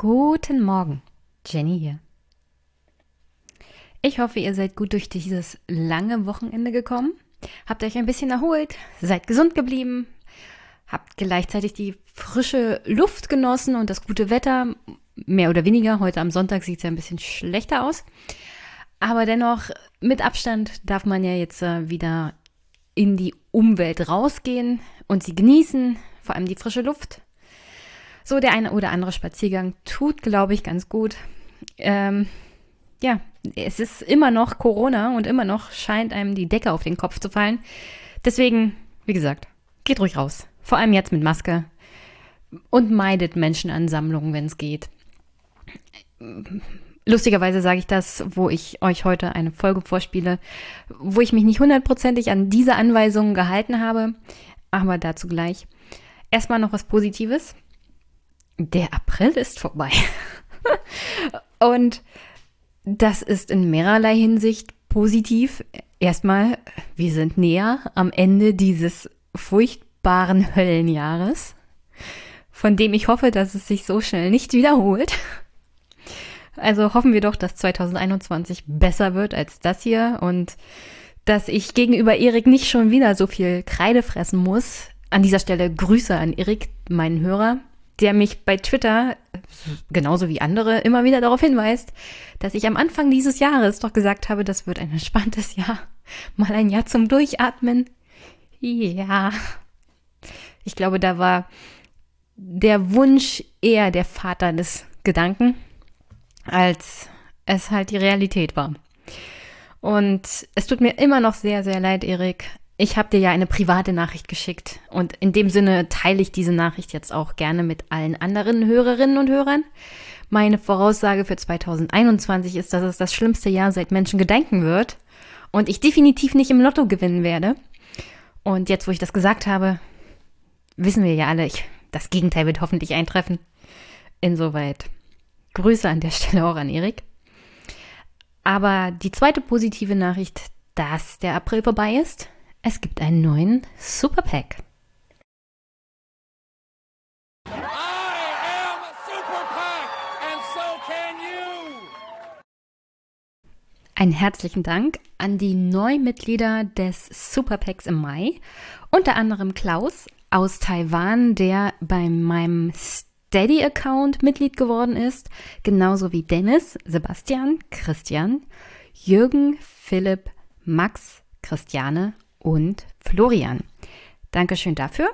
Guten Morgen, Jenny hier. Ich hoffe, ihr seid gut durch dieses lange Wochenende gekommen, habt euch ein bisschen erholt, seid gesund geblieben, habt gleichzeitig die frische Luft genossen und das gute Wetter, mehr oder weniger. Heute am Sonntag sieht es ja ein bisschen schlechter aus. Aber dennoch, mit Abstand darf man ja jetzt äh, wieder in die Umwelt rausgehen und sie genießen, vor allem die frische Luft. So der eine oder andere Spaziergang tut, glaube ich, ganz gut. Ähm, ja, es ist immer noch Corona und immer noch scheint einem die Decke auf den Kopf zu fallen. Deswegen, wie gesagt, geht ruhig raus. Vor allem jetzt mit Maske. Und meidet Menschenansammlungen, wenn es geht. Lustigerweise sage ich das, wo ich euch heute eine Folge vorspiele, wo ich mich nicht hundertprozentig an diese Anweisungen gehalten habe, aber dazu gleich. Erstmal noch was Positives. Der April ist vorbei. Und das ist in mehrerlei Hinsicht positiv. Erstmal, wir sind näher am Ende dieses furchtbaren Höllenjahres, von dem ich hoffe, dass es sich so schnell nicht wiederholt. Also hoffen wir doch, dass 2021 besser wird als das hier und dass ich gegenüber Erik nicht schon wieder so viel Kreide fressen muss. An dieser Stelle Grüße an Erik, meinen Hörer, der mich bei Twitter, genauso wie andere, immer wieder darauf hinweist, dass ich am Anfang dieses Jahres doch gesagt habe, das wird ein entspanntes Jahr. Mal ein Jahr zum Durchatmen. Ja. Ich glaube, da war der Wunsch eher der Vater des Gedanken als es halt die Realität war. Und es tut mir immer noch sehr, sehr leid, Erik. Ich habe dir ja eine private Nachricht geschickt und in dem Sinne teile ich diese Nachricht jetzt auch gerne mit allen anderen Hörerinnen und Hörern. Meine Voraussage für 2021 ist, dass es das schlimmste Jahr seit Menschen gedenken wird und ich definitiv nicht im Lotto gewinnen werde. Und jetzt, wo ich das gesagt habe, wissen wir ja alle, ich, das Gegenteil wird hoffentlich eintreffen. Insoweit Grüße an der Stelle auch an Erik. Aber die zweite positive Nachricht, dass der April vorbei ist, es gibt einen neuen Super Pack. Einen herzlichen Dank an die Neumitglieder des Superpacks im Mai, unter anderem Klaus aus Taiwan, der bei meinem Steady-Account Mitglied geworden ist, genauso wie Dennis, Sebastian, Christian, Jürgen, Philipp, Max, Christiane und Florian. Dankeschön dafür.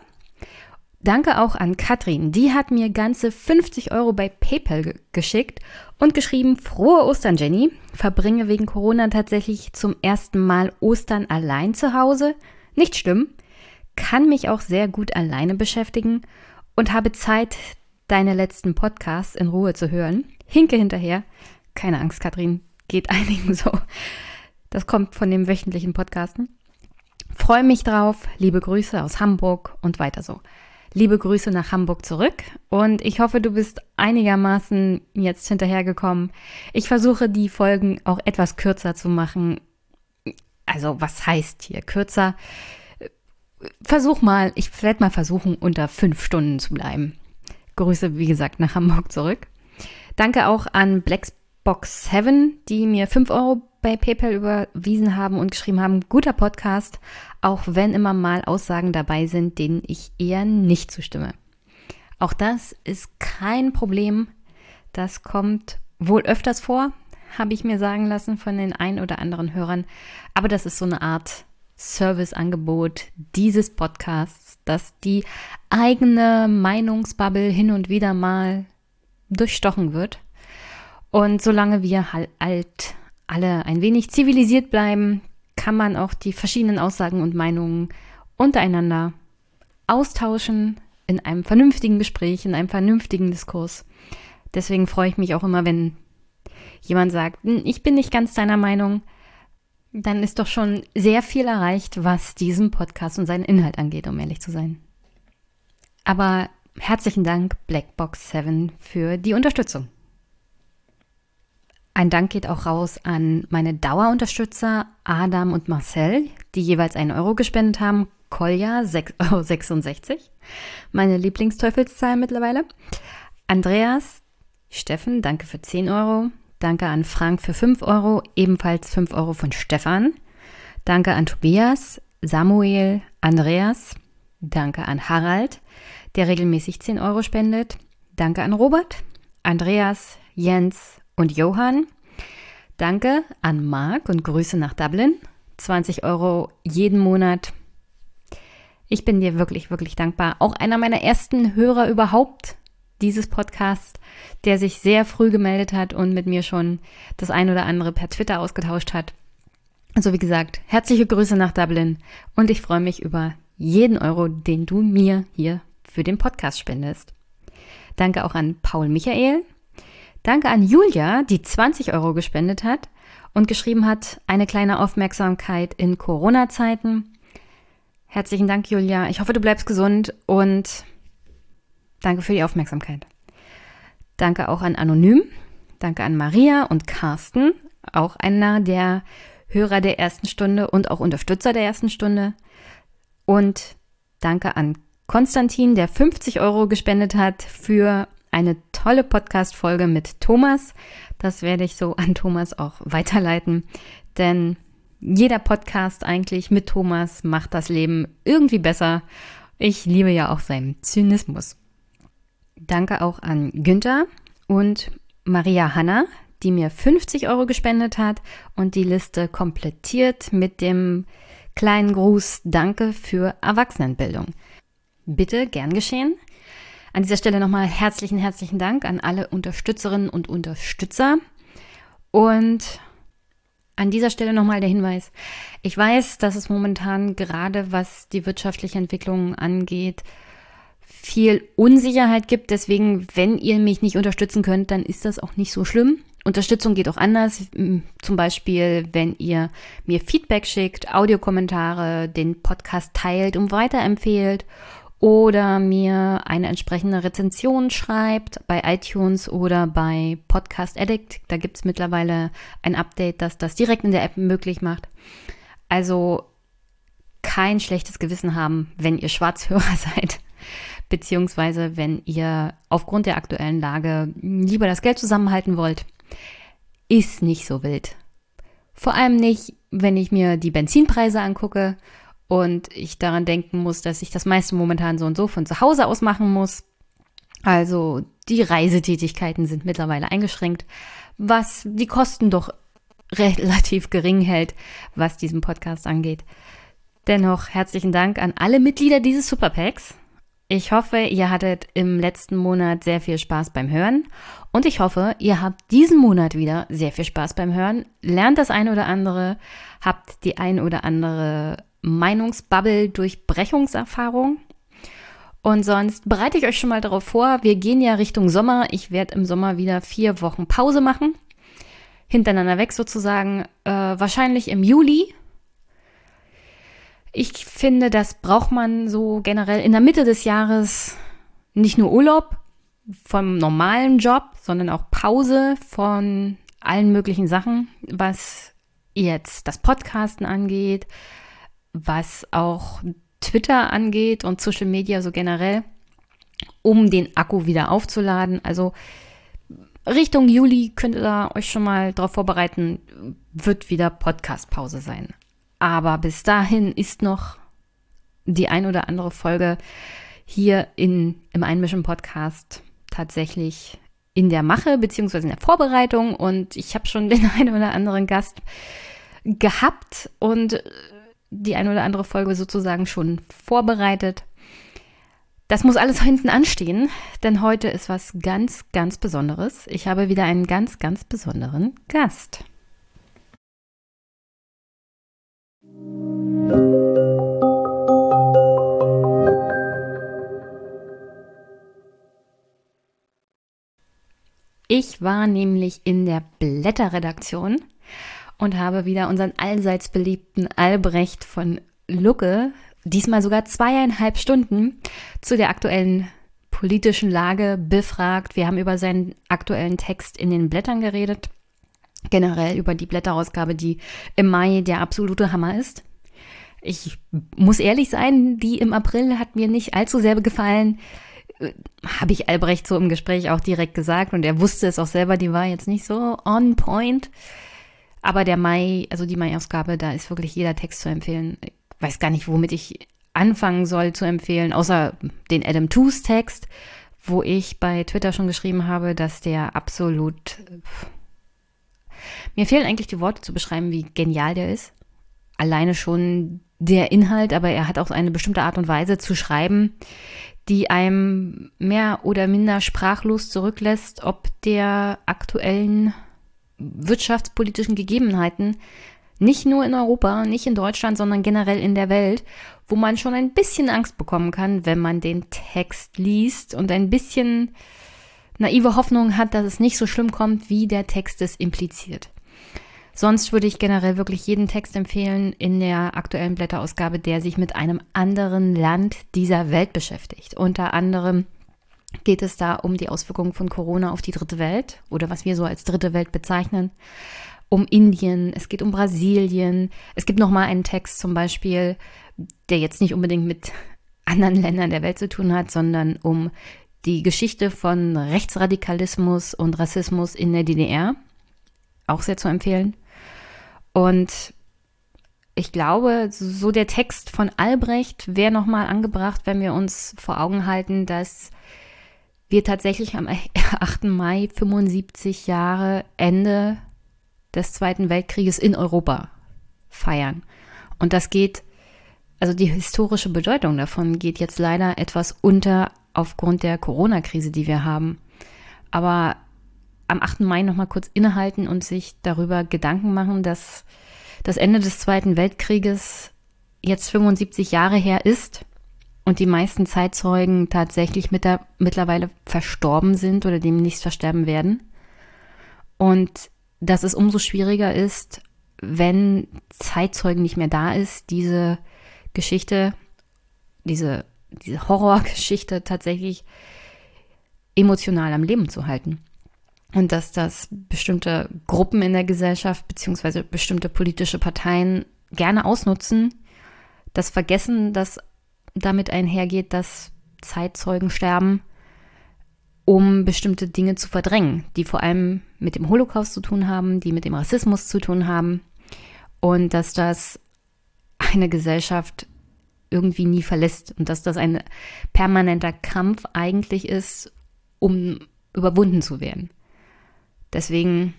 Danke auch an Katrin. Die hat mir ganze 50 Euro bei PayPal geschickt und geschrieben, frohe Ostern, Jenny. Verbringe wegen Corona tatsächlich zum ersten Mal Ostern allein zu Hause. Nicht schlimm. Kann mich auch sehr gut alleine beschäftigen und habe Zeit, deine letzten Podcasts in Ruhe zu hören. Hinke hinterher. Keine Angst, Katrin. Geht einigen so. Das kommt von dem wöchentlichen Podcasten. Freue mich drauf. Liebe Grüße aus Hamburg und weiter so. Liebe Grüße nach Hamburg zurück und ich hoffe, du bist einigermaßen jetzt hinterhergekommen. Ich versuche die Folgen auch etwas kürzer zu machen. Also was heißt hier kürzer? Versuch mal, ich werde mal versuchen, unter fünf Stunden zu bleiben. Grüße, wie gesagt, nach Hamburg zurück. Danke auch an Blackbox 7, die mir 5 Euro bei PayPal überwiesen haben und geschrieben haben, guter Podcast, auch wenn immer mal Aussagen dabei sind, denen ich eher nicht zustimme. Auch das ist kein Problem. Das kommt wohl öfters vor, habe ich mir sagen lassen von den ein oder anderen Hörern. Aber das ist so eine Art Serviceangebot dieses Podcasts, dass die eigene Meinungsbubble hin und wieder mal durchstochen wird. Und solange wir halt alle ein wenig zivilisiert bleiben, kann man auch die verschiedenen Aussagen und Meinungen untereinander austauschen in einem vernünftigen Gespräch, in einem vernünftigen Diskurs. Deswegen freue ich mich auch immer, wenn jemand sagt, hm, ich bin nicht ganz deiner Meinung, dann ist doch schon sehr viel erreicht, was diesen Podcast und seinen Inhalt angeht, um ehrlich zu sein. Aber herzlichen Dank, Blackbox 7, für die Unterstützung. Ein Dank geht auch raus an meine Dauerunterstützer Adam und Marcel, die jeweils einen Euro gespendet haben. Kolja 6,66 Euro. Meine Lieblingsteufelszahl mittlerweile. Andreas, Steffen, danke für 10 Euro. Danke an Frank für 5 Euro, ebenfalls 5 Euro von Stefan. Danke an Tobias, Samuel, Andreas. Danke an Harald, der regelmäßig 10 Euro spendet. Danke an Robert, Andreas, Jens und Johann. Danke an Marc und Grüße nach Dublin. 20 Euro jeden Monat. Ich bin dir wirklich, wirklich dankbar. Auch einer meiner ersten Hörer überhaupt dieses Podcast, der sich sehr früh gemeldet hat und mit mir schon das ein oder andere per Twitter ausgetauscht hat. Also wie gesagt, herzliche Grüße nach Dublin und ich freue mich über jeden Euro, den du mir hier für den Podcast spendest. Danke auch an Paul Michael. Danke an Julia, die 20 Euro gespendet hat und geschrieben hat, eine kleine Aufmerksamkeit in Corona-Zeiten. Herzlichen Dank, Julia. Ich hoffe, du bleibst gesund und danke für die Aufmerksamkeit. Danke auch an Anonym. Danke an Maria und Carsten, auch einer der Hörer der ersten Stunde und auch Unterstützer der ersten Stunde. Und danke an Konstantin, der 50 Euro gespendet hat für eine tolle Podcast-Folge mit Thomas. Das werde ich so an Thomas auch weiterleiten, denn jeder Podcast eigentlich mit Thomas macht das Leben irgendwie besser. Ich liebe ja auch seinen Zynismus. Danke auch an Günther und Maria Hanna, die mir 50 Euro gespendet hat und die Liste komplettiert mit dem kleinen Gruß Danke für Erwachsenenbildung. Bitte, gern geschehen. An dieser Stelle nochmal herzlichen, herzlichen Dank an alle Unterstützerinnen und Unterstützer. Und an dieser Stelle nochmal der Hinweis. Ich weiß, dass es momentan gerade was die wirtschaftliche Entwicklung angeht, viel Unsicherheit gibt. Deswegen, wenn ihr mich nicht unterstützen könnt, dann ist das auch nicht so schlimm. Unterstützung geht auch anders. Zum Beispiel, wenn ihr mir Feedback schickt, Audiokommentare, den Podcast teilt und weiterempfehlt oder mir eine entsprechende Rezension schreibt bei iTunes oder bei Podcast Addict. Da gibt es mittlerweile ein Update, das das direkt in der App möglich macht. Also kein schlechtes Gewissen haben, wenn ihr Schwarzhörer seid, beziehungsweise wenn ihr aufgrund der aktuellen Lage lieber das Geld zusammenhalten wollt. Ist nicht so wild. Vor allem nicht, wenn ich mir die Benzinpreise angucke und ich daran denken muss, dass ich das meiste momentan so und so von zu Hause aus machen muss. Also die Reisetätigkeiten sind mittlerweile eingeschränkt, was die Kosten doch relativ gering hält, was diesen Podcast angeht. Dennoch herzlichen Dank an alle Mitglieder dieses Superpacks. Ich hoffe, ihr hattet im letzten Monat sehr viel Spaß beim Hören und ich hoffe, ihr habt diesen Monat wieder sehr viel Spaß beim Hören, lernt das ein oder andere, habt die ein oder andere Meinungsbubble-Durchbrechungserfahrung. Und sonst bereite ich euch schon mal darauf vor, wir gehen ja Richtung Sommer. Ich werde im Sommer wieder vier Wochen Pause machen. Hintereinander weg sozusagen. Äh, wahrscheinlich im Juli. Ich finde, das braucht man so generell in der Mitte des Jahres nicht nur Urlaub vom normalen Job, sondern auch Pause von allen möglichen Sachen, was jetzt das Podcasten angeht, was auch Twitter angeht und Social Media so generell, um den Akku wieder aufzuladen. Also Richtung Juli könnt ihr euch schon mal darauf vorbereiten, wird wieder Podcast-Pause sein. Aber bis dahin ist noch die ein oder andere Folge hier in, im Einmischen Podcast tatsächlich in der Mache beziehungsweise in der Vorbereitung und ich habe schon den einen oder anderen Gast gehabt und die eine oder andere Folge sozusagen schon vorbereitet. Das muss alles hinten anstehen, denn heute ist was ganz, ganz Besonderes. Ich habe wieder einen ganz, ganz besonderen Gast. Ich war nämlich in der Blätterredaktion und habe wieder unseren allseits beliebten Albrecht von Lucke, diesmal sogar zweieinhalb Stunden, zu der aktuellen politischen Lage befragt. Wir haben über seinen aktuellen Text in den Blättern geredet, generell über die Blätterausgabe, die im Mai der absolute Hammer ist. Ich muss ehrlich sein, die im April hat mir nicht allzu sehr gefallen. habe ich Albrecht so im Gespräch auch direkt gesagt und er wusste es auch selber, die war jetzt nicht so on point. Aber der Mai, also die Mai-Ausgabe, da ist wirklich jeder Text zu empfehlen. Ich weiß gar nicht, womit ich anfangen soll zu empfehlen, außer den Adam Toos Text, wo ich bei Twitter schon geschrieben habe, dass der absolut. Mir fehlen eigentlich die Worte zu beschreiben, wie genial der ist. Alleine schon der Inhalt, aber er hat auch eine bestimmte Art und Weise zu schreiben, die einem mehr oder minder sprachlos zurücklässt, ob der aktuellen wirtschaftspolitischen Gegebenheiten, nicht nur in Europa, nicht in Deutschland, sondern generell in der Welt, wo man schon ein bisschen Angst bekommen kann, wenn man den Text liest und ein bisschen naive Hoffnung hat, dass es nicht so schlimm kommt, wie der Text es impliziert. Sonst würde ich generell wirklich jeden Text empfehlen in der aktuellen Blätterausgabe, der sich mit einem anderen Land dieser Welt beschäftigt. Unter anderem geht es da um die Auswirkungen von Corona auf die dritte Welt oder was wir so als dritte Welt bezeichnen, um Indien, es geht um Brasilien. Es gibt nochmal einen Text zum Beispiel, der jetzt nicht unbedingt mit anderen Ländern der Welt zu tun hat, sondern um die Geschichte von Rechtsradikalismus und Rassismus in der DDR. Auch sehr zu empfehlen. Und ich glaube, so der Text von Albrecht wäre nochmal angebracht, wenn wir uns vor Augen halten, dass wir tatsächlich am 8. Mai 75 Jahre Ende des Zweiten Weltkrieges in Europa feiern. Und das geht, also die historische Bedeutung davon geht jetzt leider etwas unter aufgrund der Corona-Krise, die wir haben. Aber am 8. Mai nochmal kurz innehalten und sich darüber Gedanken machen, dass das Ende des Zweiten Weltkrieges jetzt 75 Jahre her ist und die meisten Zeitzeugen tatsächlich mit der, mittlerweile verstorben sind oder demnächst versterben werden. Und dass es umso schwieriger ist, wenn Zeitzeugen nicht mehr da ist, diese Geschichte, diese, diese Horrorgeschichte tatsächlich emotional am Leben zu halten. Und dass das bestimmte Gruppen in der Gesellschaft beziehungsweise bestimmte politische Parteien gerne ausnutzen, das Vergessen, das damit einhergeht, dass Zeitzeugen sterben, um bestimmte Dinge zu verdrängen, die vor allem mit dem Holocaust zu tun haben, die mit dem Rassismus zu tun haben. Und dass das eine Gesellschaft irgendwie nie verlässt und dass das ein permanenter Kampf eigentlich ist, um überwunden zu werden. Deswegen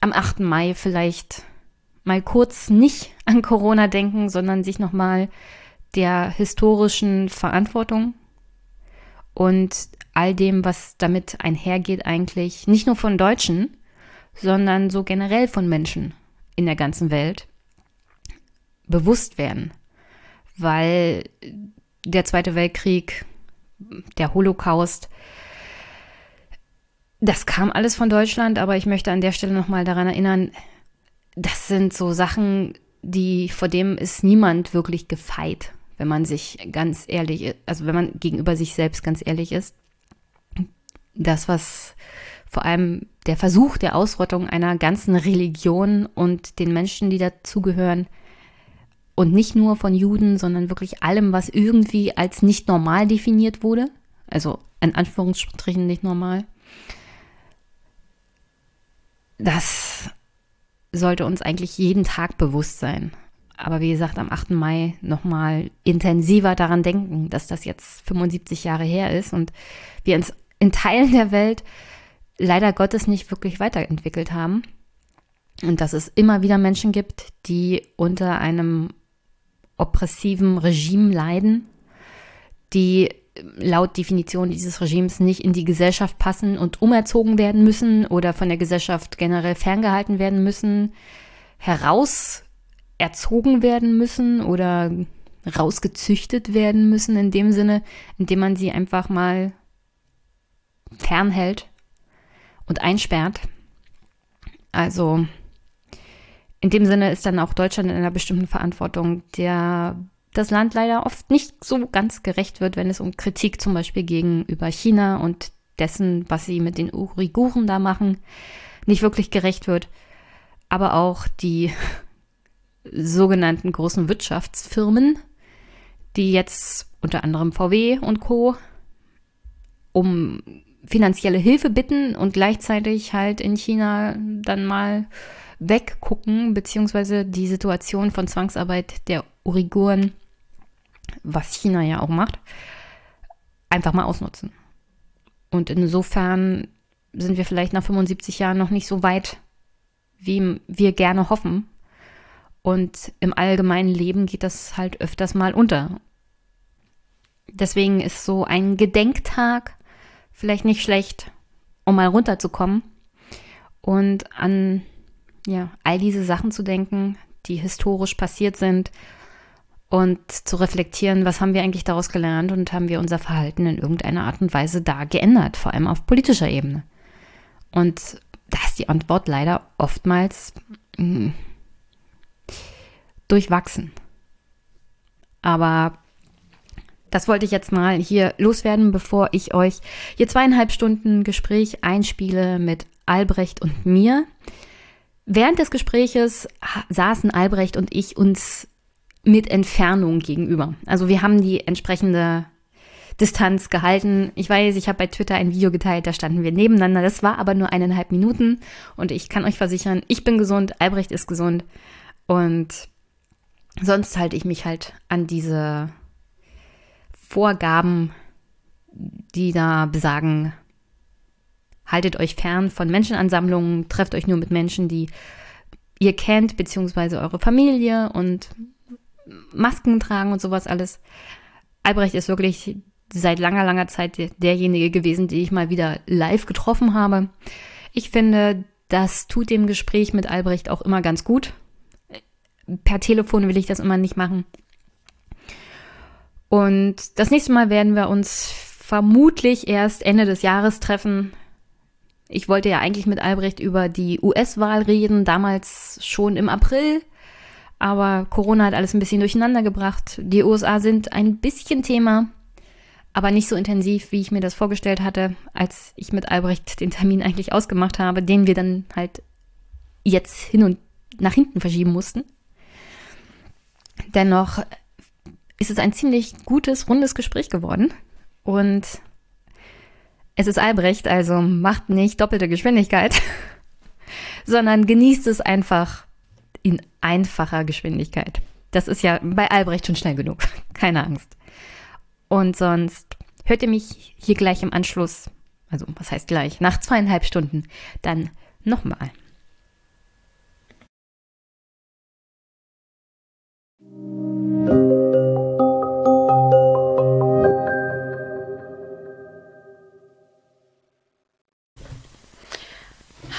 am 8. Mai vielleicht mal kurz nicht an Corona denken, sondern sich nochmal der historischen Verantwortung und all dem, was damit einhergeht, eigentlich nicht nur von Deutschen, sondern so generell von Menschen in der ganzen Welt bewusst werden. Weil der Zweite Weltkrieg, der Holocaust, das kam alles von Deutschland, aber ich möchte an der Stelle nochmal daran erinnern, das sind so Sachen, die, vor dem ist niemand wirklich gefeit, wenn man sich ganz ehrlich, also wenn man gegenüber sich selbst ganz ehrlich ist. Das, was vor allem der Versuch der Ausrottung einer ganzen Religion und den Menschen, die dazugehören, und nicht nur von Juden, sondern wirklich allem, was irgendwie als nicht normal definiert wurde, also in Anführungsstrichen nicht normal, das sollte uns eigentlich jeden Tag bewusst sein. Aber wie gesagt, am 8. Mai nochmal intensiver daran denken, dass das jetzt 75 Jahre her ist und wir uns in Teilen der Welt leider Gottes nicht wirklich weiterentwickelt haben. Und dass es immer wieder Menschen gibt, die unter einem oppressiven Regime leiden, die laut Definition dieses Regimes nicht in die Gesellschaft passen und umerzogen werden müssen oder von der Gesellschaft generell ferngehalten werden müssen, heraus erzogen werden müssen oder rausgezüchtet werden müssen, in dem Sinne, indem man sie einfach mal fernhält und einsperrt. Also in dem Sinne ist dann auch Deutschland in einer bestimmten Verantwortung, der das Land leider oft nicht so ganz gerecht wird, wenn es um Kritik zum Beispiel gegenüber China und dessen, was sie mit den Uiguren da machen, nicht wirklich gerecht wird. Aber auch die sogenannten großen Wirtschaftsfirmen, die jetzt unter anderem VW und Co. um finanzielle Hilfe bitten und gleichzeitig halt in China dann mal weggucken, beziehungsweise die Situation von Zwangsarbeit der Uiguren, was China ja auch macht, einfach mal ausnutzen. Und insofern sind wir vielleicht nach 75 Jahren noch nicht so weit, wie wir gerne hoffen. Und im allgemeinen Leben geht das halt öfters mal unter. Deswegen ist so ein Gedenktag vielleicht nicht schlecht, um mal runterzukommen und an ja, all diese Sachen zu denken, die historisch passiert sind und zu reflektieren, was haben wir eigentlich daraus gelernt und haben wir unser Verhalten in irgendeiner Art und Weise da geändert, vor allem auf politischer Ebene. Und da ist die Antwort leider oftmals mh, hm, durchwachsen. Aber das wollte ich jetzt mal hier loswerden, bevor ich euch hier zweieinhalb Stunden Gespräch einspiele mit Albrecht und mir. Während des Gespräches saßen Albrecht und ich uns mit Entfernung gegenüber. Also wir haben die entsprechende Distanz gehalten. Ich weiß, ich habe bei Twitter ein Video geteilt, da standen wir nebeneinander. Das war aber nur eineinhalb Minuten und ich kann euch versichern, ich bin gesund, Albrecht ist gesund und sonst halte ich mich halt an diese Vorgaben, die da besagen, haltet euch fern von Menschenansammlungen, trefft euch nur mit Menschen, die ihr kennt, beziehungsweise eure Familie und Masken tragen und sowas alles. Albrecht ist wirklich seit langer, langer Zeit derjenige gewesen, den ich mal wieder live getroffen habe. Ich finde, das tut dem Gespräch mit Albrecht auch immer ganz gut. Per Telefon will ich das immer nicht machen. Und das nächste Mal werden wir uns vermutlich erst Ende des Jahres treffen. Ich wollte ja eigentlich mit Albrecht über die US-Wahl reden, damals schon im April. Aber Corona hat alles ein bisschen durcheinander gebracht. Die USA sind ein bisschen Thema, aber nicht so intensiv, wie ich mir das vorgestellt hatte, als ich mit Albrecht den Termin eigentlich ausgemacht habe, den wir dann halt jetzt hin und nach hinten verschieben mussten. Dennoch ist es ein ziemlich gutes, rundes Gespräch geworden. Und es ist Albrecht, also macht nicht doppelte Geschwindigkeit, sondern genießt es einfach in einfacher Geschwindigkeit. Das ist ja bei Albrecht schon schnell genug. Keine Angst. Und sonst hört ihr mich hier gleich im Anschluss, also was heißt gleich, nach zweieinhalb Stunden, dann nochmal.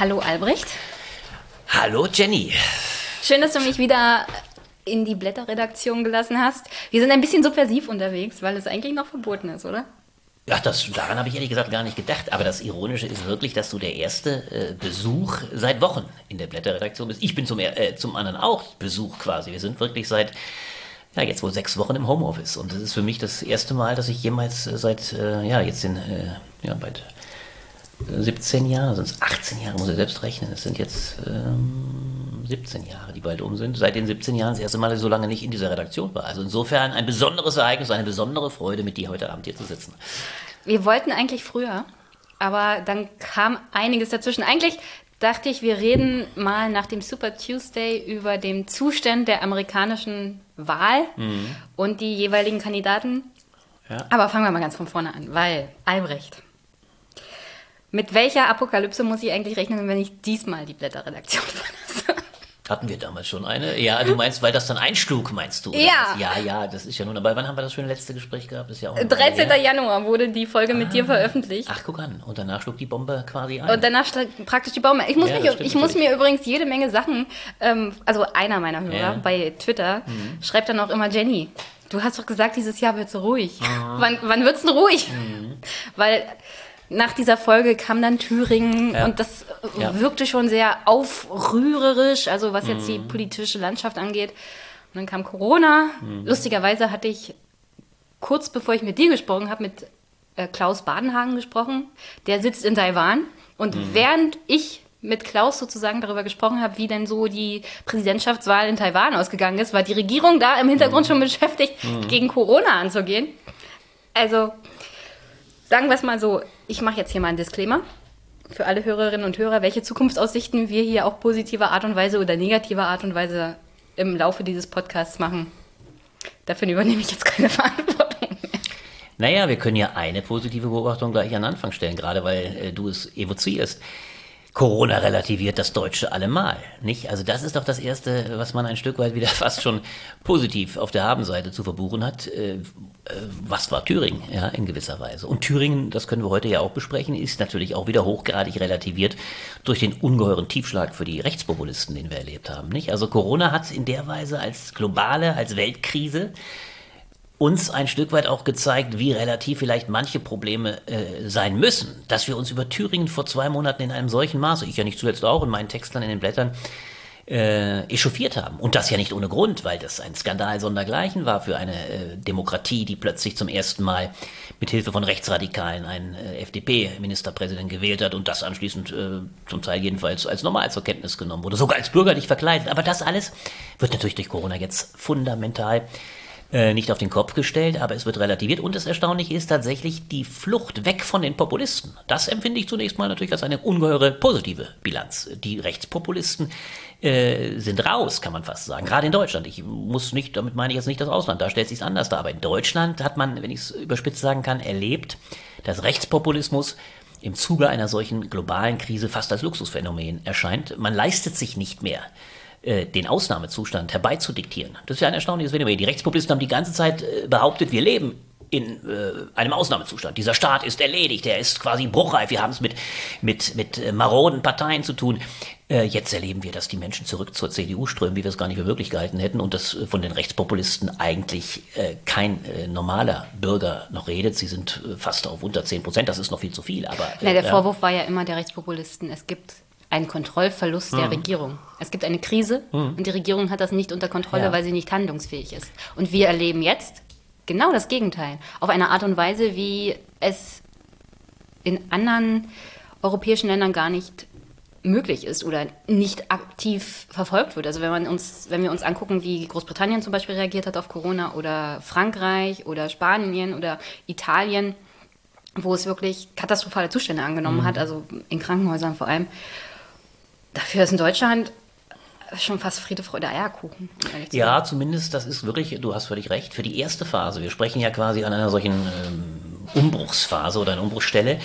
Hallo Albrecht. Hallo Jenny. Schön, dass du mich wieder in die Blätterredaktion gelassen hast. Wir sind ein bisschen subversiv unterwegs, weil es eigentlich noch verboten ist, oder? Ja, das, daran habe ich ehrlich gesagt gar nicht gedacht. Aber das Ironische ist wirklich, dass du der erste äh, Besuch seit Wochen in der Blätterredaktion bist. Ich bin zum, äh, zum anderen auch Besuch quasi. Wir sind wirklich seit, ja, jetzt wohl sechs Wochen im Homeoffice. Und das ist für mich das erste Mal, dass ich jemals äh, seit, äh, ja, jetzt in, äh, ja, bald 17 Jahre, sind es 18 Jahre, muss ich selbst rechnen. Es sind jetzt ähm, 17 Jahre, die bald um sind. Seit den 17 Jahren das erste Mal, dass ich so lange nicht in dieser Redaktion war. Also insofern ein besonderes Ereignis, eine besondere Freude, mit dir heute Abend hier zu sitzen. Wir wollten eigentlich früher, aber dann kam einiges dazwischen. Eigentlich dachte ich, wir reden mal nach dem Super Tuesday über den Zustand der amerikanischen Wahl mhm. und die jeweiligen Kandidaten. Ja. Aber fangen wir mal ganz von vorne an, weil Albrecht. Mit welcher Apokalypse muss ich eigentlich rechnen, wenn ich diesmal die Blätterredaktion verlasse? Hatten wir damals schon eine? Ja, du meinst, weil das dann einschlug, meinst du? Ja. Ja, ja, das ist ja nun. Aber wann haben wir das ein letzte Gespräch gehabt? Das ist ja auch 13. Januar wurde die Folge ah. mit dir ah. veröffentlicht. Ach, guck an. Und danach schlug die Bombe quasi ein. Und danach schlug praktisch die Bombe. Ich muss, ja, mich, ich muss mir übrigens jede Menge Sachen, ähm, also einer meiner Hörer ja. bei Twitter mhm. schreibt dann auch immer, Jenny, du hast doch gesagt, dieses Jahr wird es ruhig. Mhm. Wann, wann wird es denn ruhig? Mhm. Weil nach dieser Folge kam dann Thüringen ja. und das ja. wirkte schon sehr aufrührerisch, also was jetzt mhm. die politische Landschaft angeht. Und dann kam Corona. Mhm. Lustigerweise hatte ich kurz bevor ich mit dir gesprochen habe, mit äh, Klaus Badenhagen gesprochen. Der sitzt in Taiwan. Und mhm. während ich mit Klaus sozusagen darüber gesprochen habe, wie denn so die Präsidentschaftswahl in Taiwan ausgegangen ist, war die Regierung da im Hintergrund mhm. schon beschäftigt, mhm. gegen Corona anzugehen. Also sagen wir es mal so, ich mache jetzt hier mal einen Disclaimer für alle Hörerinnen und Hörer, welche Zukunftsaussichten wir hier auf positive Art und Weise oder negative Art und Weise im Laufe dieses Podcasts machen. Dafür übernehme ich jetzt keine Verantwortung mehr. Naja, wir können ja eine positive Beobachtung gleich an den Anfang stellen, gerade weil äh, du es evozierst. Corona relativiert das Deutsche allemal, nicht? Also das ist doch das Erste, was man ein Stück weit wieder fast schon positiv auf der Habenseite zu verbuchen hat. Äh, äh, was war Thüringen, ja, in gewisser Weise? Und Thüringen, das können wir heute ja auch besprechen, ist natürlich auch wieder hochgradig relativiert durch den ungeheuren Tiefschlag für die Rechtspopulisten, den wir erlebt haben, nicht? Also Corona hat in der Weise als globale, als Weltkrise uns ein Stück weit auch gezeigt, wie relativ vielleicht manche Probleme äh, sein müssen. Dass wir uns über Thüringen vor zwei Monaten in einem solchen Maße, ich ja nicht zuletzt auch in meinen Texten in den Blättern, äh, echauffiert haben. Und das ja nicht ohne Grund, weil das ein Skandal sondergleichen war für eine äh, Demokratie, die plötzlich zum ersten Mal mit Hilfe von Rechtsradikalen einen äh, FDP-Ministerpräsident gewählt hat und das anschließend äh, zum Teil jedenfalls als normal zur Kenntnis genommen wurde, sogar als bürgerlich verkleidet. Aber das alles wird natürlich durch Corona jetzt fundamental äh, nicht auf den Kopf gestellt, aber es wird relativiert. Und das Erstaunliche ist tatsächlich die Flucht weg von den Populisten. Das empfinde ich zunächst mal natürlich als eine ungeheure positive Bilanz. Die Rechtspopulisten äh, sind raus, kann man fast sagen. Gerade in Deutschland. Ich muss nicht, damit meine ich jetzt nicht das Ausland, da stellt sich anders dar. Aber in Deutschland hat man, wenn ich es überspitzt sagen kann, erlebt, dass Rechtspopulismus im Zuge einer solchen globalen Krise fast als Luxusphänomen erscheint. Man leistet sich nicht mehr äh, den Ausnahmezustand herbeizudiktieren. Das ist ja ein erstaunliches Phänomen. Die Rechtspopulisten haben die ganze Zeit äh, behauptet, wir leben in äh, einem Ausnahmezustand. Dieser Staat ist erledigt, er ist quasi bruchreif. Wir haben es mit, mit, mit äh, maroden Parteien zu tun. Äh, jetzt erleben wir, dass die Menschen zurück zur CDU strömen, wie wir es gar nicht für möglich gehalten hätten und dass von den Rechtspopulisten eigentlich äh, kein normaler Bürger noch redet. Sie sind fast auf unter 10 Prozent, das ist noch viel zu viel. Aber, Na, der Vorwurf war ja immer der Rechtspopulisten. Es gibt ein Kontrollverlust der hm. Regierung. Es gibt eine Krise hm. und die Regierung hat das nicht unter Kontrolle, ja. weil sie nicht handlungsfähig ist. Und wir erleben jetzt genau das Gegenteil. Auf eine Art und Weise, wie es in anderen europäischen Ländern gar nicht möglich ist oder nicht aktiv verfolgt wird. Also wenn man uns, wenn wir uns angucken, wie Großbritannien zum Beispiel reagiert hat auf Corona oder Frankreich oder Spanien oder Italien, wo es wirklich katastrophale Zustände angenommen mhm. hat, also in Krankenhäusern vor allem, Dafür ist in Deutschland schon fast Friede, Freude, Eierkuchen. Ja, zumindest, das ist wirklich, du hast völlig recht, für die erste Phase. Wir sprechen ja quasi an einer solchen ähm, Umbruchsphase oder einer Umbruchsstelle.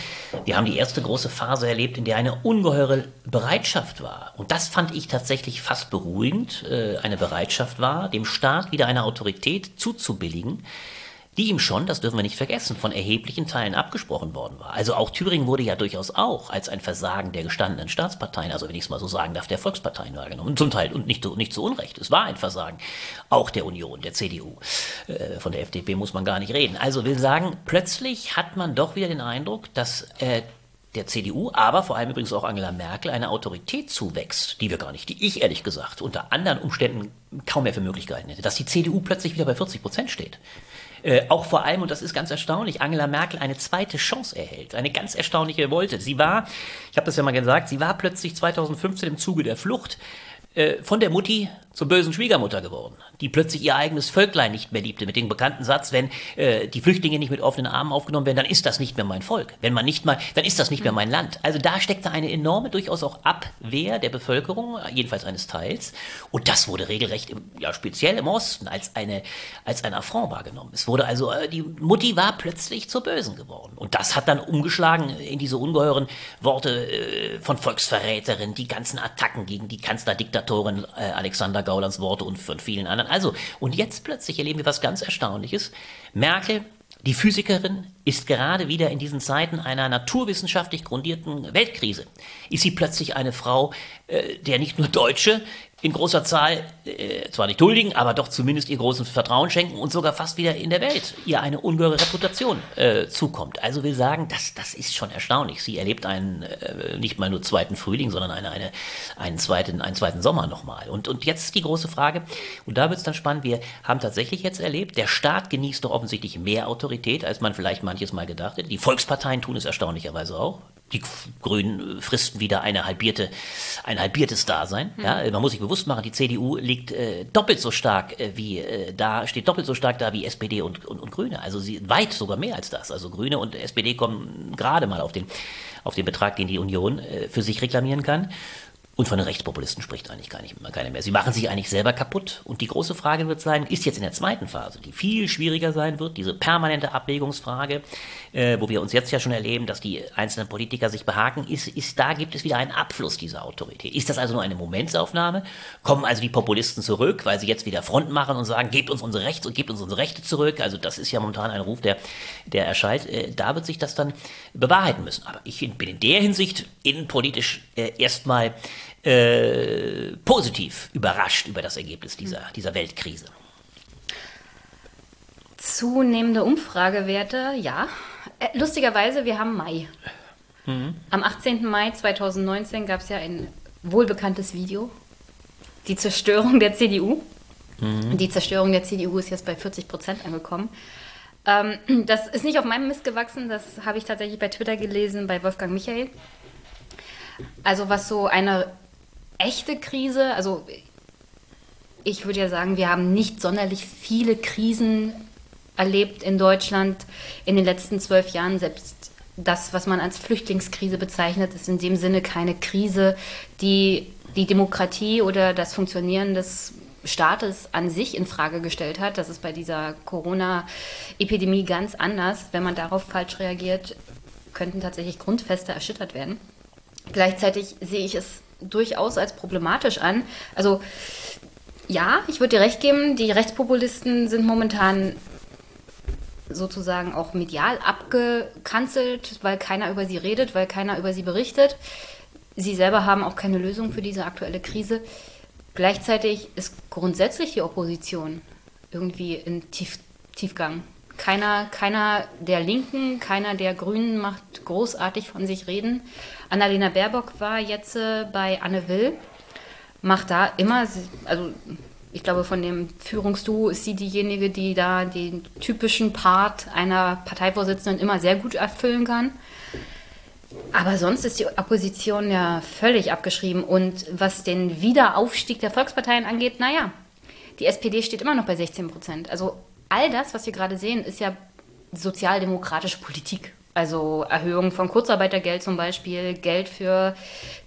Wir haben die erste große Phase erlebt, in der eine ungeheure Bereitschaft war. Und das fand ich tatsächlich fast beruhigend, äh, eine Bereitschaft war, dem Staat wieder eine Autorität zuzubilligen, die ihm schon, das dürfen wir nicht vergessen, von erheblichen Teilen abgesprochen worden war. Also auch Thüringen wurde ja durchaus auch als ein Versagen der gestandenen Staatsparteien, also wenn ich es mal so sagen darf, der Volksparteien wahrgenommen. Zum Teil und nicht, nicht zu Unrecht. Es war ein Versagen. Auch der Union, der CDU. Äh, von der FDP muss man gar nicht reden. Also will sagen, plötzlich hat man doch wieder den Eindruck, dass äh, der CDU, aber vor allem übrigens auch Angela Merkel eine Autorität zuwächst, die wir gar nicht, die ich ehrlich gesagt unter anderen Umständen kaum mehr für Möglichkeiten hätte, dass die CDU plötzlich wieder bei 40 Prozent steht. Äh, auch vor allem, und das ist ganz erstaunlich, Angela Merkel eine zweite Chance erhält. Eine ganz erstaunliche Wolte. Sie war, ich habe das ja mal gesagt, sie war plötzlich 2015 im Zuge der Flucht äh, von der Mutti zur bösen Schwiegermutter geworden, die plötzlich ihr eigenes Völklein nicht mehr liebte, mit dem bekannten Satz, wenn äh, die Flüchtlinge nicht mit offenen Armen aufgenommen werden, dann ist das nicht mehr mein Volk. Wenn man nicht mal, dann ist das nicht mehr mein Land. Also da steckte eine enorme, durchaus auch Abwehr der Bevölkerung, jedenfalls eines Teils. Und das wurde regelrecht, im, ja speziell im Osten, als eine, als ein Affront wahrgenommen. Es wurde also, äh, die Mutti war plötzlich zur Bösen geworden. Und das hat dann umgeschlagen in diese ungeheuren Worte äh, von Volksverräterin, die ganzen Attacken gegen die Kanzlerdiktatorin äh, Alexander Gaulands Worte und von vielen anderen. Also, und jetzt plötzlich erleben wir was ganz Erstaunliches. Merkel, die Physikerin, ist gerade wieder in diesen Zeiten einer naturwissenschaftlich grundierten Weltkrise. Ist sie plötzlich eine Frau, äh, der nicht nur Deutsche in großer Zahl äh, zwar nicht huldigen, aber doch zumindest ihr großes Vertrauen schenken und sogar fast wieder in der Welt ihr eine ungeheure Reputation äh, zukommt. Also will sagen, das, das ist schon erstaunlich. Sie erlebt einen äh, nicht mal nur zweiten Frühling, sondern eine, eine, einen, zweiten, einen zweiten Sommer nochmal. Und, und jetzt die große Frage, und da wird es dann spannend, wir haben tatsächlich jetzt erlebt, der Staat genießt doch offensichtlich mehr Autorität, als man vielleicht manches Mal gedacht hätte. Die Volksparteien tun es erstaunlicherweise auch die Grünen fristen wieder eine halbierte, ein halbiertes Dasein. Mhm. Ja, man muss sich bewusst machen, die CDU liegt äh, doppelt so stark äh, wie äh, da, steht doppelt so stark da wie SPD und, und, und Grüne. Also sie weit sogar mehr als das. Also Grüne und SPD kommen gerade mal auf den, auf den Betrag, den die Union äh, für sich reklamieren kann. Und von den Rechtspopulisten spricht eigentlich gar nicht, keiner mehr. Sie machen sich eigentlich selber kaputt. Und die große Frage wird sein, ist jetzt in der zweiten Phase, die viel schwieriger sein wird, diese permanente Abwägungsfrage, äh, wo wir uns jetzt ja schon erleben, dass die einzelnen Politiker sich behaken, ist, ist da gibt es wieder einen Abfluss dieser Autorität. Ist das also nur eine Momentsaufnahme? Kommen also die Populisten zurück, weil sie jetzt wieder Front machen und sagen, gebt uns unsere Rechte und gebt uns unsere Rechte zurück? Also das ist ja momentan ein Ruf, der, der erschallt. Äh, da wird sich das dann bewahrheiten müssen. Aber ich bin in der Hinsicht innenpolitisch äh, erstmal äh, positiv überrascht über das Ergebnis dieser, dieser Weltkrise. Zunehmende Umfragewerte, ja. Äh, lustigerweise, wir haben Mai. Mhm. Am 18. Mai 2019 gab es ja ein wohlbekanntes Video. Die Zerstörung der CDU. Mhm. Die Zerstörung der CDU ist jetzt bei 40 Prozent angekommen. Ähm, das ist nicht auf meinem Mist gewachsen, das habe ich tatsächlich bei Twitter gelesen, bei Wolfgang Michael. Also was so eine echte Krise, also ich würde ja sagen, wir haben nicht sonderlich viele Krisen erlebt in Deutschland in den letzten zwölf Jahren. Selbst das, was man als Flüchtlingskrise bezeichnet, ist in dem Sinne keine Krise, die die Demokratie oder das Funktionieren des Staates an sich in Frage gestellt hat. Das ist bei dieser Corona-Epidemie ganz anders. Wenn man darauf falsch reagiert, könnten tatsächlich Grundfeste erschüttert werden. Gleichzeitig sehe ich es durchaus als problematisch an. Also ja, ich würde dir recht geben, die Rechtspopulisten sind momentan sozusagen auch medial abgekanzelt, weil keiner über sie redet, weil keiner über sie berichtet. Sie selber haben auch keine Lösung für diese aktuelle Krise. Gleichzeitig ist grundsätzlich die Opposition irgendwie in Tief Tiefgang. Keiner, keiner der Linken, keiner der Grünen macht großartig von sich reden. Annalena Baerbock war jetzt äh, bei Anne Will, macht da immer, also ich glaube, von dem Führungsduo ist sie diejenige, die da den typischen Part einer Parteivorsitzenden immer sehr gut erfüllen kann. Aber sonst ist die Opposition ja völlig abgeschrieben. Und was den Wiederaufstieg der Volksparteien angeht, naja, die SPD steht immer noch bei 16 Prozent. Also all das, was wir gerade sehen, ist ja sozialdemokratische Politik. Also Erhöhung von Kurzarbeitergeld zum Beispiel, Geld für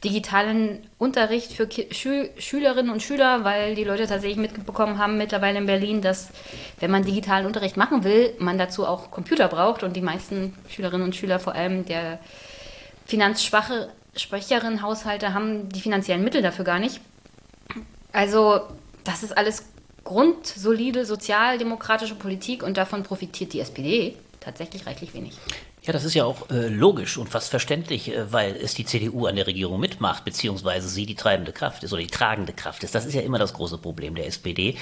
digitalen Unterricht für Ki Schül Schülerinnen und Schüler, weil die Leute tatsächlich mitbekommen haben mittlerweile in Berlin, dass wenn man digitalen Unterricht machen will, man dazu auch Computer braucht und die meisten Schülerinnen und Schüler, vor allem der finanzschwache, schwächeren Haushalte, haben die finanziellen Mittel dafür gar nicht. Also das ist alles grundsolide sozialdemokratische Politik und davon profitiert die SPD tatsächlich reichlich wenig. Ja, das ist ja auch äh, logisch und fast verständlich, äh, weil es die CDU an der Regierung mitmacht, beziehungsweise sie die treibende Kraft ist oder die tragende Kraft ist. Das ist ja immer das große Problem der SPD.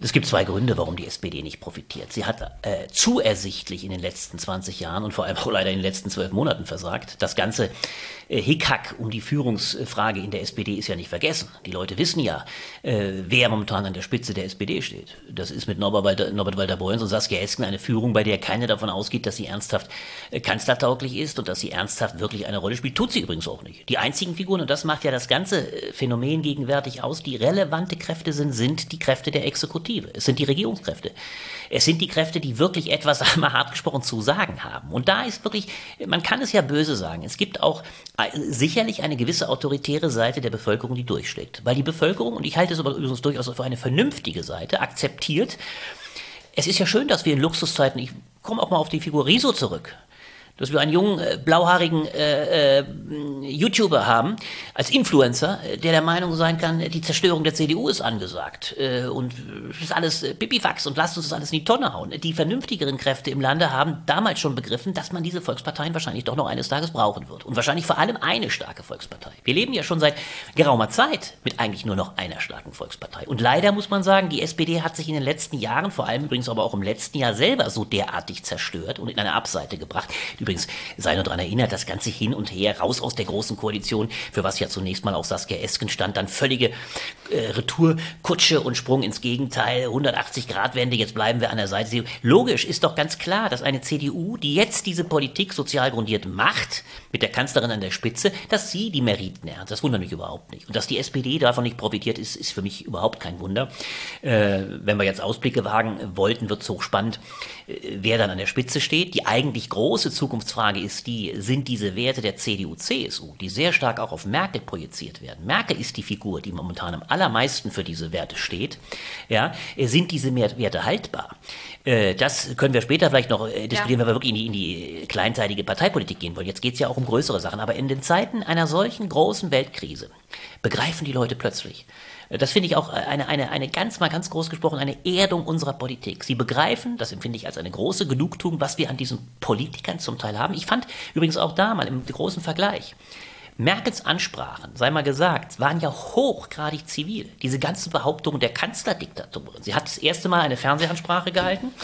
Es gibt zwei Gründe, warum die SPD nicht profitiert. Sie hat äh, zu ersichtlich in den letzten 20 Jahren und vor allem auch leider in den letzten zwölf Monaten versagt. Das ganze Hickhack um die Führungsfrage in der SPD ist ja nicht vergessen. Die Leute wissen ja, äh, wer momentan an der Spitze der SPD steht. Das ist mit Norbert Walter, Norbert Walter Borjans und Saskia Esken eine Führung, bei der keine davon ausgeht, dass sie ernsthaft äh, kanzlertauglich ist und dass sie ernsthaft wirklich eine Rolle spielt. Tut sie übrigens auch nicht. Die einzigen Figuren, und das macht ja das ganze äh, Phänomen gegenwärtig aus, die relevante Kräfte sind, sind die Kräfte der Exekutive. Es sind die Regierungskräfte. Es sind die Kräfte, die wirklich etwas, einmal hart gesprochen, zu sagen haben. Und da ist wirklich, man kann es ja böse sagen, es gibt auch sicherlich eine gewisse autoritäre Seite der Bevölkerung, die durchschlägt. Weil die Bevölkerung, und ich halte es aber übrigens durchaus für eine vernünftige Seite, akzeptiert, es ist ja schön, dass wir in Luxuszeiten, ich komme auch mal auf die Figur Riso zurück, dass wir einen jungen, äh, blauhaarigen äh, äh, YouTuber haben, als Influencer, äh, der der Meinung sein kann, die Zerstörung der CDU ist angesagt. Äh, und es ist alles äh, Pipifax und lasst uns das alles in die Tonne hauen. Die vernünftigeren Kräfte im Lande haben damals schon begriffen, dass man diese Volksparteien wahrscheinlich doch noch eines Tages brauchen wird. Und wahrscheinlich vor allem eine starke Volkspartei. Wir leben ja schon seit geraumer Zeit mit eigentlich nur noch einer starken Volkspartei. Und leider muss man sagen, die SPD hat sich in den letzten Jahren, vor allem übrigens aber auch im letzten Jahr selber so derartig zerstört und in eine Abseite gebracht. Die Übrigens sei nur daran erinnert, das ganze Hin und Her, raus aus der großen Koalition, für was ja zunächst mal auch Saskia Esken stand, dann völlige äh, Retourkutsche und Sprung ins Gegenteil, 180-Grad-Wende, jetzt bleiben wir an der Seite. Logisch ist doch ganz klar, dass eine CDU, die jetzt diese Politik sozial grundiert macht, mit der Kanzlerin an der Spitze, dass sie die Meriten erntet. Das wundert mich überhaupt nicht. Und dass die SPD davon nicht profitiert, ist, ist für mich überhaupt kein Wunder. Äh, wenn wir jetzt Ausblicke wagen wollten, wird es hochspannend, äh, wer dann an der Spitze steht. Die eigentlich große Zukunftsfrage ist die, sind diese Werte der CDU, CSU, die sehr stark auch auf Merkel projiziert werden. Merkel ist die Figur, die momentan am allermeisten für diese Werte steht. Ja, sind diese Werte haltbar? Äh, das können wir später vielleicht noch äh, diskutieren, ja. wenn wir wirklich in die, in die kleinteilige Parteipolitik gehen wollen. Jetzt geht es ja auch um größere Sachen. Aber in den Zeiten einer solchen großen Weltkrise begreifen die Leute plötzlich, das finde ich auch eine, eine, eine ganz mal ganz groß gesprochen, eine Erdung unserer Politik. Sie begreifen, das empfinde ich als eine große Genugtuung, was wir an diesen Politikern zum Teil haben. Ich fand übrigens auch da mal im großen Vergleich, Merkels Ansprachen, sei mal gesagt, waren ja hochgradig zivil. Diese ganzen Behauptungen der Kanzlerdiktaturen. Sie hat das erste Mal eine Fernsehansprache gehalten,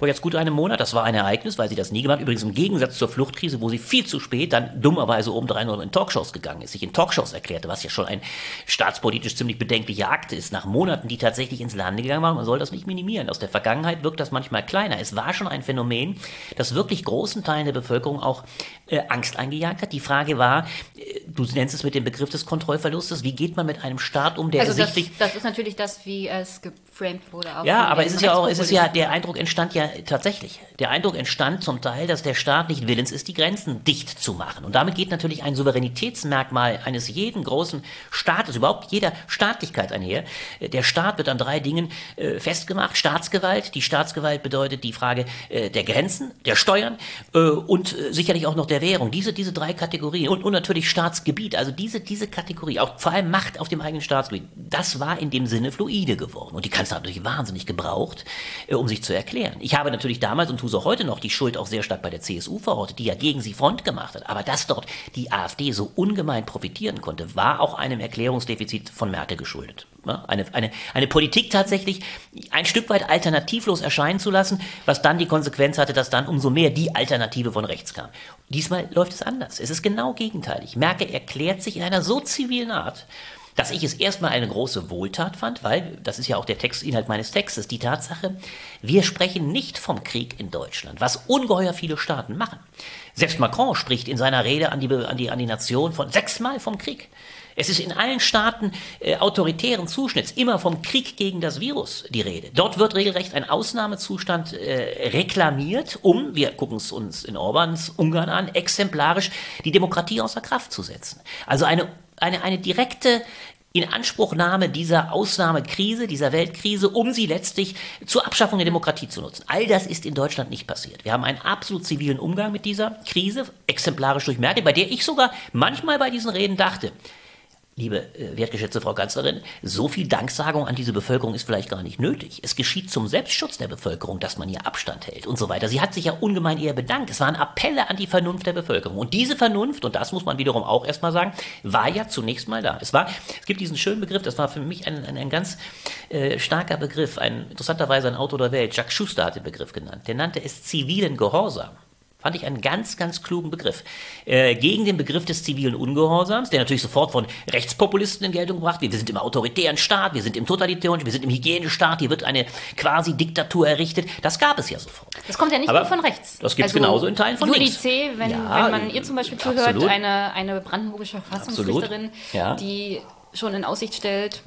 vor jetzt gut einem Monat. Das war ein Ereignis, weil sie das nie gemacht hat. Übrigens im Gegensatz zur Fluchtkrise, wo sie viel zu spät dann dummerweise obendrein noch in Talkshows gegangen ist, sich in Talkshows erklärte, was ja schon ein staatspolitisch ziemlich bedenklicher Akt ist. Nach Monaten, die tatsächlich ins Lande gegangen waren, man soll das nicht minimieren. Aus der Vergangenheit wirkt das manchmal kleiner. Es war schon ein Phänomen, das wirklich großen Teilen der Bevölkerung auch äh, Angst eingejagt hat. Die Frage war, äh, du nennst es mit dem Begriff des Kontrollverlustes, wie geht man mit einem Staat um, der also sichtlich... Das, das ist natürlich das, wie es geframed wurde. ja, aber es ist ja auch, es ist ja, der Eindruck entstand ja tatsächlich. Der Eindruck entstand zum Teil, dass der Staat nicht willens ist, die Grenzen dicht zu machen. Und damit geht natürlich ein Souveränitätsmerkmal eines jeden großen Staates, überhaupt jeder Staatlichkeit einher. Der Staat wird an drei Dingen äh, festgemacht. Staatsgewalt. Die Staatsgewalt bedeutet die Frage äh, der Grenzen, der Steuern äh, und äh, sicherlich auch noch der Währung. Diese, diese drei Kategorien. Und, und natürlich Staatsgebiet. Also diese, diese Kategorie, auch vor allem Macht auf dem eigenen Staatsgebiet. Das war in dem Sinne fluide geworden. Und die Kanzler hat natürlich wahnsinnig gebraucht, äh, um sich zu erklären. Ich habe natürlich damals und tue es auch heute noch die Schuld auch sehr stark bei der CSU verortet, die ja gegen sie Front gemacht hat. Aber dass dort die AfD so ungemein profitieren konnte, war auch einem Erklärungsdefizit von Merkel geschuldet. Eine, eine, eine Politik tatsächlich ein Stück weit alternativlos erscheinen zu lassen, was dann die Konsequenz hatte, dass dann umso mehr die Alternative von rechts kam. Diesmal läuft es anders. Es ist genau gegenteilig. Merkel erklärt sich in einer so zivilen Art, dass ich es erstmal eine große Wohltat fand, weil, das ist ja auch der Textinhalt meines Textes, die Tatsache, wir sprechen nicht vom Krieg in Deutschland, was ungeheuer viele Staaten machen. Selbst Macron spricht in seiner Rede an die, an die, an die Nation von sechsmal vom Krieg. Es ist in allen Staaten äh, autoritären Zuschnitts immer vom Krieg gegen das Virus die Rede. Dort wird regelrecht ein Ausnahmezustand äh, reklamiert, um, wir gucken es uns in Orbans Ungarn an, exemplarisch die Demokratie außer Kraft zu setzen. Also eine, eine, eine direkte Inanspruchnahme dieser Ausnahmekrise, dieser Weltkrise, um sie letztlich zur Abschaffung der Demokratie zu nutzen. All das ist in Deutschland nicht passiert. Wir haben einen absolut zivilen Umgang mit dieser Krise, exemplarisch durch Merkel, bei der ich sogar manchmal bei diesen Reden dachte, liebe äh, wertgeschätzte Frau Kanzlerin, so viel Danksagung an diese Bevölkerung ist vielleicht gar nicht nötig. Es geschieht zum Selbstschutz der Bevölkerung, dass man hier Abstand hält und so weiter. Sie hat sich ja ungemein eher bedankt. Es waren Appelle an die Vernunft der Bevölkerung. Und diese Vernunft, und das muss man wiederum auch erstmal sagen, war ja zunächst mal da. Es war, es gibt diesen schönen Begriff, das war für mich ein, ein, ein ganz äh, starker Begriff, ein interessanterweise ein Autor der Welt, Jacques Schuster hat den Begriff genannt. Der nannte es zivilen Gehorsam. Fand ich einen ganz, ganz klugen Begriff. Äh, gegen den Begriff des zivilen Ungehorsams, der natürlich sofort von Rechtspopulisten in Geltung gebracht wird. Wir sind im autoritären Staat, wir sind im totalitären, wir sind im Hygienestaat, hier wird eine quasi Diktatur errichtet. Das gab es ja sofort. Das kommt ja nicht Aber nur von rechts. Das gibt es also genauso in Teilen von Juli links. C., wenn, ja, wenn man ihr zum Beispiel zuhört, eine, eine brandenburgische Verfassungsrichterin, ja. die schon in Aussicht stellt,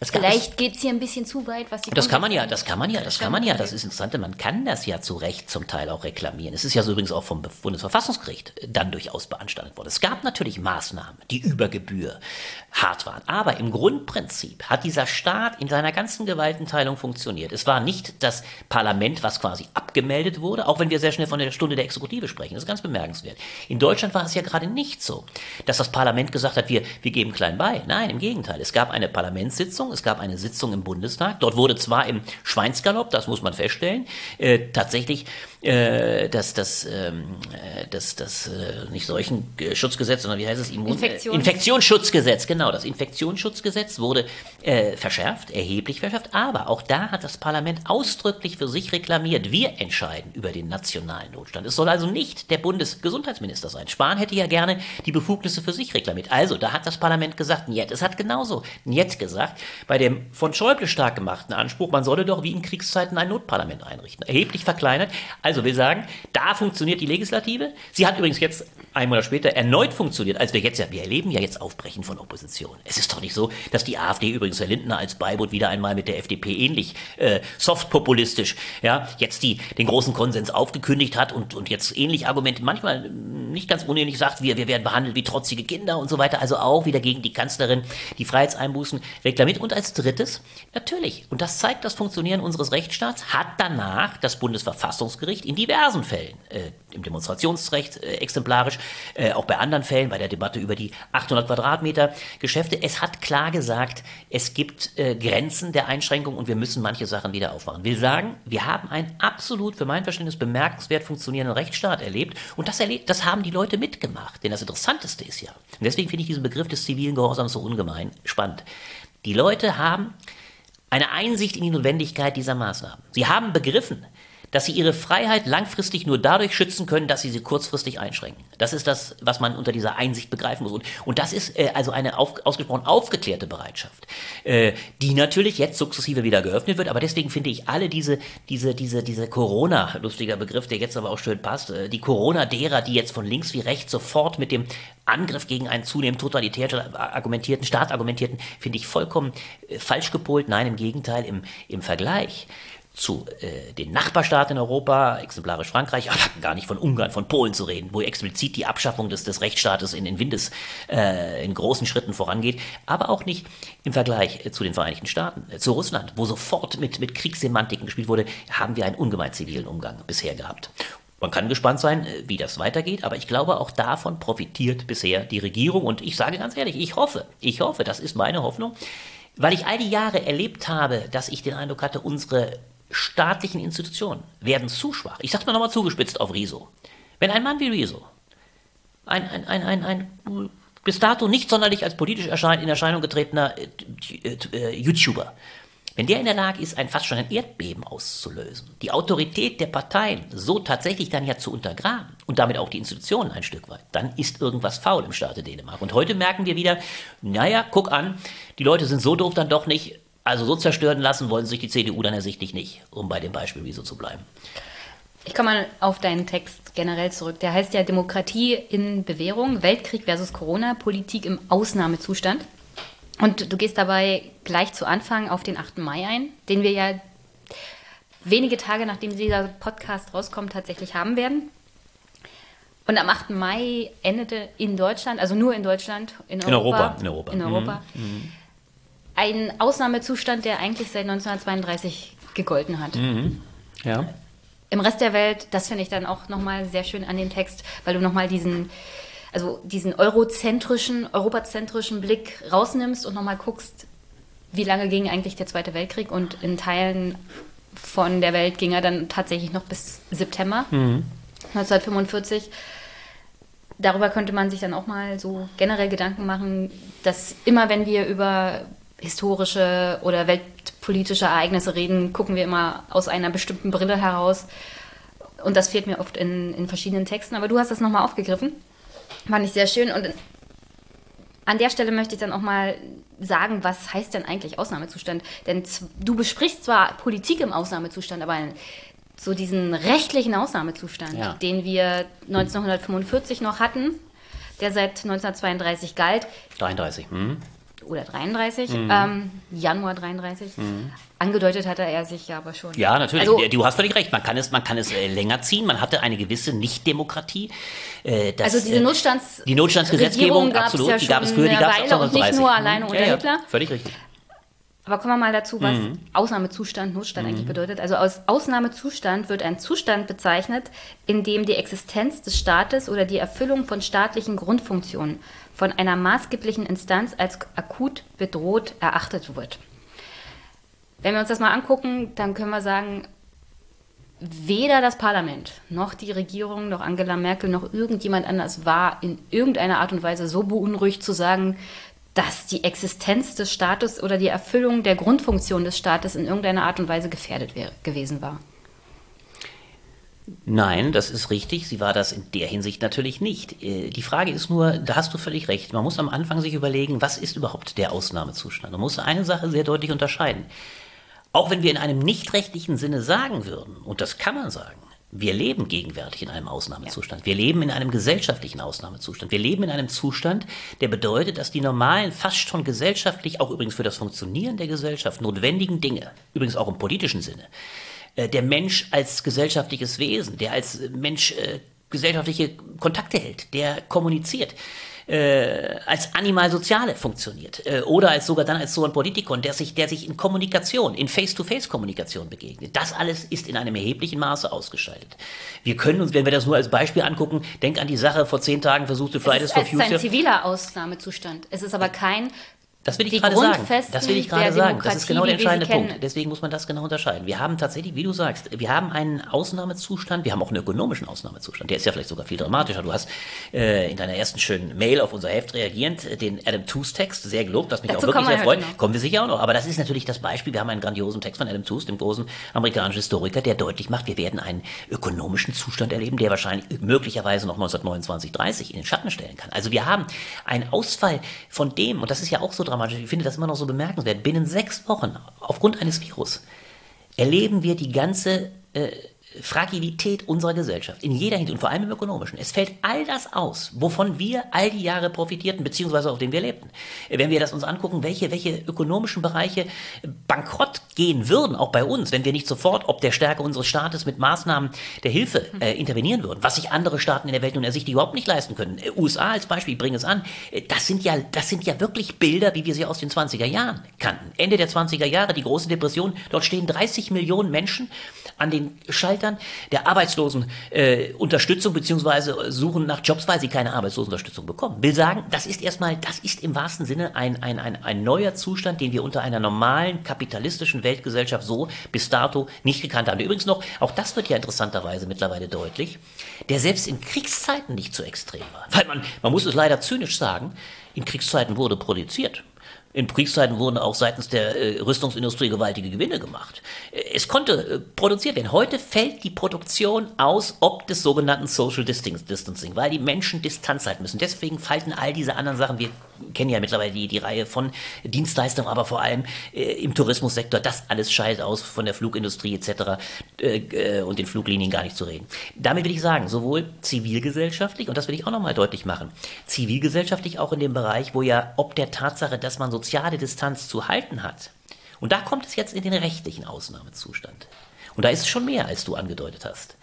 Vielleicht geht es hier ein bisschen zu weit, was die Das kann man ja, das kann man ja, das kann man ja, das ist interessant. Man kann das ja zu Recht zum Teil auch reklamieren. Es ist ja so übrigens auch vom Bundesverfassungsgericht dann durchaus beanstandet worden. Es gab natürlich Maßnahmen, die über Gebühr hart waren. Aber im Grundprinzip hat dieser Staat in seiner ganzen Gewaltenteilung funktioniert. Es war nicht das Parlament, was quasi abgemeldet wurde, auch wenn wir sehr schnell von der Stunde der Exekutive sprechen. Das ist ganz bemerkenswert. In Deutschland war es ja gerade nicht so, dass das Parlament gesagt hat, wir, wir geben klein bei. Nein, im Gegenteil. Es gab eine Parlamentssitzung, Sitzung. Es gab eine Sitzung im Bundestag. Dort wurde zwar im Schweinsgalopp, das muss man feststellen, äh, tatsächlich äh, das, das, ähm, äh, das, das, äh, nicht Seuchenschutzgesetz, sondern wie heißt es? Immun Infektions Infektionsschutzgesetz, genau. Das Infektionsschutzgesetz wurde äh, verschärft, erheblich verschärft, aber auch da hat das Parlament ausdrücklich für sich reklamiert. Wir entscheiden über den nationalen Notstand. Es soll also nicht der Bundesgesundheitsminister sein. Spahn hätte ja gerne die Befugnisse für sich reklamiert. Also, da hat das Parlament gesagt, Niet. Es hat genauso Niet gesagt, bei dem von Schäuble stark gemachten Anspruch, man solle doch wie in Kriegszeiten ein Notparlament einrichten. Erheblich verkleinert. Also wir sagen, da funktioniert die Legislative. Sie hat übrigens jetzt ein Monat später erneut funktioniert, als wir jetzt ja, wir erleben ja jetzt Aufbrechen von Opposition. Es ist doch nicht so, dass die AfD übrigens Herr Lindner als Beibot wieder einmal mit der FDP ähnlich äh, softpopulistisch, ja, jetzt die, den großen Konsens aufgekündigt hat und, und jetzt ähnlich Argumente, manchmal nicht ganz unähnlich sagt, wir, wir werden behandelt wie trotzige Kinder und so weiter, also auch wieder gegen die Kanzlerin die Freiheitseinbußen reklamiert. Und als drittes, natürlich, und das zeigt das Funktionieren unseres Rechtsstaats, hat danach das Bundesverfassungsgericht Gericht in diversen Fällen, äh, im Demonstrationsrecht äh, exemplarisch, äh, auch bei anderen Fällen, bei der Debatte über die 800 Quadratmeter Geschäfte, es hat klar gesagt, es gibt äh, Grenzen der Einschränkung und wir müssen manche Sachen wieder aufmachen. Will sagen, wir haben einen absolut, für mein Verständnis, bemerkenswert funktionierenden Rechtsstaat erlebt und das, erlebt, das haben die Leute mitgemacht. Denn das Interessanteste ist ja, und deswegen finde ich diesen Begriff des zivilen Gehorsams so ungemein spannend. Die Leute haben eine Einsicht in die Notwendigkeit dieser Maßnahmen. Sie haben begriffen, dass sie ihre Freiheit langfristig nur dadurch schützen können, dass sie sie kurzfristig einschränken. Das ist das, was man unter dieser Einsicht begreifen muss. Und, und das ist äh, also eine auf, ausgesprochen aufgeklärte Bereitschaft, äh, die natürlich jetzt sukzessive wieder geöffnet wird. Aber deswegen finde ich alle diese, diese, diese, diese Corona, lustiger Begriff, der jetzt aber auch schön passt, äh, die Corona derer, die jetzt von links wie rechts sofort mit dem Angriff gegen einen zunehmend totalitär argumentierten Staat argumentierten, finde ich vollkommen äh, falsch gepolt. Nein, im Gegenteil, im, im Vergleich zu äh, den Nachbarstaaten in Europa, exemplarisch Frankreich, aber gar nicht von Ungarn, von Polen zu reden, wo explizit die Abschaffung des, des Rechtsstaates in, in Windes äh, in großen Schritten vorangeht, aber auch nicht im Vergleich äh, zu den Vereinigten Staaten, äh, zu Russland, wo sofort mit, mit Kriegssemantiken gespielt wurde, haben wir einen ungemein zivilen Umgang bisher gehabt. Man kann gespannt sein, äh, wie das weitergeht, aber ich glaube, auch davon profitiert bisher die Regierung. Und ich sage ganz ehrlich, ich hoffe, ich hoffe, das ist meine Hoffnung, weil ich all die Jahre erlebt habe, dass ich den Eindruck hatte, unsere staatlichen Institutionen werden zu schwach. Ich sag's mal nochmal zugespitzt auf Riso. Wenn ein Mann wie Riso, ein, ein, ein, ein, ein bis dato nicht sonderlich als politisch in Erscheinung getretener äh, äh, YouTuber, wenn der in der Lage ist, ein fast schon ein Erdbeben auszulösen, die Autorität der Parteien so tatsächlich dann ja zu untergraben und damit auch die Institutionen ein Stück weit, dann ist irgendwas faul im Staate Dänemark. Und heute merken wir wieder, naja, guck an, die Leute sind so doof dann doch nicht, also so zerstören lassen wollen sich die CDU dann ersichtlich nicht, um bei dem Beispiel Wieso zu bleiben. Ich komme mal auf deinen Text generell zurück. Der heißt ja Demokratie in Bewährung, Weltkrieg versus Corona, Politik im Ausnahmezustand. Und du gehst dabei gleich zu Anfang auf den 8. Mai ein, den wir ja wenige Tage nachdem dieser Podcast rauskommt, tatsächlich haben werden. Und am 8. Mai endete in Deutschland, also nur in Deutschland, in Europa, in Europa, in Europa, in Europa mhm ein Ausnahmezustand, der eigentlich seit 1932 gegolten hat. Mhm. Ja. Im Rest der Welt, das finde ich dann auch nochmal sehr schön an dem Text, weil du nochmal diesen, also diesen eurozentrischen, europazentrischen Blick rausnimmst und nochmal guckst, wie lange ging eigentlich der Zweite Weltkrieg und in Teilen von der Welt ging er dann tatsächlich noch bis September mhm. 1945 darüber könnte man sich dann auch mal so generell Gedanken machen, dass immer wenn wir über historische oder weltpolitische Ereignisse reden, gucken wir immer aus einer bestimmten Brille heraus. Und das fehlt mir oft in, in verschiedenen Texten. Aber du hast das nochmal aufgegriffen. Fand ich sehr schön. Und an der Stelle möchte ich dann auch mal sagen, was heißt denn eigentlich Ausnahmezustand? Denn du besprichst zwar Politik im Ausnahmezustand, aber so diesen rechtlichen Ausnahmezustand, ja. den wir 1945 noch hatten, der seit 1932 galt. 33. Mhm oder 33, mhm. ähm, Januar 33. Mhm. Angedeutet hatte er sich ja aber schon. Ja, natürlich. Also, du hast völlig recht. Man kann es, man kann es äh, länger ziehen. Man hatte eine gewisse Nichtdemokratie. Äh, also diese Notstands die Notstandsgesetzgebung, absolut, ja die gab es früher, die gab es auch nicht nur alleine mhm. unter ja, Hitler. völlig richtig. Aber kommen wir mal dazu, was mhm. Ausnahmezustand, Notstand mhm. eigentlich bedeutet. Also aus Ausnahmezustand wird ein Zustand bezeichnet, in dem die Existenz des Staates oder die Erfüllung von staatlichen Grundfunktionen von einer maßgeblichen Instanz als akut bedroht erachtet wird. Wenn wir uns das mal angucken, dann können wir sagen, weder das Parlament noch die Regierung noch Angela Merkel noch irgendjemand anders war in irgendeiner Art und Weise so beunruhigt zu sagen, dass die Existenz des Staates oder die Erfüllung der Grundfunktion des Staates in irgendeiner Art und Weise gefährdet gewesen war. Nein, das ist richtig. Sie war das in der Hinsicht natürlich nicht. Äh, die Frage ist nur, da hast du völlig recht. Man muss am Anfang sich überlegen, was ist überhaupt der Ausnahmezustand? Man muss eine Sache sehr deutlich unterscheiden. Auch wenn wir in einem nicht rechtlichen Sinne sagen würden, und das kann man sagen, wir leben gegenwärtig in einem Ausnahmezustand. Wir leben in einem gesellschaftlichen Ausnahmezustand. Wir leben in einem Zustand, der bedeutet, dass die normalen, fast schon gesellschaftlich, auch übrigens für das Funktionieren der Gesellschaft notwendigen Dinge, übrigens auch im politischen Sinne, äh, der Mensch als gesellschaftliches Wesen, der als Mensch äh, gesellschaftliche Kontakte hält, der kommuniziert, äh, als Animal Soziale funktioniert äh, oder als sogar dann als so ein Politikon, der sich, der sich in Kommunikation, in Face-to-Face-Kommunikation begegnet. Das alles ist in einem erheblichen Maße ausgeschaltet. Wir können uns, wenn wir das nur als Beispiel angucken, denk an die Sache vor zehn Tagen versuchte Fridays for Future. Es ist ein ziviler Ausnahmezustand. Es ist aber kein das will ich gerade sagen. Das will ich gerade sagen. Das ist genau der entscheidende Punkt. Deswegen muss man das genau unterscheiden. Wir haben tatsächlich, wie du sagst, wir haben einen Ausnahmezustand, wir haben auch einen ökonomischen Ausnahmezustand. Der ist ja vielleicht sogar viel dramatischer. Du hast äh, in deiner ersten schönen Mail auf unser Heft reagierend äh, den Adam Tooze Text sehr gelobt, was mich Dazu auch wirklich sehr freut. Kommen wir sicher auch noch. Aber das ist natürlich das Beispiel. Wir haben einen grandiosen Text von Adam Tooze, dem großen amerikanischen Historiker, der deutlich macht, wir werden einen ökonomischen Zustand erleben, der wahrscheinlich möglicherweise noch 1929, 30 in den Schatten stellen kann. Also wir haben einen Ausfall von dem, und das ist ja auch so dramatisch. Ich finde das immer noch so bemerkenswert. Binnen sechs Wochen, aufgrund eines Virus, erleben wir die ganze äh, Fragilität unserer Gesellschaft in jeder Hinsicht und vor allem im ökonomischen. Es fällt all das aus, wovon wir all die Jahre profitierten, beziehungsweise auf dem wir lebten. Wenn wir das uns angucken, welche, welche ökonomischen Bereiche bankrott gehen würden, auch bei uns, wenn wir nicht sofort ob der Stärke unseres Staates mit Maßnahmen der Hilfe äh, intervenieren würden, was sich andere Staaten in der Welt nun ersichtlich überhaupt nicht leisten können. Äh, USA als Beispiel, bringe es an, äh, das sind ja, das sind ja wirklich Bilder, wie wir sie aus den 20er Jahren kannten. Ende der 20er Jahre, die große Depression, dort stehen 30 Millionen Menschen an den Schaltern der Arbeitslosenunterstützung äh, beziehungsweise suchen nach Jobs, weil sie keine Arbeitslosenunterstützung bekommen. Will sagen, das ist erstmal, das ist im wahrsten Sinne ein, ein, ein, ein neuer Zustand, den wir unter einer normalen kapitalistischen Weltgesellschaft so bis dato nicht gekannt haben. Übrigens noch, auch das wird ja interessanterweise mittlerweile deutlich, der selbst in Kriegszeiten nicht so extrem war. Weil man, man muss es leider zynisch sagen, in Kriegszeiten wurde produziert. In Kriegszeiten wurden auch seitens der äh, Rüstungsindustrie gewaltige Gewinne gemacht. Äh, es konnte äh, produziert werden. Heute fällt die Produktion aus ob des sogenannten Social Distancing, weil die Menschen Distanz halten müssen. Deswegen falten all diese anderen Sachen, wir kennen ja mittlerweile die, die Reihe von Dienstleistungen, aber vor allem äh, im Tourismussektor, das alles scheidet aus von der Flugindustrie etc. Äh, und den Fluglinien gar nicht zu reden. Damit will ich sagen, sowohl zivilgesellschaftlich, und das will ich auch nochmal deutlich machen, zivilgesellschaftlich auch in dem Bereich, wo ja ob der Tatsache, dass man soziale Distanz zu halten hat, und da kommt es jetzt in den rechtlichen Ausnahmezustand. Und da ist es schon mehr, als du angedeutet hast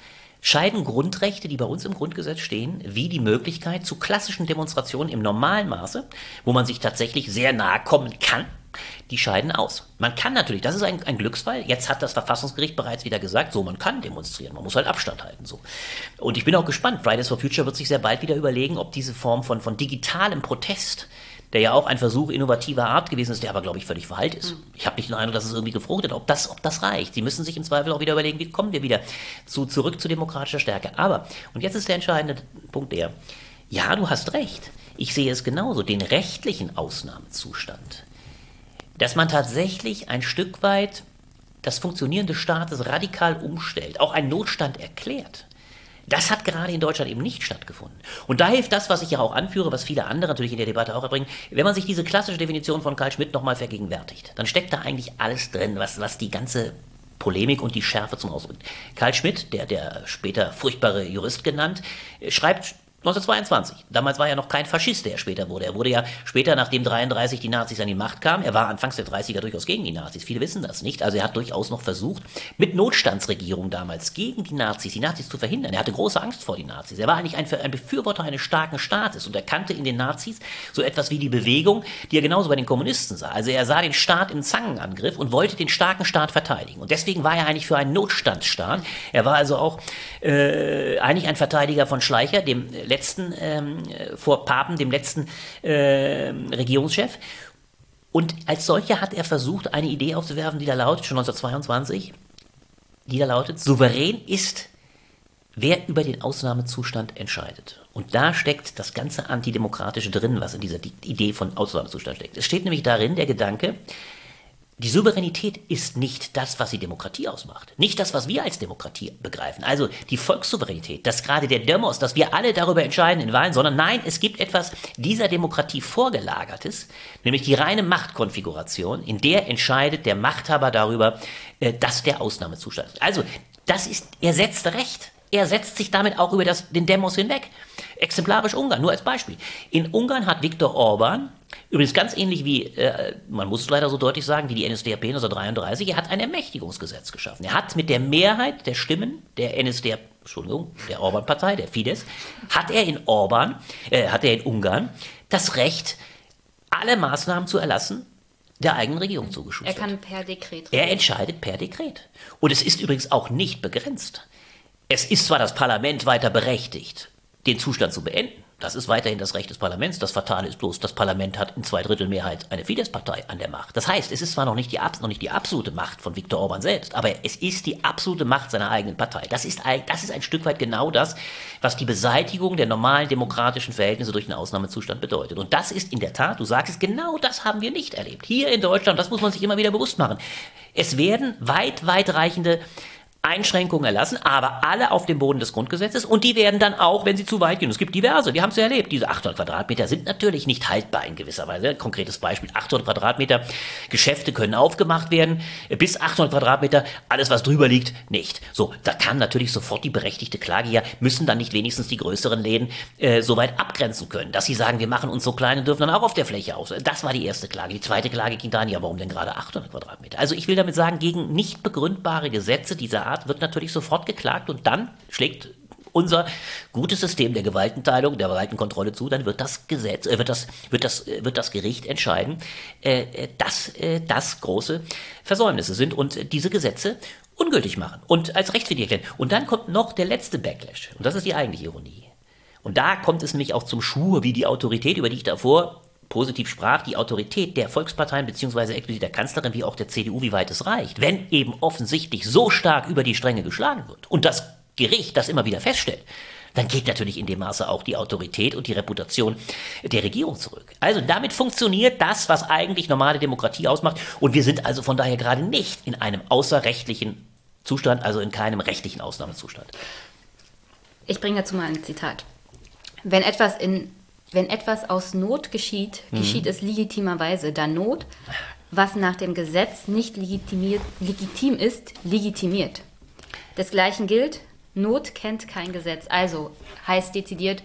scheiden Grundrechte, die bei uns im Grundgesetz stehen, wie die Möglichkeit zu klassischen Demonstrationen im normalen Maße, wo man sich tatsächlich sehr nahe kommen kann, die scheiden aus. Man kann natürlich, das ist ein, ein, Glücksfall. Jetzt hat das Verfassungsgericht bereits wieder gesagt, so, man kann demonstrieren, man muss halt Abstand halten, so. Und ich bin auch gespannt. Fridays for Future wird sich sehr bald wieder überlegen, ob diese Form von, von digitalem Protest der ja auch ein Versuch innovativer Art gewesen ist, der aber, glaube ich, völlig verhalten ist. Mhm. Ich habe nicht den Eindruck, dass es irgendwie gefruchtet ob das, ob das reicht. Sie müssen sich im Zweifel auch wieder überlegen, wie kommen wir wieder zu, zurück zu demokratischer Stärke. Aber, und jetzt ist der entscheidende Punkt der, ja, du hast recht. Ich sehe es genauso, den rechtlichen Ausnahmezustand. Dass man tatsächlich ein Stück weit das Funktionieren des Staates radikal umstellt, auch einen Notstand erklärt. Das hat gerade in Deutschland eben nicht stattgefunden. Und da hilft das, was ich ja auch anführe, was viele andere natürlich in der Debatte auch erbringen, wenn man sich diese klassische Definition von Karl Schmidt nochmal vergegenwärtigt, dann steckt da eigentlich alles drin, was, was die ganze Polemik und die Schärfe zum Ausdruck. Karl Schmidt, der, der später furchtbare Jurist genannt, schreibt 1922. Damals war er noch kein Faschist, der er später wurde. Er wurde ja später, nachdem 33 die Nazis an die Macht kamen, er war anfangs der 30er durchaus gegen die Nazis. Viele wissen das nicht. Also er hat durchaus noch versucht, mit Notstandsregierung damals gegen die Nazis, die Nazis zu verhindern. Er hatte große Angst vor die Nazis. Er war eigentlich ein, ein Befürworter eines starken Staates und er kannte in den Nazis so etwas wie die Bewegung, die er genauso bei den Kommunisten sah. Also er sah den Staat im Zangenangriff und wollte den starken Staat verteidigen. Und deswegen war er eigentlich für einen Notstandsstaat. Er war also auch äh, eigentlich ein Verteidiger von Schleicher, dem letzten, ähm, vor Papen, dem letzten äh, Regierungschef. Und als solcher hat er versucht, eine Idee aufzuwerfen, die da lautet, schon 1922, die da lautet, souverän ist, wer über den Ausnahmezustand entscheidet. Und da steckt das ganze Antidemokratische drin, was in dieser Idee von Ausnahmezustand steckt. Es steht nämlich darin der Gedanke, die Souveränität ist nicht das, was die Demokratie ausmacht. Nicht das, was wir als Demokratie begreifen. Also die Volkssouveränität, das gerade der Demos, dass wir alle darüber entscheiden in Wahlen, sondern nein, es gibt etwas dieser Demokratie vorgelagertes, nämlich die reine Machtkonfiguration, in der entscheidet der Machthaber darüber, äh, dass der Ausnahmezustand ist. Also das ist, er setzt Recht. Er setzt sich damit auch über das, den Demos hinweg. Exemplarisch Ungarn, nur als Beispiel. In Ungarn hat Viktor Orban Übrigens ganz ähnlich wie, äh, man muss es leider so deutlich sagen, wie die NSDAP 1933, er hat ein Ermächtigungsgesetz geschaffen. Er hat mit der Mehrheit der Stimmen der NSDAP, Entschuldigung, der Orban-Partei, der Fidesz, hat er in Orban, äh, hat er in Ungarn das Recht, alle Maßnahmen zu erlassen, der eigenen Regierung zugeschustert. Er kann per Dekret. Er entscheidet per Dekret. Und es ist übrigens auch nicht begrenzt. Es ist zwar das Parlament weiter berechtigt, den Zustand zu beenden, das ist weiterhin das Recht des Parlaments. Das Fatale ist bloß, das Parlament hat in zwei Drittel Mehrheit eine Fidesz-Partei an der Macht. Das heißt, es ist zwar noch nicht, die, noch nicht die absolute Macht von Viktor Orban selbst, aber es ist die absolute Macht seiner eigenen Partei. Das ist, ein, das ist ein Stück weit genau das, was die Beseitigung der normalen demokratischen Verhältnisse durch den Ausnahmezustand bedeutet. Und das ist in der Tat, du sagst es, genau das haben wir nicht erlebt. Hier in Deutschland, das muss man sich immer wieder bewusst machen. Es werden weit, weitreichende Einschränkungen erlassen, aber alle auf dem Boden des Grundgesetzes und die werden dann auch, wenn sie zu weit gehen, es gibt diverse, wir haben es ja erlebt, diese 800 Quadratmeter sind natürlich nicht haltbar in gewisser Weise. Konkretes Beispiel, 800 Quadratmeter, Geschäfte können aufgemacht werden, bis 800 Quadratmeter, alles was drüber liegt, nicht. So, da kann natürlich sofort die berechtigte Klage, ja, müssen dann nicht wenigstens die größeren Läden äh, so weit abgrenzen können, dass sie sagen, wir machen uns so klein und dürfen dann auch auf der Fläche aus. Das war die erste Klage. Die zweite Klage ging dann, ja, warum denn gerade 800 Quadratmeter? Also ich will damit sagen, gegen nicht begründbare Gesetze dieser Art Art wird natürlich sofort geklagt und dann schlägt unser gutes System der Gewaltenteilung, der Gewaltenkontrolle zu, dann wird das Gesetz, äh, wird das, wird das, äh, wird das Gericht entscheiden, äh, äh, dass äh, das große Versäumnisse sind und diese Gesetze ungültig machen und als rechtswidrig erklären. Und dann kommt noch der letzte Backlash. Und das ist die eigentliche Ironie. Und da kommt es nämlich auch zum Schwur, wie die Autorität, über die ich davor positiv sprach, die Autorität der Volksparteien beziehungsweise explizit der Kanzlerin wie auch der CDU, wie weit es reicht, wenn eben offensichtlich so stark über die Stränge geschlagen wird und das Gericht das immer wieder feststellt, dann geht natürlich in dem Maße auch die Autorität und die Reputation der Regierung zurück. Also damit funktioniert das, was eigentlich normale Demokratie ausmacht. Und wir sind also von daher gerade nicht in einem außerrechtlichen Zustand, also in keinem rechtlichen Ausnahmezustand. Ich bringe dazu mal ein Zitat. Wenn etwas in wenn etwas aus Not geschieht, mhm. geschieht es legitimerweise, da Not, was nach dem Gesetz nicht legitim ist, legitimiert. Desgleichen gilt, Not kennt kein Gesetz. Also heißt dezidiert,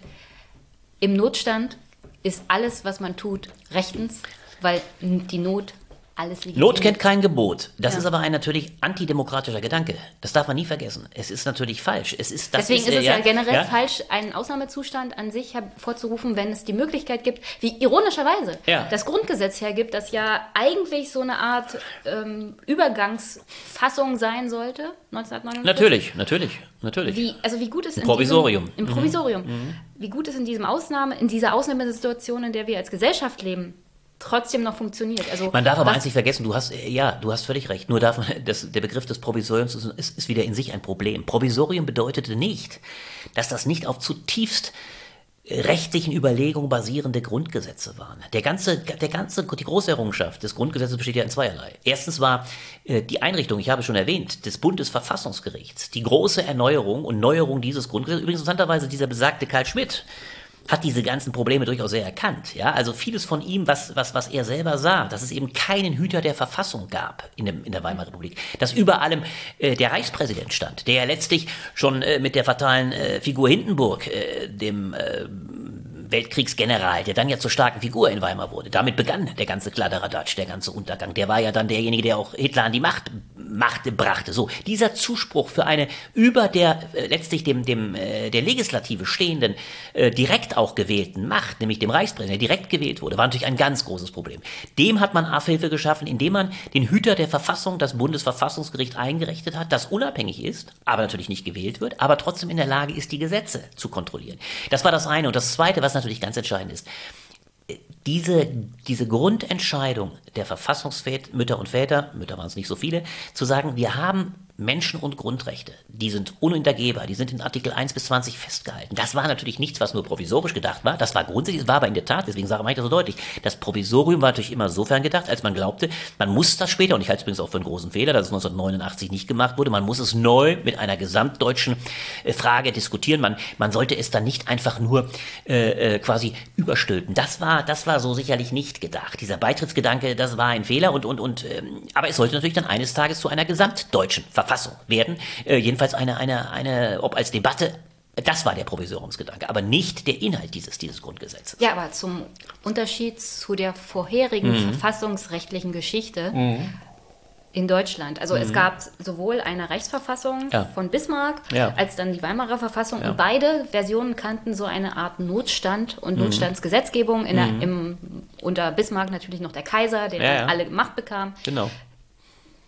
im Notstand ist alles, was man tut, rechtens, weil die Not alles legitim. Not kennt kein Gebot. Das ja. ist aber ein natürlich antidemokratischer Gedanke. Das darf man nie vergessen. Es ist natürlich falsch. Es ist, das Deswegen ist, ist es äh, ja, ja generell ja? falsch, einen Ausnahmezustand an sich hervorzurufen, wenn es die Möglichkeit gibt, wie ironischerweise das Grundgesetz hergibt, das ja eigentlich so eine Art ähm, Übergangsfassung sein sollte, 1949. Natürlich, natürlich, natürlich. Wie, also wie gut ist Im Provisorium. Diesem, Im mhm. Provisorium. Mhm. Wie gut ist in diesem Ausnahme, in dieser Ausnahmesituation, in der wir als Gesellschaft leben, trotzdem noch funktioniert. Also man darf aber eins nicht vergessen, du hast, ja, du hast völlig recht. Nur darf man, das, der Begriff des Provisoriums ist, ist, wieder in sich ein Problem. Provisorium bedeutete nicht, dass das nicht auf zutiefst rechtlichen Überlegungen basierende Grundgesetze waren. Der ganze, der ganze, die große Errungenschaft des Grundgesetzes besteht ja in zweierlei. Erstens war äh, die Einrichtung, ich habe schon erwähnt, des Bundesverfassungsgerichts, die große Erneuerung und Neuerung dieses Grundgesetzes. Übrigens interessanterweise dieser besagte Karl Schmidt, hat diese ganzen Probleme durchaus sehr erkannt. Ja, also vieles von ihm, was, was, was er selber sah, dass es eben keinen Hüter der Verfassung gab in, dem, in der Weimarer Republik, dass über allem äh, der Reichspräsident stand, der ja letztlich schon äh, mit der fatalen äh, Figur Hindenburg, äh, dem äh, Weltkriegsgeneral, der dann ja zur starken Figur in Weimar wurde. Damit begann der ganze Kladderadatsch, der ganze Untergang. Der war ja dann derjenige, der auch Hitler an die Macht, Macht brachte. So, dieser Zuspruch für eine über der äh, letztlich dem, dem äh, der Legislative stehenden, äh, direkt auch gewählten Macht, nämlich dem Reichspräsidenten, der direkt gewählt wurde, war natürlich ein ganz großes Problem. Dem hat man Abhilfe geschaffen, indem man den Hüter der Verfassung, das Bundesverfassungsgericht, eingerichtet hat, das unabhängig ist, aber natürlich nicht gewählt wird, aber trotzdem in der Lage ist, die Gesetze zu kontrollieren. Das war das eine. Und das zweite, was natürlich ganz entscheidend ist. Diese, diese Grundentscheidung der Verfassungsväter, Mütter und Väter, Mütter waren es nicht so viele, zu sagen, wir haben Menschen- und Grundrechte, die sind unhintergehbar, die sind in Artikel 1 bis 20 festgehalten. Das war natürlich nichts, was nur provisorisch gedacht war, das war grundsätzlich, das war aber in der Tat, deswegen sage ich das so deutlich, das Provisorium war natürlich immer sofern gedacht, als man glaubte, man muss das später, und ich halte es übrigens auch für einen großen Fehler, dass es 1989 nicht gemacht wurde, man muss es neu mit einer gesamtdeutschen äh, Frage diskutieren, man, man sollte es dann nicht einfach nur äh, äh, quasi überstülpen. Das war, das war so sicherlich nicht gedacht. Dieser Beitrittsgedanke, das war ein Fehler, und, und, und, ähm, aber es sollte natürlich dann eines Tages zu einer gesamtdeutschen Verfassung werden. Äh, jedenfalls eine, eine, eine, ob als Debatte das war der Provisoriumsgedanke, aber nicht der Inhalt dieses, dieses Grundgesetzes. Ja, aber zum Unterschied zu der vorherigen mhm. verfassungsrechtlichen Geschichte mhm. In Deutschland. Also mhm. es gab sowohl eine Rechtsverfassung ja. von Bismarck ja. als dann die Weimarer Verfassung. Ja. Und beide Versionen kannten so eine Art Notstand und mhm. Notstandsgesetzgebung. Der, mhm. im, unter Bismarck natürlich noch der Kaiser, der alle Macht bekam. Genau.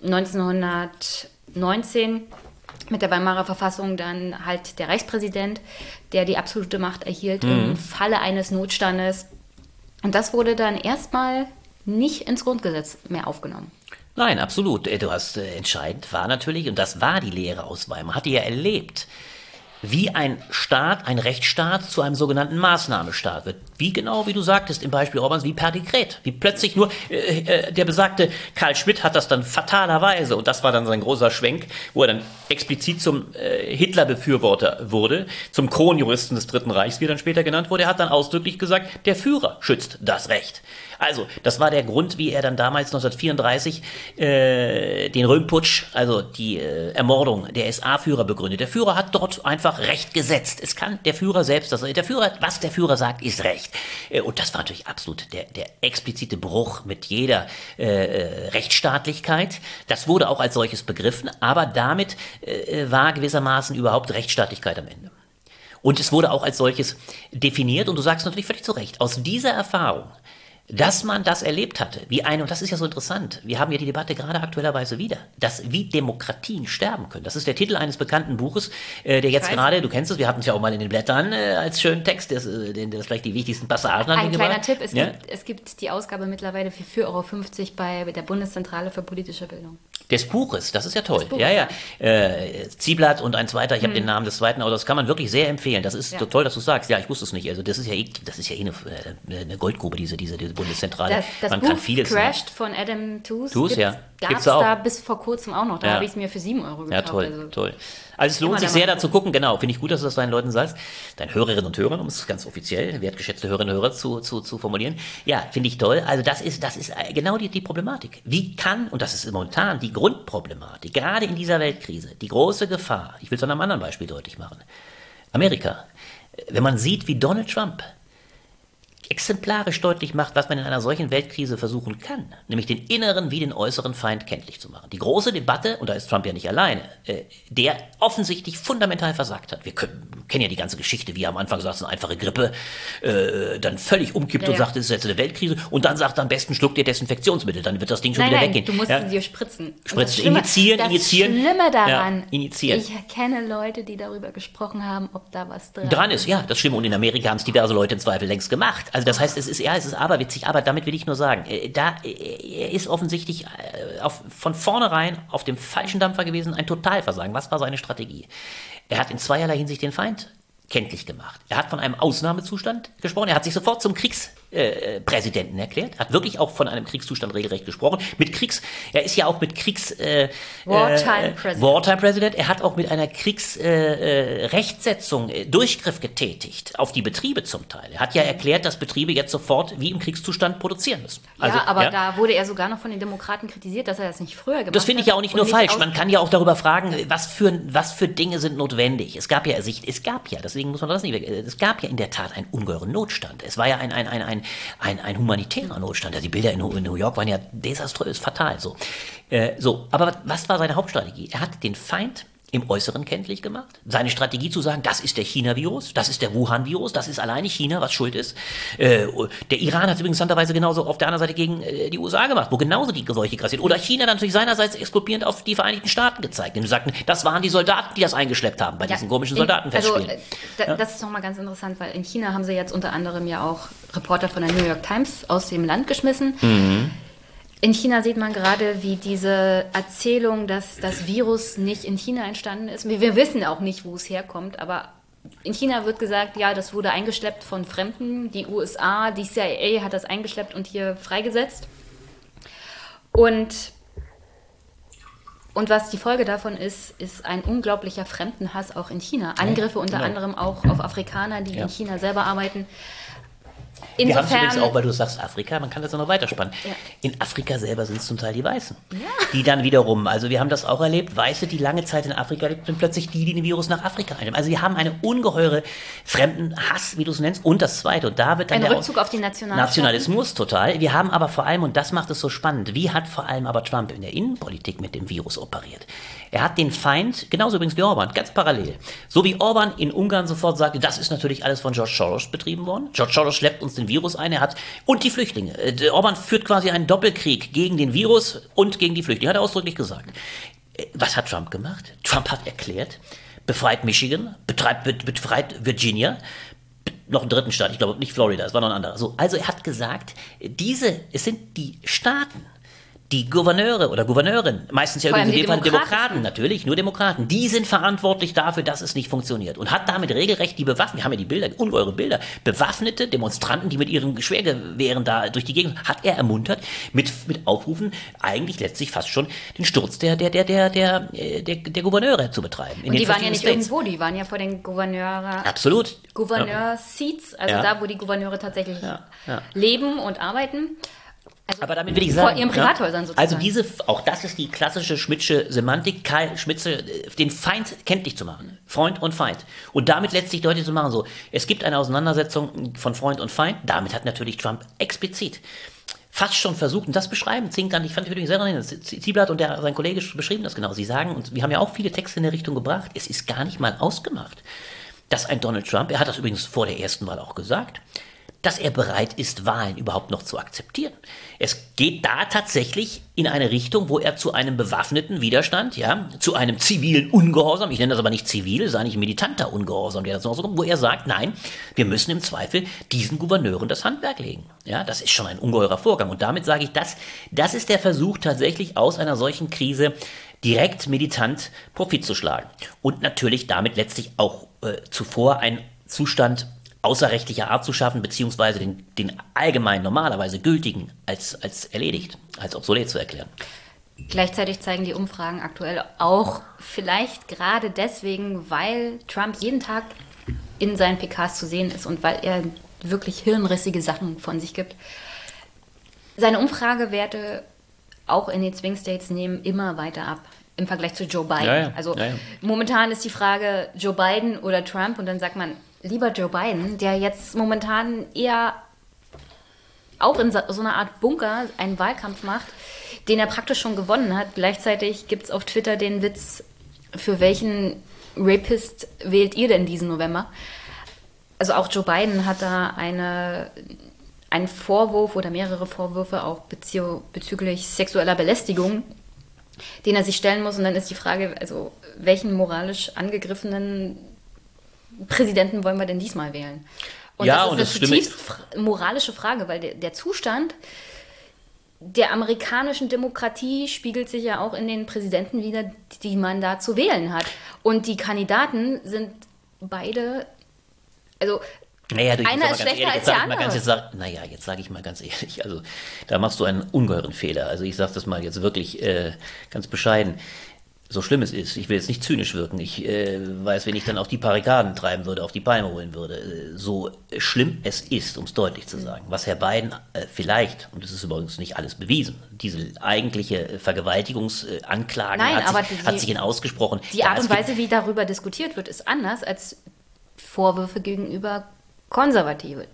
1900 19 mit der Weimarer Verfassung dann halt der Reichspräsident, der die absolute Macht erhielt mhm. im Falle eines Notstandes. Und das wurde dann erstmal nicht ins Grundgesetz mehr aufgenommen. Nein, absolut. Du hast äh, entscheidend war natürlich, und das war die Lehre aus Weimar, hatte ja erlebt, wie ein Staat, ein Rechtsstaat zu einem sogenannten Maßnahmestaat wird. Wie genau, wie du sagtest im Beispiel Orbans, wie per Dekret. Wie plötzlich nur, äh, äh, der besagte Karl Schmidt hat das dann fatalerweise, und das war dann sein großer Schwenk, wo er dann explizit zum äh, Hitler-Befürworter wurde, zum Kronjuristen des Dritten Reichs, wie er dann später genannt wurde. Er hat dann ausdrücklich gesagt, der Führer schützt das Recht. Also, das war der Grund, wie er dann damals 1934 äh, den Röhmputsch, also die äh, Ermordung der SA-Führer begründet. Der Führer hat dort einfach Recht gesetzt. Es kann der Führer selbst, das, der Führer, was der Führer sagt, ist Recht. Äh, und das war natürlich absolut der, der explizite Bruch mit jeder äh, äh Rechtsstaatlichkeit. Das wurde auch als solches begriffen, aber damit äh, war gewissermaßen überhaupt Rechtsstaatlichkeit am Ende. Und es wurde auch als solches definiert, und du sagst natürlich völlig zu Recht, aus dieser Erfahrung dass man das erlebt hatte, wie eine, und das ist ja so interessant, wir haben ja die Debatte gerade aktuellerweise wieder, dass wie Demokratien sterben können. Das ist der Titel eines bekannten Buches, äh, der jetzt gerade, du kennst es, wir hatten es ja auch mal in den Blättern äh, als schönen Text, das, äh, das vielleicht die wichtigsten Passagen Ein kleiner Tipp, es, ja? gibt, es gibt die Ausgabe mittlerweile für 4,50 Euro bei der Bundeszentrale für politische Bildung. Des Buches, das ist ja toll. Ja, ja. Äh, Zieblatt und ein zweiter, ich habe hm. den Namen des zweiten aber das kann man wirklich sehr empfehlen. Das ist ja. so toll, dass du sagst. Ja, ich wusste es nicht. Also das ist ja, eh, das ist ja eh eine, äh, eine Goldgrube, diese, diese, diese Bundeszentrale. Das, das man Buch kann vieles. Crashed von Adam Tooze. Tooze, ja. Gab es da bis vor kurzem auch noch. Da ja. habe ich es mir für 7 Euro gekauft. Ja, toll, also. toll. Also es lohnt sich sehr, da zu gucken. Genau, finde ich gut, dass du das deinen Leuten sagst. Deinen Hörerinnen und Hörern, um es ganz offiziell, wertgeschätzte Hörerinnen und Hörer zu, zu, zu formulieren. Ja, finde ich toll. Also das ist, das ist äh, genau die, die Problematik. Wie kann, und das ist momentan die Grundproblematik, gerade in dieser Weltkrise, die große Gefahr, ich will es an einem anderen Beispiel deutlich machen. Amerika. Wenn man sieht, wie Donald Trump exemplarisch deutlich macht, was man in einer solchen Weltkrise versuchen kann, nämlich den inneren wie den äußeren Feind kenntlich zu machen. Die große Debatte, und da ist Trump ja nicht alleine, äh, der offensichtlich fundamental versagt hat. Wir können, kennen ja die ganze Geschichte, wie er am Anfang sagt, es ist eine einfache Grippe, äh, dann völlig umkippt ja, und ja. sagt, es ist jetzt eine Weltkrise, und dann sagt, am besten schluckt ihr Desinfektionsmittel, dann wird das Ding schon nein, wieder nein, weggehen. Du musst ja? dir spritzen. Spritzen, das initiieren. Das Schlimme daran, ja, initiieren. ich kenne Leute, die darüber gesprochen haben, ob da was dran, dran ist. Ja, das Schlimme. Und in Amerika haben es diverse Leute im Zweifel längst gemacht. Also das heißt, es ist eher es ist aberwitzig, aber damit will ich nur sagen, äh, da äh, er ist offensichtlich äh, auf, von vornherein auf dem falschen Dampfer gewesen, ein Totalversagen. Was war seine Strategie? Er hat in zweierlei Hinsicht den Feind kenntlich gemacht. Er hat von einem Ausnahmezustand gesprochen. Er hat sich sofort zum Kriegs äh, Präsidenten erklärt, hat wirklich auch von einem Kriegszustand regelrecht gesprochen. Mit Kriegs, er ist ja auch mit Kriegs äh, Wartime, äh, President. Wartime President. Er hat auch mit einer Kriegsrechtsetzung äh, äh, Durchgriff getätigt auf die Betriebe zum Teil. Er hat ja erklärt, dass Betriebe jetzt sofort wie im Kriegszustand produzieren müssen. Also, ja, aber ja? da wurde er sogar noch von den Demokraten kritisiert, dass er das nicht früher gemacht hat. Das finde ich ja auch nicht nur nicht falsch. Man kann ja auch darüber fragen, was für, was für Dinge sind notwendig. Es gab ja, es gab ja, deswegen muss man das nicht weg, es gab ja in der Tat einen ungeheuren Notstand. Es war ja ein, ein, ein, ein ein, ein, humanitärer Notstand. Also die Bilder in, in, New York waren ja desaströs, fatal. So. Äh, so, aber was war seine Hauptstrategie? Er hat den Feind im Äußeren kenntlich gemacht. Seine Strategie zu sagen, das ist der China-Virus, das ist der Wuhan-Virus, das ist alleine China, was schuld ist. Äh, der Iran hat es übrigens interessanterweise genauso auf der anderen Seite gegen äh, die USA gemacht, wo genauso die Seuche grassiert. Oder China dann natürlich seinerseits exkulpierend auf die Vereinigten Staaten gezeigt. Und sagten, das waren die Soldaten, die das eingeschleppt haben bei ja, diesen komischen Soldatenfestspielen. Also, äh, da, das ist nochmal ganz interessant, weil in China haben sie jetzt unter anderem ja auch Reporter von der New York Times aus dem Land geschmissen. Mhm In China sieht man gerade, wie diese Erzählung, dass das Virus nicht in China entstanden ist. Wir wissen auch nicht, wo es herkommt, aber in China wird gesagt, ja, das wurde eingeschleppt von Fremden. Die USA, die CIA hat das eingeschleppt und hier freigesetzt. Und, und was die Folge davon ist, ist ein unglaublicher Fremdenhass auch in China. Angriffe unter genau. anderem auch auf Afrikaner, die ja. in China selber arbeiten. Insofern, wir haben es übrigens auch, weil du sagst Afrika, man kann das noch weiterspannen. Ja. In Afrika selber sind es zum Teil die Weißen. Ja. Die dann wiederum, also wir haben das auch erlebt, Weiße, die lange Zeit in Afrika lebten, sind plötzlich die, die den Virus nach Afrika einnehmen. Also wir haben eine ungeheure Fremdenhass, wie du es nennst. Und das Zweite, und da wird dann Ein der Rückzug auf die Nationalismus total. Wir haben aber vor allem, und das macht es so spannend, wie hat vor allem aber Trump in der Innenpolitik mit dem Virus operiert? Er hat den Feind, genauso übrigens wie Orban, ganz parallel. So wie Orban in Ungarn sofort sagte, das ist natürlich alles von George Soros betrieben worden. George Soros schleppt uns den Virus ein, er hat, und die Flüchtlinge. Äh, Orban führt quasi einen Doppelkrieg gegen den Virus und gegen die Flüchtlinge, hat er ausdrücklich gesagt. Äh, was hat Trump gemacht? Trump hat erklärt, befreit Michigan, betreibt, befreit Virginia, noch einen dritten Staat, ich glaube nicht Florida, es war noch ein anderer. So, also er hat gesagt, diese, es sind die Staaten, die Gouverneure oder Gouverneurin, meistens ja übrigens in dem Fall Demokraten natürlich, nur Demokraten, die sind verantwortlich dafür, dass es nicht funktioniert und hat damit regelrecht die bewaffnet, wir haben ja die Bilder, ungeheure Bilder, bewaffnete Demonstranten, die mit ihren Schwergewehren da durch die Gegend, hat er ermuntert mit, mit Aufrufen, eigentlich letztlich fast schon den Sturz der, der, der, der, der, äh, der, der Gouverneure zu betreiben. Und die waren ja nicht States. irgendwo, die waren ja vor den Gouverneure. Absolut. Gouverneur-Seats, also ja. da, wo die Gouverneure tatsächlich ja. Ja. leben und arbeiten. Also aber damit will ich sagen, vor ihren Privathäusern sozusagen. Also diese, auch das ist die klassische Schmidtsche Semantik, Karl Schmitze, äh, den Feind kenntlich zu machen. Freund und Feind. Und damit letztlich deutlich zu machen, so, es gibt eine Auseinandersetzung von Freund und Feind. Damit hat natürlich Trump explizit fast schon versucht, und das beschreiben Zinkern, ich fand übrigens sehr interessant, Zieblatt und der, sein Kollege beschrieben das genau. Sie sagen, und wir haben ja auch viele Texte in der Richtung gebracht, es ist gar nicht mal ausgemacht, dass ein Donald Trump, er hat das übrigens vor der ersten Wahl auch gesagt, dass er bereit ist, Wahlen überhaupt noch zu akzeptieren. Es geht da tatsächlich in eine Richtung, wo er zu einem bewaffneten Widerstand, ja, zu einem zivilen Ungehorsam, ich nenne das aber nicht zivil, ist eigentlich militanter Ungehorsam, der das kommt, wo er sagt, nein, wir müssen im Zweifel diesen Gouverneuren das Handwerk legen. Ja, das ist schon ein ungeheurer Vorgang. Und damit sage ich, das, das ist der Versuch tatsächlich aus einer solchen Krise direkt militant Profit zu schlagen. Und natürlich damit letztlich auch äh, zuvor ein Zustand außerrechtlicher Art zu schaffen, beziehungsweise den, den allgemein normalerweise gültigen als, als erledigt, als obsolet zu erklären. Gleichzeitig zeigen die Umfragen aktuell auch, vielleicht gerade deswegen, weil Trump jeden Tag in seinen PKs zu sehen ist und weil er wirklich hirnrissige Sachen von sich gibt. Seine Umfragewerte auch in den Swing States nehmen immer weiter ab im Vergleich zu Joe Biden. Ja, ja. Also ja, momentan ist die Frage Joe Biden oder Trump und dann sagt man, lieber Joe Biden, der jetzt momentan eher auch in so einer Art Bunker einen Wahlkampf macht, den er praktisch schon gewonnen hat. Gleichzeitig gibt es auf Twitter den Witz, für welchen Rapist wählt ihr denn diesen November? Also auch Joe Biden hat da eine, einen Vorwurf oder mehrere Vorwürfe auch bezü bezüglich sexueller Belästigung, den er sich stellen muss. Und dann ist die Frage, also welchen moralisch angegriffenen Präsidenten wollen wir denn diesmal wählen? Und ja, das ist und eine das zutiefst moralische Frage, weil der, der Zustand der amerikanischen Demokratie spiegelt sich ja auch in den Präsidenten wieder, die man da zu wählen hat. Und die Kandidaten sind beide, also naja, du, Einer ist schlechter ehrlich, als der andere. Ganz jetzt sag, naja, jetzt sage ich mal ganz ehrlich, also da machst du einen ungeheuren Fehler. Also ich sage das mal jetzt wirklich äh, ganz bescheiden so schlimm es ist, ich will jetzt nicht zynisch wirken, ich äh, weiß, wenn ich dann auf die Barrikaden treiben würde, auf die Palme holen würde, äh, so schlimm es ist, um es deutlich zu sagen, was Herr Biden äh, vielleicht, und das ist übrigens nicht alles bewiesen, diese eigentliche Vergewaltigungsanklage Nein, hat, sich, die, hat sich in ausgesprochen. Die Art und Weise, wie darüber diskutiert wird, ist anders als Vorwürfe gegenüber Konservative.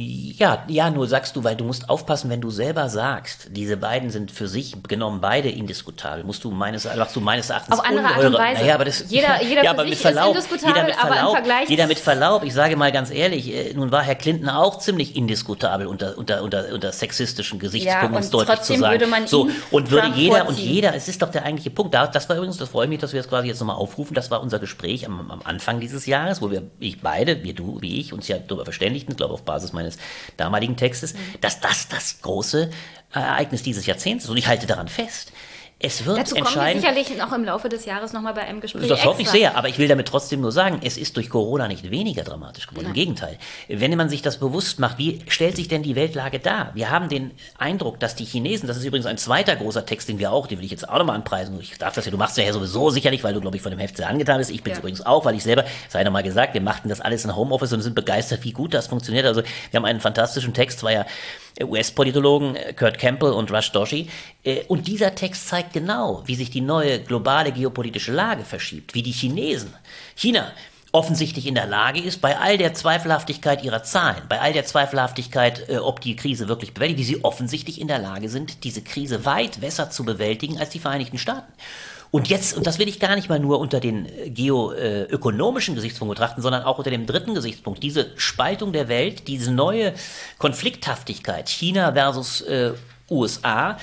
Ja, ja, nur sagst du, weil du musst aufpassen, wenn du selber sagst, diese beiden sind für sich genommen beide indiskutabel, musst du meines, machst du meines Erachtens auf andere Art und Weise. Naja, aber das, jeder, jeder ja, für sich Verlaub, jeder mit Verlaub, aber im Vergleich jeder mit Verlaub. Ich sage mal ganz ehrlich, äh, nun war Herr Clinton auch ziemlich indiskutabel unter unter unter, unter sexistischen Gesichtspunkten, ja, um es deutlich zu sagen. Würde man so und würde jeder vorziehen. und jeder, es ist doch der eigentliche Punkt. das war übrigens, das freue mich, dass wir es quasi jetzt nochmal aufrufen. Das war unser Gespräch am, am Anfang dieses Jahres, wo wir ich beide, wir du wie ich, uns ja darüber verständigten, glaube auf Basis meines seines damaligen Textes, mhm. dass das das große Ereignis dieses Jahrzehnts ist. Und ich halte daran fest. Es wird Dazu kommen wir sicherlich noch im Laufe des Jahres nochmal bei einem Gespräch. Das hoffe ich sehr, aber ich will damit trotzdem nur sagen, es ist durch Corona nicht weniger dramatisch geworden. Nein. Im Gegenteil. Wenn man sich das bewusst macht, wie stellt sich denn die Weltlage dar? Wir haben den Eindruck, dass die Chinesen, das ist übrigens ein zweiter großer Text, den wir auch, den will ich jetzt auch nochmal anpreisen. Ich darf das ja, du machst ja sowieso sicherlich, weil du, glaube ich, von dem Heft sehr angetan bist. Ich bin es ja. übrigens auch, weil ich selber, sei nochmal gesagt, wir machten das alles in Homeoffice und sind begeistert, wie gut das funktioniert. Also wir haben einen fantastischen Text, war ja US-Politologen äh, Kurt Campbell und Rush Doshi. Äh, und dieser Text zeigt genau, wie sich die neue globale geopolitische Lage verschiebt, wie die Chinesen, China, offensichtlich in der Lage ist, bei all der Zweifelhaftigkeit ihrer Zahlen, bei all der Zweifelhaftigkeit, äh, ob die Krise wirklich bewältigt, wie sie offensichtlich in der Lage sind, diese Krise weit besser zu bewältigen als die Vereinigten Staaten. Und jetzt, und das will ich gar nicht mal nur unter den äh, geoökonomischen Gesichtspunkt betrachten, sondern auch unter dem dritten Gesichtspunkt. Diese Spaltung der Welt, diese neue Konflikthaftigkeit, China versus äh, USA,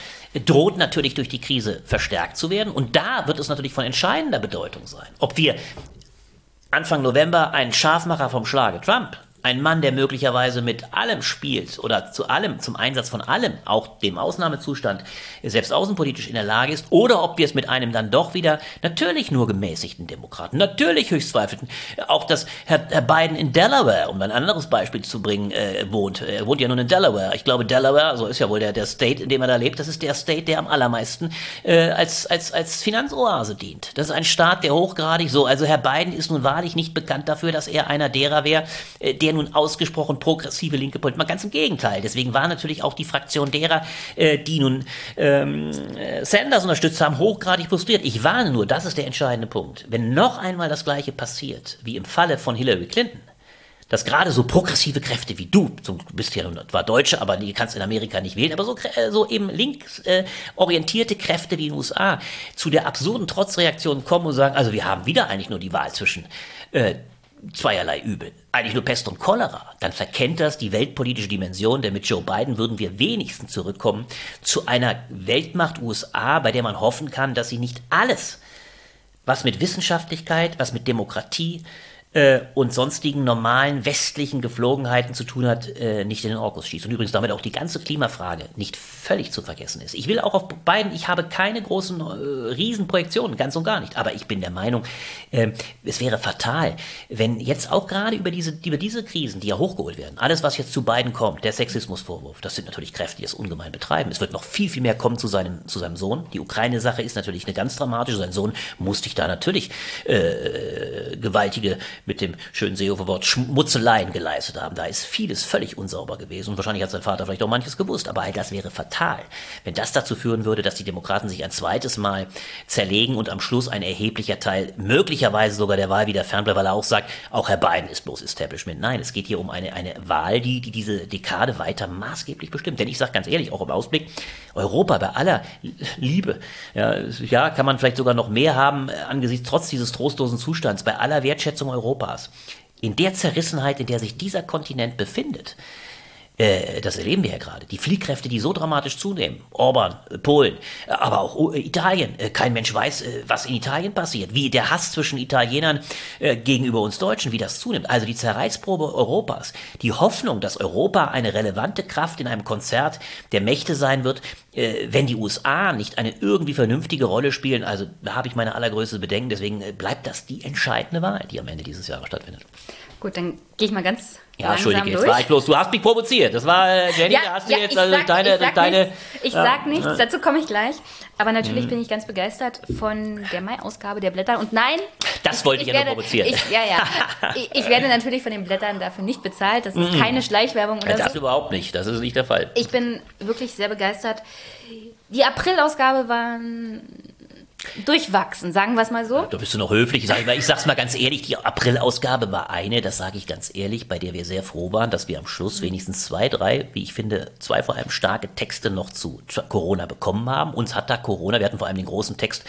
droht natürlich durch die Krise verstärkt zu werden. Und da wird es natürlich von entscheidender Bedeutung sein, ob wir Anfang November einen Scharfmacher vom Schlage Trump ein Mann, der möglicherweise mit allem spielt oder zu allem, zum Einsatz von allem, auch dem Ausnahmezustand, selbst außenpolitisch in der Lage ist, oder ob wir es mit einem dann doch wieder natürlich nur gemäßigten Demokraten, natürlich höchst zweifelten, auch dass Herr, Herr Biden in Delaware, um ein anderes Beispiel zu bringen, äh, wohnt. Er wohnt ja nun in Delaware. Ich glaube, Delaware, so ist ja wohl der, der State, in dem er da lebt, das ist der State, der am allermeisten äh, als, als, als Finanzoase dient. Das ist ein Staat, der hochgradig so, also Herr Biden ist nun wahrlich nicht bekannt dafür, dass er einer derer wäre, äh, der nun ausgesprochen progressive linke Politik. Mal ganz im Gegenteil. Deswegen war natürlich auch die Fraktion derer, äh, die nun ähm, Sanders unterstützt haben, hochgradig frustriert. Ich warne nur, das ist der entscheidende Punkt. Wenn noch einmal das Gleiche passiert, wie im Falle von Hillary Clinton, dass gerade so progressive Kräfte wie du, du bist ja zwar Deutsche, aber die kannst in Amerika nicht wählen, aber so, äh, so eben links äh, Kräfte wie in den USA zu der absurden Trotzreaktion kommen und sagen, also wir haben wieder eigentlich nur die Wahl zwischen äh, zweierlei Übel. Eigentlich nur Pest und Cholera. Dann verkennt das die weltpolitische Dimension, denn mit Joe Biden würden wir wenigstens zurückkommen zu einer Weltmacht USA, bei der man hoffen kann, dass sie nicht alles, was mit Wissenschaftlichkeit, was mit Demokratie, äh, und sonstigen normalen westlichen Geflogenheiten zu tun hat, äh, nicht in den Orkus schießt. Und übrigens damit auch die ganze Klimafrage nicht völlig zu vergessen ist. Ich will auch auf beiden, ich habe keine großen äh, Riesenprojektionen, ganz und gar nicht. Aber ich bin der Meinung, äh, es wäre fatal, wenn jetzt auch gerade über diese, über diese Krisen, die ja hochgeholt werden, alles, was jetzt zu beiden kommt, der Sexismusvorwurf, das sind natürlich Kräfte, die es ungemein betreiben. Es wird noch viel, viel mehr kommen zu seinem, zu seinem Sohn. Die Ukraine-Sache ist natürlich eine ganz dramatische. Sein Sohn musste ich da natürlich äh, gewaltige mit dem schönen Seehofer-Wort Schmutzeleien geleistet haben. Da ist vieles völlig unsauber gewesen und wahrscheinlich hat sein Vater vielleicht auch manches gewusst, aber all das wäre fatal. Wenn das dazu führen würde, dass die Demokraten sich ein zweites Mal zerlegen und am Schluss ein erheblicher Teil möglicherweise sogar der Wahl wieder fernbleibt, weil er auch sagt, auch Herr Biden ist bloß Establishment. Nein, es geht hier um eine, eine Wahl, die, die diese Dekade weiter maßgeblich bestimmt. Denn ich sage ganz ehrlich, auch im Ausblick, Europa bei aller Liebe, ja, ja, kann man vielleicht sogar noch mehr haben angesichts trotz dieses trostlosen Zustands, bei aller Wertschätzung Europas Europas, in der Zerrissenheit, in der sich dieser Kontinent befindet, äh, das erleben wir ja gerade. Die Fliehkräfte, die so dramatisch zunehmen. Orban, äh, Polen, äh, aber auch Italien. Kein Mensch weiß, was in Italien passiert. Wie der Hass zwischen Italienern gegenüber uns Deutschen, wie das zunimmt. Also die Zerreißprobe Europas. Die Hoffnung, dass Europa eine relevante Kraft in einem Konzert der Mächte sein wird, wenn die USA nicht eine irgendwie vernünftige Rolle spielen. Also da habe ich meine allergrößte Bedenken. Deswegen bleibt das die entscheidende Wahl, die am Ende dieses Jahres stattfindet. Gut, dann gehe ich mal ganz ja, Entschuldige, jetzt war ich bloß. Du hast mich provoziert. Das war, äh, Jenny, ja, da hast ja, du jetzt also sag, deine. Ich sag, deine, nichts, ich ja, sag nichts, dazu komme ich gleich. Aber natürlich mhm. bin ich ganz begeistert von der Mai-Ausgabe der Blätter. Und nein. Das wollte ich, ich ja werde, nur provozieren. Ich, ja, ja. ich, werde natürlich von den Blättern dafür nicht bezahlt. Das ist mhm. keine Schleichwerbung oder das so. überhaupt nicht. Das ist nicht der Fall. Ich bin wirklich sehr begeistert. Die April-Ausgabe war durchwachsen, sagen wir es mal so. Da bist du noch höflich. Ich, sag, ich sag's mal ganz ehrlich, die April-Ausgabe war eine, das sage ich ganz ehrlich, bei der wir sehr froh waren, dass wir am Schluss wenigstens zwei, drei, wie ich finde, zwei vor allem starke Texte noch zu Corona bekommen haben. Uns hat da Corona, wir hatten vor allem den großen Text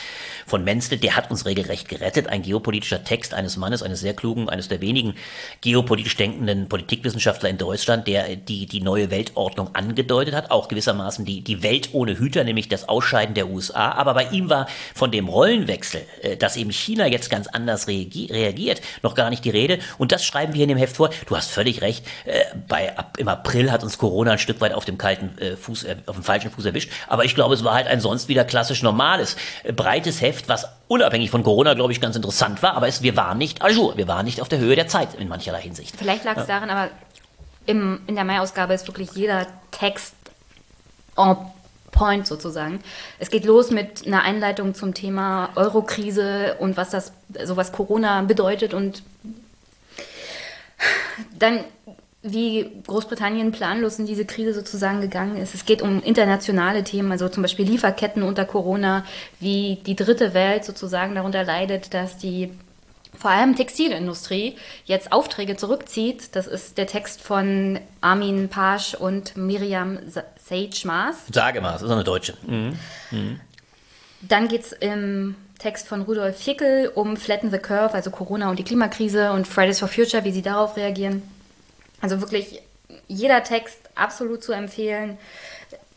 von Menzel, der hat uns regelrecht gerettet. Ein geopolitischer Text eines Mannes, eines sehr klugen, eines der wenigen geopolitisch denkenden Politikwissenschaftler in Deutschland, der die, die neue Weltordnung angedeutet hat, auch gewissermaßen die, die Welt ohne Hüter, nämlich das Ausscheiden der USA. Aber bei ihm war von von dem Rollenwechsel, äh, dass eben China jetzt ganz anders reagiert, noch gar nicht die Rede. Und das schreiben wir in dem Heft vor. Du hast völlig recht. Äh, bei, ab, Im April hat uns Corona ein Stück weit auf dem kalten äh, Fuß, äh, auf dem falschen Fuß erwischt. Aber ich glaube, es war halt ein sonst wieder klassisch normales, äh, breites Heft, was unabhängig von Corona, glaube ich, ganz interessant war. Aber es, wir waren nicht à jour. Wir waren nicht auf der Höhe der Zeit in mancherlei Hinsicht. Vielleicht lag es ja. daran, aber im, in der Mai-Ausgabe ist wirklich jeder Text en point sozusagen. Es geht los mit einer Einleitung zum Thema Eurokrise und was das, so was Corona bedeutet und dann wie Großbritannien planlos in diese Krise sozusagen gegangen ist. Es geht um internationale Themen, also zum Beispiel Lieferketten unter Corona, wie die dritte Welt sozusagen darunter leidet, dass die vor allem Textilindustrie jetzt Aufträge zurückzieht. Das ist der Text von Armin Pasch und Miriam Sage Maas. Sage Maas, ist eine Deutsche. Mhm. Mhm. Dann geht es im Text von Rudolf Fickel um Flatten the Curve, also Corona und die Klimakrise und Fridays for Future, wie sie darauf reagieren. Also wirklich jeder Text absolut zu empfehlen.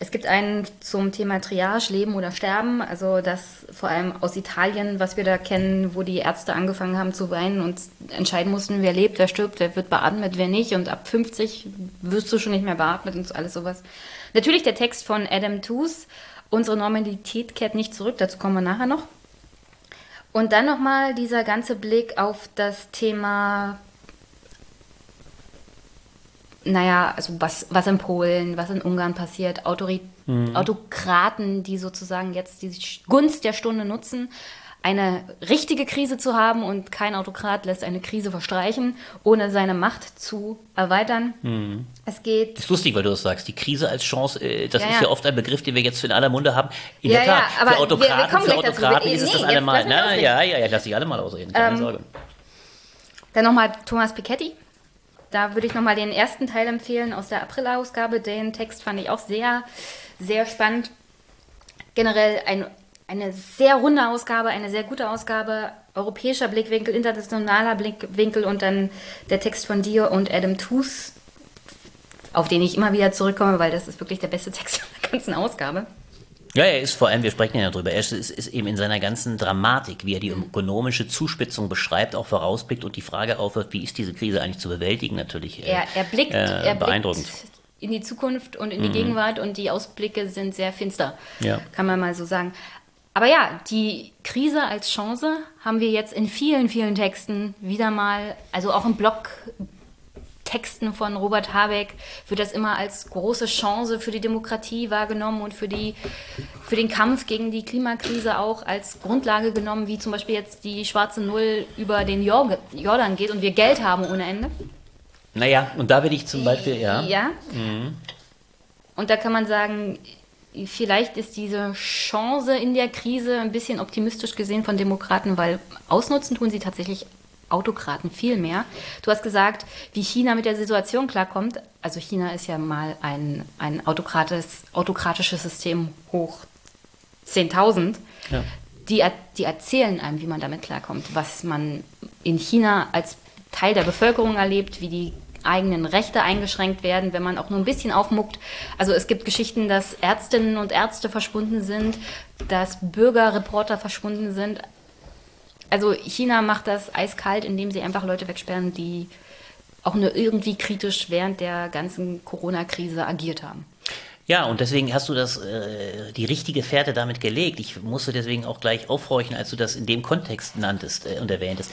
Es gibt einen zum Thema Triage, Leben oder Sterben, also das vor allem aus Italien, was wir da kennen, wo die Ärzte angefangen haben zu weinen und entscheiden mussten, wer lebt, wer stirbt, wer wird beatmet, wer nicht. Und ab 50 wirst du schon nicht mehr beatmet und alles sowas. Natürlich der Text von Adam Tooze, unsere Normalität kehrt nicht zurück, dazu kommen wir nachher noch. Und dann nochmal dieser ganze Blick auf das Thema naja, also was, was in Polen, was in Ungarn passiert, Autori mhm. Autokraten, die sozusagen jetzt die Gunst der Stunde nutzen, eine richtige Krise zu haben und kein Autokrat lässt eine Krise verstreichen, ohne seine Macht zu erweitern. Mhm. Es geht. Das ist lustig, weil du das sagst. Die Krise als Chance, äh, das ja, ist ja. ja oft ein Begriff, den wir jetzt in aller Munde haben. In ja, der Tat, ja, aber für Autokraten, wir, wir für Autokraten ist es nee, das allemal. Na, ja, ja, ja, lass dich alle mal ausreden, keine ähm, Sorge. Dann nochmal Thomas Piketty. Da würde ich nochmal den ersten Teil empfehlen aus der April-Ausgabe. Den Text fand ich auch sehr, sehr spannend. Generell ein, eine sehr runde Ausgabe, eine sehr gute Ausgabe. Europäischer Blickwinkel, internationaler Blickwinkel und dann der Text von dir und Adam Tooze, auf den ich immer wieder zurückkomme, weil das ist wirklich der beste Text der ganzen Ausgabe. Ja, er ist vor allem, wir sprechen ja darüber, er ist, ist, eben in seiner ganzen Dramatik, wie er die ökonomische Zuspitzung beschreibt, auch vorausblickt und die Frage aufwirft, wie ist diese Krise eigentlich zu bewältigen, natürlich äh, er, er blickt, äh, er beeindruckend. Blickt in die Zukunft und in die mhm. Gegenwart und die Ausblicke sind sehr finster, ja. kann man mal so sagen. Aber ja, die Krise als Chance haben wir jetzt in vielen, vielen Texten wieder mal, also auch im Blog, Texten von Robert Habeck wird das immer als große Chance für die Demokratie wahrgenommen und für, die, für den Kampf gegen die Klimakrise auch als Grundlage genommen, wie zum Beispiel jetzt die schwarze Null über den Jordan geht und wir Geld haben ohne Ende. Naja, und da will ich zum Beispiel, ja. Ja. Mhm. Und da kann man sagen, vielleicht ist diese Chance in der Krise ein bisschen optimistisch gesehen von Demokraten, weil ausnutzen tun sie tatsächlich Autokraten viel mehr. Du hast gesagt, wie China mit der Situation klarkommt. Also China ist ja mal ein, ein autokratisches, autokratisches System hoch 10.000. Ja. Die, die erzählen einem, wie man damit klarkommt, was man in China als Teil der Bevölkerung erlebt, wie die eigenen Rechte eingeschränkt werden, wenn man auch nur ein bisschen aufmuckt. Also es gibt Geschichten, dass Ärztinnen und Ärzte verschwunden sind, dass Bürgerreporter verschwunden sind. Also China macht das eiskalt, indem sie einfach Leute wegsperren, die auch nur irgendwie kritisch während der ganzen Corona-Krise agiert haben. Ja, und deswegen hast du das, äh, die richtige Fährte damit gelegt. Ich musste deswegen auch gleich aufhorchen, als du das in dem Kontext nanntest äh, und erwähntest.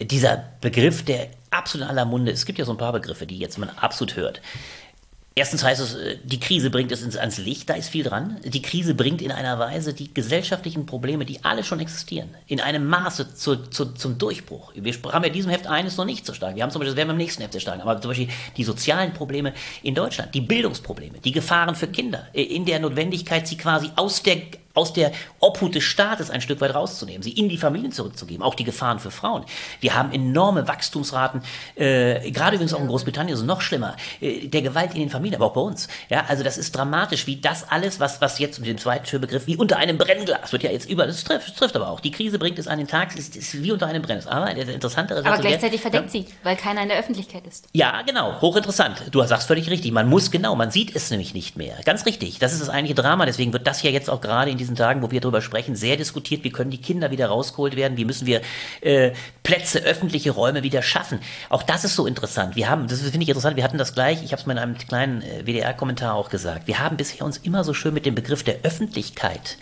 Dieser Begriff, der absolut in aller Munde, es gibt ja so ein paar Begriffe, die jetzt man absolut hört. Erstens heißt es, äh, die Krise bringt es ins, ans Licht, da ist viel dran. Die Krise bringt in einer Weise die gesellschaftlichen Probleme, die alle schon existieren, in einem Maße zu, zu, zum Durchbruch. Wir haben ja in diesem Heft eines noch nicht so stark. Wir haben zum Beispiel, das werden wir im nächsten Heft stark, aber zum Beispiel die sozialen Probleme in Deutschland, die Bildungsprobleme, die Gefahren für Kinder, äh, in der Notwendigkeit, sie quasi aus der aus der Obhut des Staates ein Stück weit rauszunehmen, sie in die Familien zurückzugeben, auch die Gefahren für Frauen. Wir haben enorme Wachstumsraten, äh, gerade übrigens auch in Großbritannien ist es noch schlimmer, äh, der Gewalt in den Familien, aber auch bei uns. Ja, also das ist dramatisch, wie das alles, was, was jetzt mit dem zweiten Begriff, wie unter einem Brennglas, wird ja jetzt über, das trifft, das trifft aber auch. Die Krise bringt es an den Tag, es ist wie unter einem Brennglas. Aber der interessantere Aber gleichzeitig wäre, verdeckt ja, sie, weil keiner in der Öffentlichkeit ist. Ja, genau, hochinteressant. Du sagst völlig richtig, man muss genau, man sieht es nämlich nicht mehr. Ganz richtig, das ist das eigentliche Drama, deswegen wird das ja jetzt auch gerade in diesem diesen Tagen, wo wir darüber sprechen, sehr diskutiert, wie können die Kinder wieder rausgeholt werden, wie müssen wir äh, Plätze, öffentliche Räume wieder schaffen. Auch das ist so interessant. Wir haben, das finde ich interessant, wir hatten das gleich, ich habe es mal in einem kleinen äh, WDR-Kommentar auch gesagt, wir haben bisher uns immer so schön mit dem Begriff der Öffentlichkeit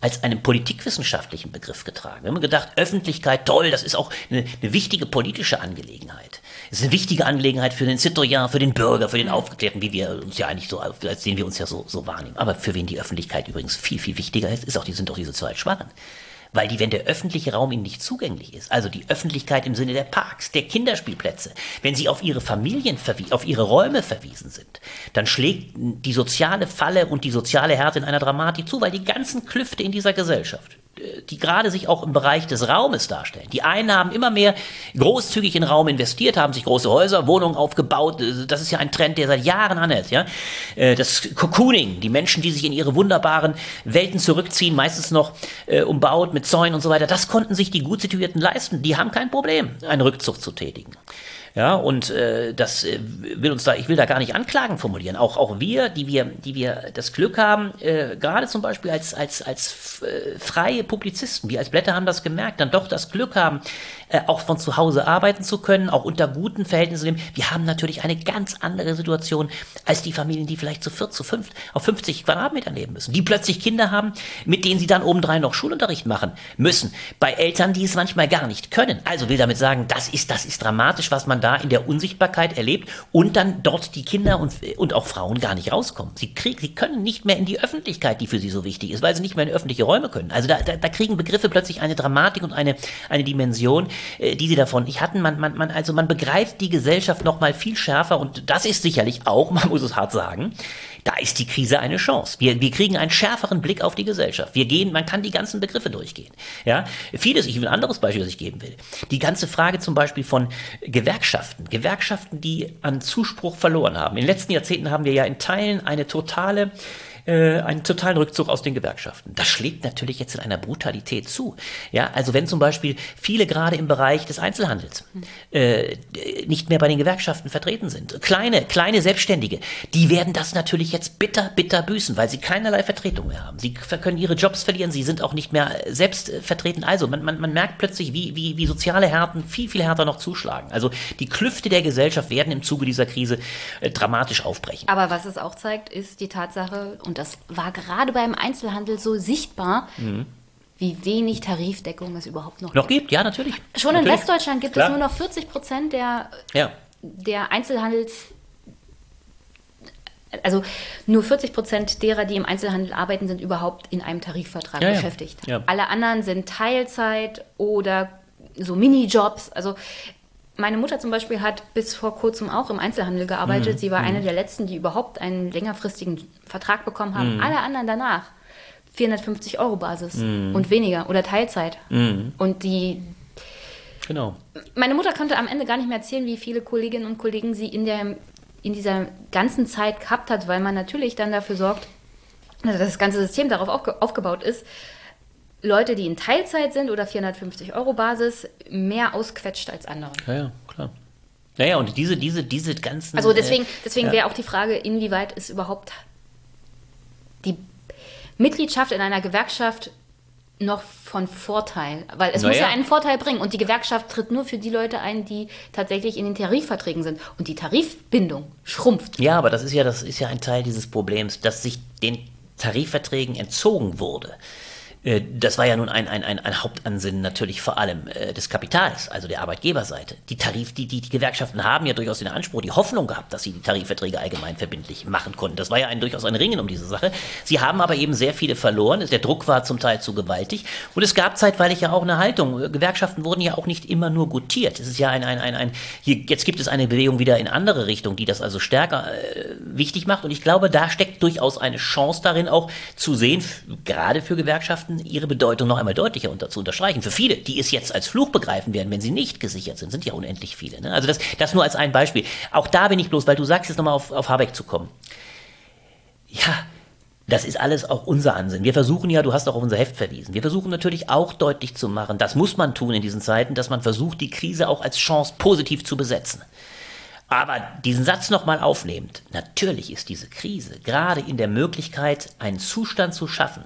als einen politikwissenschaftlichen Begriff getragen. Wir haben gedacht, Öffentlichkeit, toll, das ist auch eine, eine wichtige politische Angelegenheit. Ist eine wichtige Angelegenheit für den Citoyen, für den Bürger, für den Aufgeklärten, wie wir uns ja eigentlich so, als sehen wir uns ja so, so wahrnehmen. Aber für wen die Öffentlichkeit übrigens viel, viel wichtiger ist, ist auch die, sind auch die sozial Schwachen weil die, wenn der öffentliche Raum ihnen nicht zugänglich ist, also die Öffentlichkeit im Sinne der Parks, der Kinderspielplätze, wenn sie auf ihre Familien, auf ihre Räume verwiesen sind, dann schlägt die soziale Falle und die soziale Härte in einer Dramatik zu, weil die ganzen Klüfte in dieser Gesellschaft, die gerade sich auch im Bereich des Raumes darstellen. Die einen haben immer mehr großzügig in Raum investiert, haben sich große Häuser, Wohnungen aufgebaut. Das ist ja ein Trend, der seit Jahren anhält. Ja? Äh, das Cocooning, die Menschen, die sich in ihre wunderbaren Welten zurückziehen, meistens noch äh, umbaut mit Zäunen und so weiter, das konnten sich die gut situierten leisten. Die haben kein Problem, einen Rückzug zu tätigen. Ja, und äh, das äh, will uns da, ich will da gar nicht Anklagen formulieren. Auch, auch wir, die wir, die wir das Glück haben, äh, gerade zum Beispiel als, als, als äh, freie Publizisten, wir als Blätter haben das gemerkt, dann doch das Glück haben, äh, auch von zu Hause arbeiten zu können, auch unter guten Verhältnissen leben. Wir haben natürlich eine ganz andere Situation als die Familien, die vielleicht zu viert, zu fünf, auf 50 Quadratmetern leben müssen, die plötzlich Kinder haben, mit denen sie dann obendrein noch Schulunterricht machen müssen. Bei Eltern, die es manchmal gar nicht können. Also will damit sagen, das ist, das ist dramatisch, was man da in der Unsichtbarkeit erlebt und dann dort die Kinder und, und auch Frauen gar nicht rauskommen. Sie, krieg, sie können nicht mehr in die Öffentlichkeit, die für sie so wichtig ist, weil sie nicht mehr in öffentliche Räume können. Also da, da, da kriegen Begriffe plötzlich eine Dramatik und eine, eine Dimension, äh, die sie davon nicht hatten. Man, man, man, also man begreift die Gesellschaft noch mal viel schärfer und das ist sicherlich auch, man muss es hart sagen, da ist die Krise eine Chance. Wir, wir kriegen einen schärferen Blick auf die Gesellschaft. Wir gehen, man kann die ganzen Begriffe durchgehen. Ja, vieles, ich will ein anderes Beispiel, das ich geben will. Die ganze Frage zum Beispiel von Gewerkschaften. Gewerkschaften, die an Zuspruch verloren haben. In den letzten Jahrzehnten haben wir ja in Teilen eine totale äh, einen totalen Rückzug aus den Gewerkschaften. Das schlägt natürlich jetzt in einer Brutalität zu. Ja, also wenn zum Beispiel viele gerade im Bereich des Einzelhandels äh, nicht mehr bei den Gewerkschaften vertreten sind, kleine, kleine Selbstständige, die werden das natürlich jetzt bitter, bitter büßen, weil sie keinerlei Vertretung mehr haben. Sie können ihre Jobs verlieren, sie sind auch nicht mehr selbst äh, vertreten. Also man, man, man merkt plötzlich, wie, wie, wie soziale Härten viel, viel härter noch zuschlagen. Also die Klüfte der Gesellschaft werden im Zuge dieser Krise äh, dramatisch aufbrechen. Aber was es auch zeigt, ist die Tatsache, und das war gerade beim Einzelhandel so sichtbar, mhm. wie wenig Tarifdeckung es überhaupt noch, noch gibt. gibt. Ja, natürlich. Schon natürlich. in Westdeutschland gibt Klar. es nur noch 40 Prozent der, ja. der Einzelhandels also nur 40 Prozent derer, die im Einzelhandel arbeiten, sind überhaupt in einem Tarifvertrag ja, beschäftigt. Ja. Alle anderen sind Teilzeit oder so Minijobs. Also meine Mutter zum Beispiel hat bis vor kurzem auch im Einzelhandel gearbeitet. Mhm. Sie war mhm. eine der letzten, die überhaupt einen längerfristigen Vertrag bekommen haben. Mhm. Alle anderen danach 450 Euro Basis mhm. und weniger oder Teilzeit. Mhm. Und die. Genau. Meine Mutter konnte am Ende gar nicht mehr erzählen, wie viele Kolleginnen und Kollegen sie in, der, in dieser ganzen Zeit gehabt hat, weil man natürlich dann dafür sorgt, dass das ganze System darauf aufgebaut ist, Leute, die in Teilzeit sind oder 450 Euro Basis, mehr ausquetscht als andere. Ja, ja, klar. Naja, und diese, diese, diese ganzen. Also deswegen, äh, deswegen ja. wäre auch die Frage, inwieweit ist überhaupt die Mitgliedschaft in einer Gewerkschaft noch von Vorteil? Weil es naja. muss ja einen Vorteil bringen und die Gewerkschaft tritt nur für die Leute ein, die tatsächlich in den Tarifverträgen sind. Und die Tarifbindung schrumpft. Ja, aber das ist ja, das ist ja ein Teil dieses Problems, dass sich den Tarifverträgen entzogen wurde. Äh, das war ja nun ein, ein, ein, ein Hauptansinnen natürlich vor allem äh, des Kapitals, also der Arbeitgeberseite. Die Tarif, die, die, die Gewerkschaften haben ja durchaus den Anspruch, die Hoffnung gehabt, dass sie die Tarifverträge allgemein verbindlich machen konnten. Das war ja ein, durchaus ein Ringen um diese Sache. Sie haben aber eben sehr viele verloren. Der Druck war zum Teil zu gewaltig. Und es gab zeitweilig ja auch eine Haltung. Gewerkschaften wurden ja auch nicht immer nur gutiert. Es ist ja ein, ein, ein, ein hier, jetzt gibt es eine Bewegung wieder in andere Richtung, die das also stärker äh, wichtig macht. Und ich glaube, da steckt durchaus eine Chance darin, auch zu sehen, gerade für Gewerkschaften, Gewerkschaften ihre Bedeutung noch einmal deutlicher unter, zu unterstreichen. Für viele, die es jetzt als Fluch begreifen werden, wenn sie nicht gesichert sind, sind ja unendlich viele. Ne? Also das, das nur als ein Beispiel. Auch da bin ich bloß, weil du sagst jetzt nochmal auf, auf Habeck zu kommen. Ja, das ist alles auch unser Ansinn. Wir versuchen ja, du hast auch auf unser Heft verwiesen, wir versuchen natürlich auch deutlich zu machen, das muss man tun in diesen Zeiten, dass man versucht, die Krise auch als Chance positiv zu besetzen. Aber diesen Satz nochmal aufnehmend, natürlich ist diese Krise gerade in der Möglichkeit, einen Zustand zu schaffen,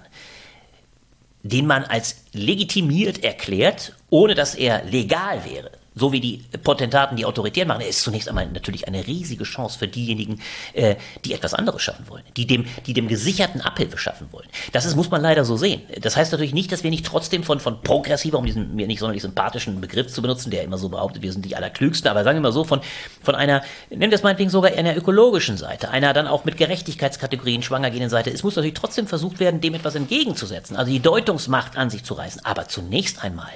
den man als legitimiert erklärt, ohne dass er legal wäre, so wie die Potentaten die autoritär machen, ist zunächst einmal natürlich eine riesige Chance für diejenigen, äh, die etwas anderes schaffen wollen, die dem, die dem gesicherten Abhilfe schaffen wollen. Das ist, muss man leider so sehen. Das heißt natürlich nicht, dass wir nicht trotzdem von, von progressiver, um diesen mir nicht sonderlich sympathischen Begriff zu benutzen, der immer so behauptet, wir sind die Allerklügsten, aber sagen wir mal so, von, von einer, wir es meinetwegen sogar einer ökologischen Seite, einer dann auch mit Gerechtigkeitskategorien schwanger gehenden Seite. Es muss natürlich trotzdem versucht werden, dem etwas entgegenzusetzen, also die Deutungsmacht an sich zu reißen. Aber zunächst einmal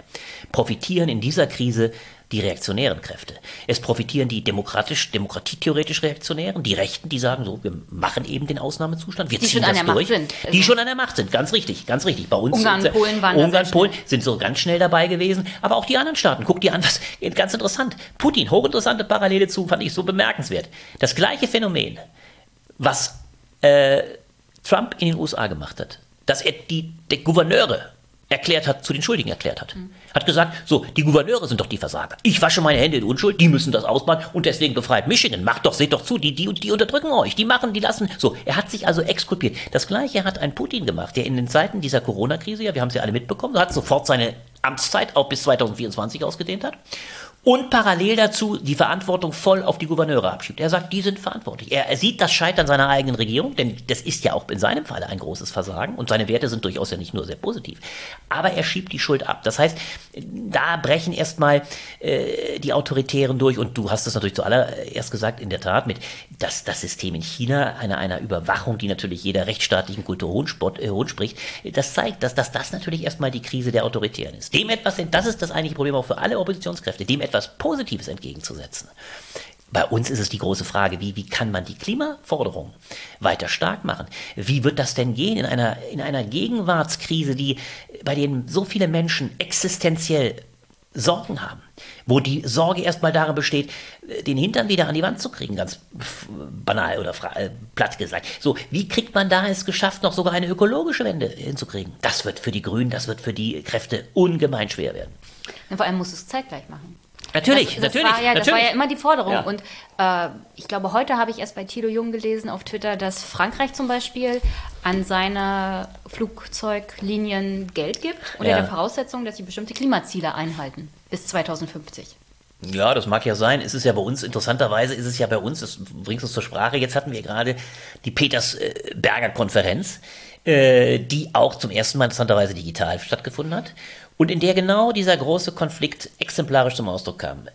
profitieren in dieser Krise die reaktionären Kräfte. Es profitieren die demokratisch, demokratietheoretisch Reaktionären, die Rechten, die sagen so, wir machen eben den Ausnahmezustand, wir die ziehen schon das an der durch. Macht sind. die Also- schon an der Macht sind, ganz richtig, ganz richtig. Bei uns Ungarn, sind- Polen waren Ungarn, Polen sind so ganz schnell dabei gewesen, aber auch die anderen Staaten. Guck dir an, was ganz interessant. Putin, hochinteressante Parallele zu, fand ich so bemerkenswert. Das gleiche Phänomen, was äh, Trump in den USA gemacht hat, dass er die, die Gouverneure erklärt hat, zu den Schuldigen erklärt hat. Hat gesagt, so, die Gouverneure sind doch die Versager. Ich wasche meine Hände in Unschuld, die müssen das ausbaden und deswegen befreit Michigan. Macht doch, seht doch zu, die, die, die unterdrücken euch, die machen, die lassen. So, er hat sich also exkulpiert. Das gleiche hat ein Putin gemacht, der in den Zeiten dieser Corona-Krise, ja, wir haben es ja alle mitbekommen, hat sofort seine Amtszeit auch bis 2024 ausgedehnt hat und parallel dazu die Verantwortung voll auf die Gouverneure abschiebt. Er sagt, die sind verantwortlich. Er, er sieht das Scheitern seiner eigenen Regierung, denn das ist ja auch in seinem Falle ein großes Versagen und seine Werte sind durchaus ja nicht nur sehr positiv. Aber er schiebt die Schuld ab. Das heißt, da brechen erstmal äh, die Autoritären durch und du hast es natürlich zuallererst gesagt, in der Tat, mit dass das System in China einer, einer Überwachung, die natürlich jeder rechtsstaatlichen Kultur hohn, Spott, äh, hohn spricht, das zeigt, dass, dass das natürlich erstmal die Krise der Autoritären ist. Dem etwas, das ist das eigentliche Problem auch für alle Oppositionskräfte, dem etwas Positives entgegenzusetzen. Bei uns ist es die große Frage, wie, wie kann man die Klimaforderung weiter stark machen? Wie wird das denn gehen in einer, in einer Gegenwartskrise, die, bei denen so viele Menschen existenziell Sorgen haben? Wo die Sorge erstmal darin besteht, den Hintern wieder an die Wand zu kriegen, ganz banal oder äh, platt gesagt. So, wie kriegt man da es geschafft, noch sogar eine ökologische Wende hinzukriegen? Das wird für die Grünen, das wird für die Kräfte ungemein schwer werden. Ja, Vor allem musst du es zeitgleich machen. Natürlich, das, das natürlich, War ja, das natürlich. war ja immer die Forderung. Ja. Und äh, ich glaube, heute habe ich erst bei Tilo Jung gelesen auf Twitter, dass Frankreich zum Beispiel an seine Flugzeuglinien Geld gibt, unter Ja. der Voraussetzung, dass sie bestimmte Klimaziele einhalten bis 2050. Ja, das mag ja sein. Es ist ja bei uns, interessanterweise ist es ja bei uns, das bringt uns zur Sprache, jetzt hatten wir gerade die Petersberger Konferenz, äh, die auch zum ersten Mal interessanterweise digital stattgefunden hat und in der genau dieser große Konflikt exemplarisch zum Ausdruck kam.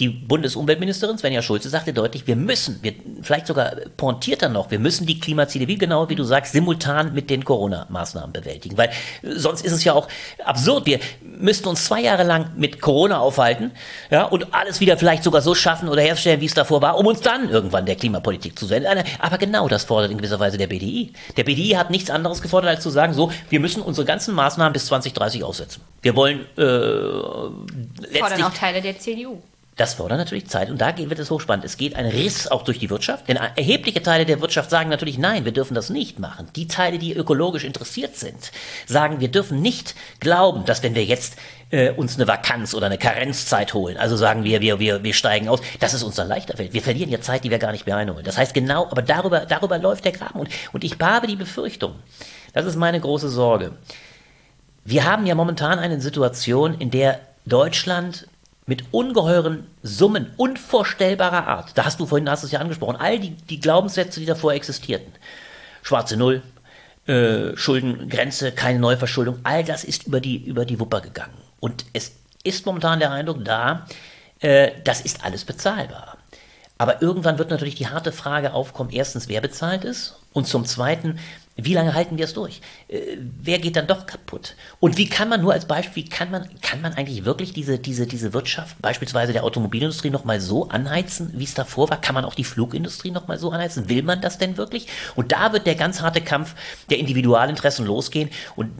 Die Bundesumweltministerin Svenja Schulze sagte deutlich, wir müssen, wir, vielleicht sogar pointierter noch, wir müssen die Klimaziele, wie genau wie du sagst, simultan mit den Corona-Maßnahmen bewältigen. Weil äh, sonst ist es ja auch absurd. Wir müssten uns zwei Jahre lang mit Corona aufhalten ja, und alles wieder vielleicht sogar so schaffen oder herstellen, wie es davor war, um uns dann irgendwann der Klimapolitik zu wenden. Aber genau das fordert in gewisser Weise der BDI. Der BDI hat nichts anderes gefordert, als zu sagen, so, wir müssen unsere ganzen Maßnahmen bis 2030 aussetzen. Wir wollen äh, Fordern letztlich auch Teile der CDU. Das fordert natürlich Zeit und da wird es hochspannend. Es geht ein Riss auch durch die Wirtschaft, denn erhebliche Teile der Wirtschaft sagen natürlich, nein, wir dürfen das nicht machen. Die Teile, die ökologisch interessiert sind, sagen, wir dürfen nicht glauben, dass wenn wir jetzt äh, uns eine Vakanz oder eine Karenzzeit holen, also sagen wir, wir, wir, wir steigen aus, dass es uns dann leichter fällt. Wir verlieren ja Zeit, die wir gar nicht mehr einholen. Das heißt genau, aber darüber, darüber läuft der Graben und, und ich habe die Befürchtung, das ist meine große Sorge, wir haben ja momentan eine Situation, in der Deutschland mit ungeheuren Summen unvorstellbarer Art, da hast du vorhin hast es ja angesprochen, all die, die Glaubenssätze, die davor existierten, schwarze Null, äh, Schuldengrenze, keine Neuverschuldung, all das ist über die, über die Wupper gegangen. Und es ist momentan der Eindruck da, äh, das ist alles bezahlbar. Aber irgendwann wird natürlich die harte Frage aufkommen, erstens, wer bezahlt es? Und zum Zweiten, wie lange halten wir es durch? Äh, wer geht dann doch kaputt? Und wie kann man nur als Beispiel, wie kann man, kann man eigentlich wirklich diese, diese, diese Wirtschaft, beispielsweise der Automobilindustrie, nochmal so anheizen, wie es davor war? Kann man auch die Flugindustrie nochmal so anheizen? Will man das denn wirklich? Und da wird der ganz harte Kampf der Individualinteressen losgehen. Und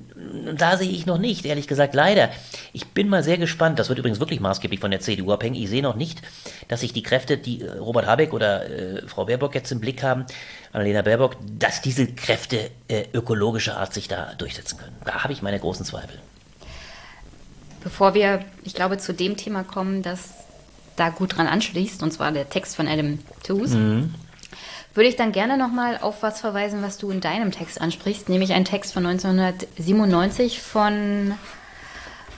da sehe ich noch nicht, ehrlich gesagt, leider. Ich bin mal sehr gespannt, das wird übrigens wirklich maßgeblich von der CDU abhängen. Ich sehe noch nicht, dass sich die Kräfte, die äh, Robert Habeck oder äh, Frau Baerbock jetzt im Blick haben, Annalena Baerbock, dass diese Kräfte äh, ökologischer Art sich da durchsetzen können. Da habe ich meine großen Zweifel. Bevor wir, ich glaube, zu dem Thema kommen, das da gut dran anschließt, und zwar der Text von Adam Tooze, würde ich dann gerne nochmal auf was verweisen, was du in deinem Text ansprichst, nämlich einen Text von 1997 von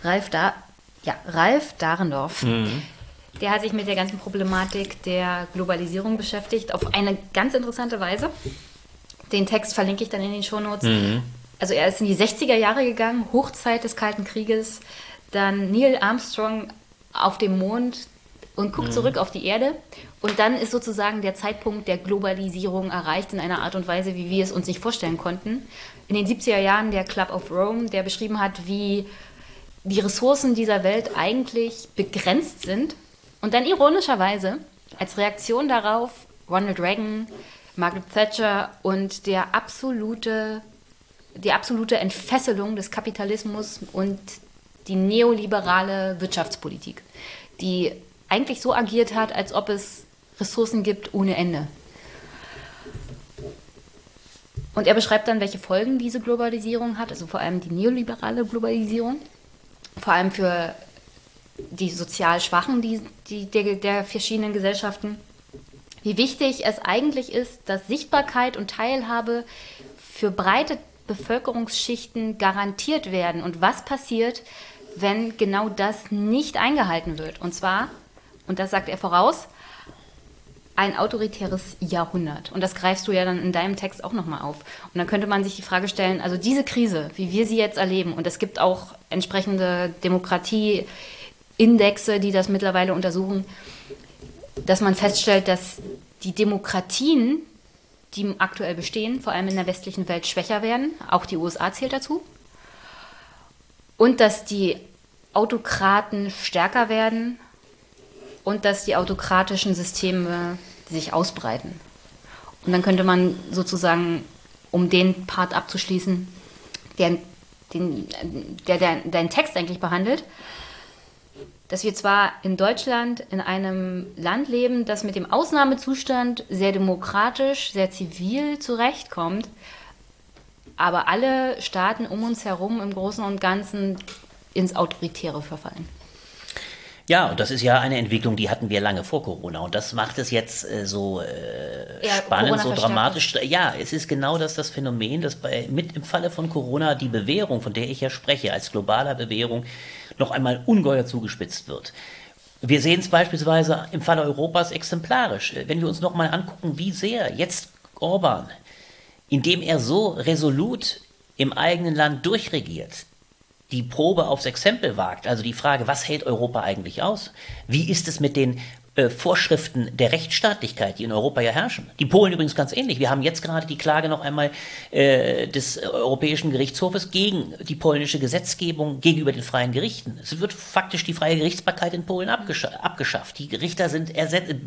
Ralf, da ja, Ralf Dahrendorf. Mhm. Der hat sich mit der ganzen Problematik der Globalisierung beschäftigt, auf eine ganz interessante Weise. Den Text verlinke ich dann in den Shownotes. Mhm. Also er ist in die 60er Jahre gegangen, Hochzeit des Kalten Krieges, dann Neil Armstrong auf dem Mond und guckt mhm. zurück auf die Erde. Und dann ist sozusagen der Zeitpunkt der Globalisierung erreicht in einer Art und Weise, wie wir es uns nicht vorstellen konnten. In den 70er Jahren der Club of Rome, der beschrieben hat, wie die Ressourcen dieser Welt eigentlich begrenzt sind. Und dann ironischerweise als Reaktion darauf Ronald Reagan, Margaret Thatcher und der absolute, die absolute Entfesselung des Kapitalismus und die neoliberale Wirtschaftspolitik, die eigentlich so agiert hat, als ob es Ressourcen gibt ohne Ende. Und er beschreibt dann, welche Folgen diese Globalisierung hat, also vor allem die neoliberale Globalisierung, vor allem für die sozial Schwachen die, die, der, der verschiedenen Gesellschaften, wie wichtig es eigentlich ist, dass Sichtbarkeit und Teilhabe für breite Bevölkerungsschichten garantiert werden und was passiert, wenn genau das nicht eingehalten wird. Und zwar, und das sagt er voraus, ein autoritäres Jahrhundert. Und das greifst du ja dann in deinem Text auch nochmal auf. Und dann könnte man sich die Frage stellen, also diese Krise, wie wir sie jetzt erleben, und es gibt auch entsprechende Demokratieindexe, die das mittlerweile untersuchen, dass man feststellt, dass die Demokratien, die aktuell bestehen, vor allem in der westlichen Welt schwächer werden. Auch die USA zählt dazu. Und dass die Autokraten stärker werden und dass die autokratischen Systeme sich ausbreiten. Und dann könnte man sozusagen, um den Part abzuschließen, der, den, der, der deinen Text eigentlich behandelt, dass wir zwar in Deutschland in einem Land leben, das mit dem Ausnahmezustand sehr demokratisch, sehr zivil zurechtkommt, aber alle Staaten um uns herum im Großen und Ganzen ins Autoritäre verfallen. Ja, und das ist ja eine Entwicklung, die hatten wir lange vor Corona. Und das macht es jetzt äh, so äh, ja, spannend, so dramatisch. Ja, es ist genau das, das Phänomen, dass bei, mit im Falle von Corona die Bewährung, von der ich ja spreche, als globaler Bewährung, noch einmal ungeheuer zugespitzt wird. Wir sehen es beispielsweise im Falle Europas exemplarisch. Wenn wir uns noch mal angucken, wie sehr jetzt Orban, indem er so resolut im eigenen Land durchregiert, die Probe aufs Exempel wagt, also die Frage, was hält Europa eigentlich aus? Wie ist es mit den äh, Vorschriften der Rechtsstaatlichkeit, die in Europa ja herrschen. Die Polen übrigens ganz ähnlich. Wir haben jetzt gerade die Klage noch einmal äh, des Europäischen Gerichtshofes gegen die polnische Gesetzgebung gegenüber den freien Gerichten. Es wird faktisch die freie Gerichtsbarkeit in Polen abgesch abgeschafft. Die Richter sind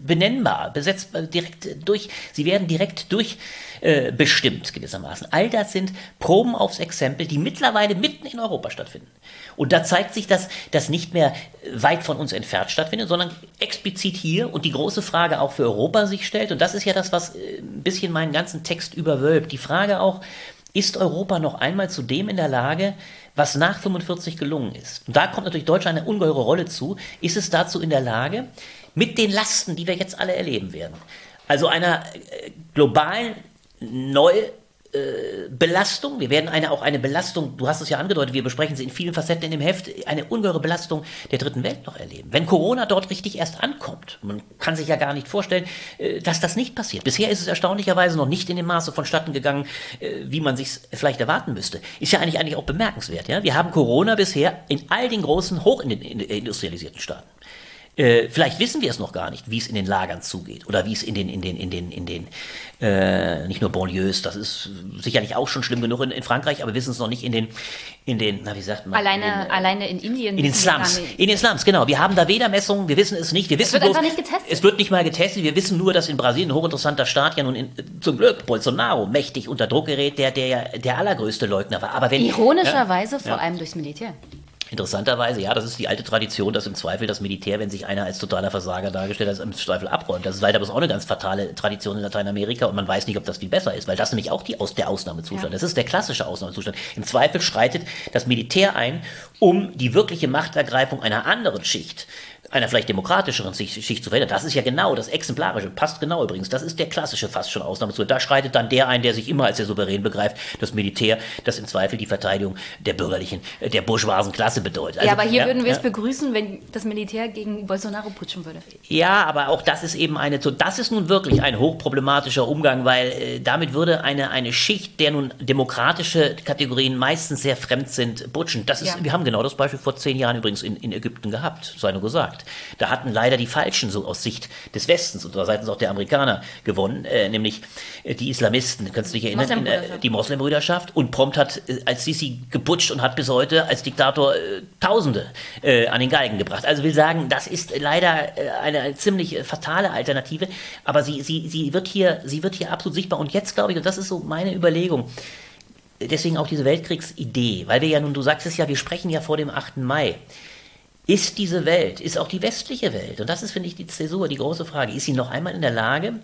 benennbar, besetzt direkt durch, sie werden direkt durch äh, gewissermaßen. All das sind Proben aufs Exempel, die mittlerweile mitten in Europa stattfinden. Und da zeigt sich, dass das nicht mehr weit von uns entfernt stattfindet, sondern explizit hier und die große Frage auch für Europa sich stellt. Und das ist ja das, was äh, ein bisschen meinen ganzen Text überwölbt. Die Frage auch, ist Europa noch einmal zu dem in der Lage, was nach 45 gelungen ist? Und da kommt natürlich Deutschland eine ungeheure Rolle zu. Ist es dazu in der Lage, mit den Lasten, die wir jetzt alle erleben werden, also einer äh, globalen Neu äh, Belastung. Wir werden eine, auch eine Belastung, du hast es ja angedeutet, wir besprechen sie in vielen Facetten in dem Heft, eine ungeheure Belastung der dritten Welt noch erleben. Wenn Corona dort richtig erst ankommt, man kann sich ja gar nicht vorstellen, äh, dass das nicht passiert. Bisher ist es erstaunlicherweise noch nicht in dem Maße vonstatten gegangen, äh, wie man sich vielleicht erwarten müsste. Ist ja eigentlich, eigentlich auch bemerkenswert. Ja? Wir haben Corona bisher in all den großen, hochindustrialisierten Staaten. Äh, vielleicht wissen wir es noch gar nicht, wie es in den Lagern zugeht oder wie es in den, in den, in den, in den, äh, nicht nur Banlieues, das ist sicherlich auch schon schlimm genug in, in Frankreich, aber wir wissen es noch nicht in den, in den, na wie sagt man? Alleine, in den, äh, alleine in Indien. In den Slums. In den Slums, genau. Wir haben da weder Messungen, wir wissen es nicht. Wir wissen es wird bloß, einfach nicht getestet. Es wird nicht mal getestet. Wir wissen nur, dass in Brasilien ein hochinteressanter Staat ja nun in, zum Glück Bolsonaro mächtig unter Druck gerät, der, der der allergrößte Leugner war. Aber wenn, Ironischerweise ja, vor ja. allem durchs Militär. Interessanterweise, ja, das ist die alte Tradition, dass im Zweifel das Militär, wenn sich einer als totaler Versager dargestellt hat, im Zweifel abräumt. Das ist leider auch eine ganz fatale Tradition in Lateinamerika und man weiß nicht, ob das viel besser ist, weil das nämlich auch die, aus, der Ausnahmezustand. Ja. Das ist der klassische Ausnahmezustand. Im Zweifel schreitet das Militär ein, um die wirkliche Machtergreifung einer anderen Schicht einer vielleicht demokratischeren Schicht zu verhindern. Das ist ja genau das Exemplarische, passt genau übrigens. Das ist der klassische fast schon Ausnahmezug. Da schreitet dann der ein, der sich immer als der Souverän begreift, das Militär, das im Zweifel die Verteidigung der bürgerlichen, äh, der bourgeoisen Klasse bedeutet. Also, ja, aber hier ja, würden wir ja. es begrüßen, wenn das Militär gegen Bolsonaro putschen würde. Ja, aber auch das ist eben eine, das ist nun wirklich ein hochproblematischer Umgang, weil äh, damit würde eine, eine Schicht, der nun demokratische Kategorien meistens sehr fremd sind, putschen. Das ist, ja. wir haben genau das Beispiel vor zehn Jahren übrigens in, in Ägypten gehabt, sei nur gesagt. Da hatten leider die Falschen so aus Sicht des Westens und seitens auch der Amerikaner gewonnen, äh, nämlich äh, die Islamisten, kannst du dich erinnern, Moslem äh, die Moslembrüderschaft und prompt hat äh, als Sisi geputscht und hat bis heute als Diktator äh, Tausende äh, an den Galgen gebracht. Also will sagen, das ist leider eine, eine ziemlich fatale Alternative, aber sie, sie, sie, wird hier, sie wird hier absolut sichtbar und jetzt glaube ich, und das ist so meine Überlegung, deswegen auch diese Weltkriegsidee, weil wir ja nun, du sagst es ja, wir sprechen ja vor dem 8. Mai. Ist diese Welt, ist auch die westliche Welt, und das ist, finde ich, die Zäsur, die große Frage, ist sie noch einmal in der Lage,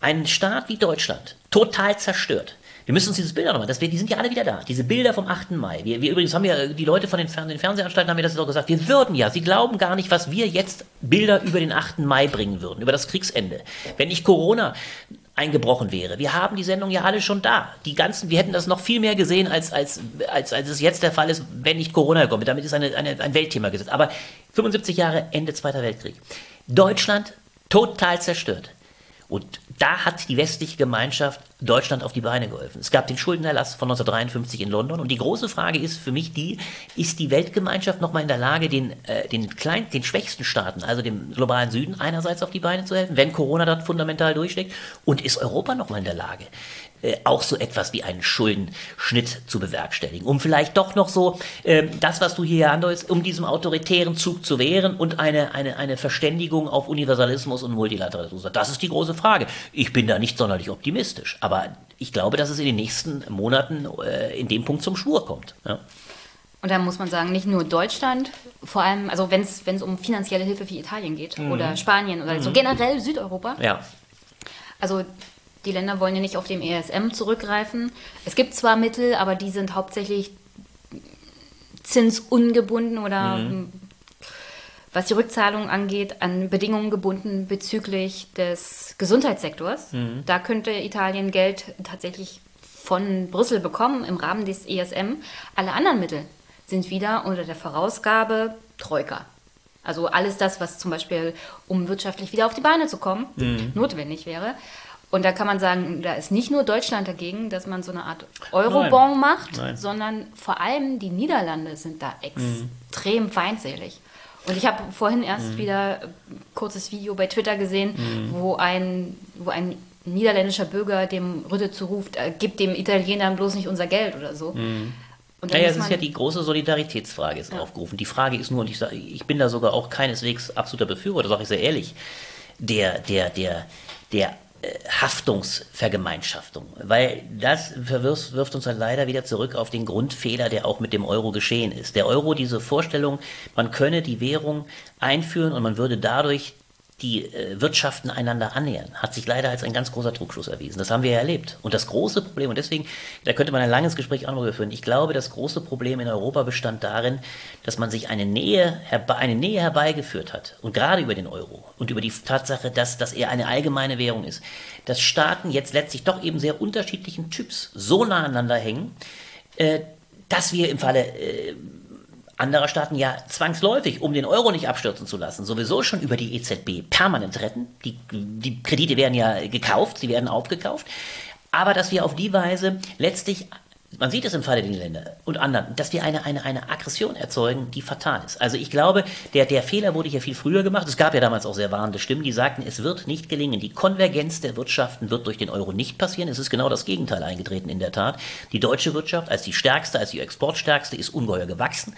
einen Staat wie Deutschland total zerstört, wir müssen uns dieses Bild nochmal, das, die sind ja alle wieder da. Diese Bilder vom 8. Mai. Wir, wir übrigens haben ja, die Leute von den, Fern den Fernsehanstalten haben mir das auch gesagt. Wir würden ja, sie glauben gar nicht, was wir jetzt Bilder über den 8. Mai bringen würden, über das Kriegsende. Wenn nicht Corona eingebrochen wäre. Wir haben die Sendung ja alle schon da. Die ganzen, wir hätten das noch viel mehr gesehen, als, als, als, als es jetzt der Fall ist, wenn nicht Corona kommt. Damit ist eine, eine, ein Weltthema gesetzt. Aber 75 Jahre Ende Zweiter Weltkrieg. Deutschland total zerstört. Und da hat die westliche Gemeinschaft Deutschland auf die Beine geholfen. Es gab den Schuldenerlass von 1953 in London und die große Frage ist für mich die, ist die Weltgemeinschaft nochmal in der Lage, den, äh, den, klein, den schwächsten Staaten, also dem globalen Süden, einerseits auf die Beine zu helfen, wenn Corona dort fundamental durchschlägt und ist Europa nochmal in der Lage, äh, auch so etwas wie einen Schuldenschnitt zu bewerkstelligen, um vielleicht doch noch so äh, das, was du hier andeutest, um diesem autoritären Zug zu wehren und eine, eine, eine Verständigung auf Universalismus und Multilateralismus. Das ist die große Frage. Ich bin da nicht sonderlich optimistisch, aber ich glaube, dass es in den nächsten Monaten äh, in dem Punkt zum Schwur kommt. Ja. Und da muss man sagen, nicht nur Deutschland, vor allem, also wenn es um finanzielle Hilfe für Italien geht mhm. oder Spanien oder mhm. so generell Südeuropa. Ja. Also die Länder wollen ja nicht auf dem ESM zurückgreifen. Es gibt zwar Mittel, aber die sind hauptsächlich zinsungebunden oder mhm. was die Rückzahlung angeht, an Bedingungen gebunden bezüglich des Gesundheitssektors. Mhm. Da könnte Italien Geld tatsächlich von Brüssel bekommen im Rahmen des ESM. Alle anderen Mittel sind wieder unter der Vorausgabe Troika. Also alles das, was zum Beispiel, um wirtschaftlich wieder auf die Beine zu kommen, mhm. notwendig wäre. Und da kann man sagen, da ist nicht nur Deutschland dagegen, dass man so eine Art Eurobon macht, Nein. sondern vor allem die Niederlande sind da extrem mhm. feindselig. Und ich habe vorhin erst mhm. wieder ein kurzes Video bei Twitter gesehen, mhm. wo, ein, wo ein niederländischer Bürger dem Rütte zuruft, äh, gib dem Italienern bloß nicht unser Geld oder so. Mhm. naja, es ist ja die große Solidaritätsfrage ist ja. aufgerufen. Die Frage ist nur, und ich, sag, ich bin da sogar auch keineswegs absoluter Befürworter, sage ich sehr ehrlich, der, der, der, der Haftungsvergemeinschaftung, weil das wirft, uns dann leider wieder zurück auf den Grundfehler, der auch mit dem Euro geschehen ist. Der Euro, diese Vorstellung, man könne die Währung einführen und man würde dadurch die äh, Wirtschaften einander annähern, hat sich leider als ein ganz großer Trugschluss erwiesen. Das haben wir ja erlebt. Und das große Problem, und deswegen, da könnte man ein langes Gespräch auch noch führen, ich glaube, das große Problem in Europa bestand darin, dass man sich eine Nähe, eine Nähe herbeigeführt hat. Und gerade über den Euro und über die Tatsache, dass, dass er eine allgemeine Währung ist, dass Staaten jetzt letztlich doch eben sehr unterschiedlichen Typs so nah aneinander hängen, äh, dass wir im Falle äh, anderer Staaten ja zwangsläufig, um den Euro nicht abstürzen zu lassen, sowieso schon über die EZB permanent retten. Die, die Kredite werden ja gekauft, sie werden aufgekauft. Aber dass wir auf die Weise letztlich man sieht es im Falle der Niederländer und anderen, dass wir eine, eine, eine Aggression erzeugen, die fatal ist. Also ich glaube, der, der Fehler wurde hier viel früher gemacht. Es gab ja damals auch sehr warnende Stimmen, die sagten, es wird nicht gelingen. Die Konvergenz der Wirtschaften wird durch den Euro nicht passieren. Es ist genau das Gegenteil eingetreten in der Tat. Die deutsche Wirtschaft als die stärkste, als die exportstärkste ist ungeheuer gewachsen,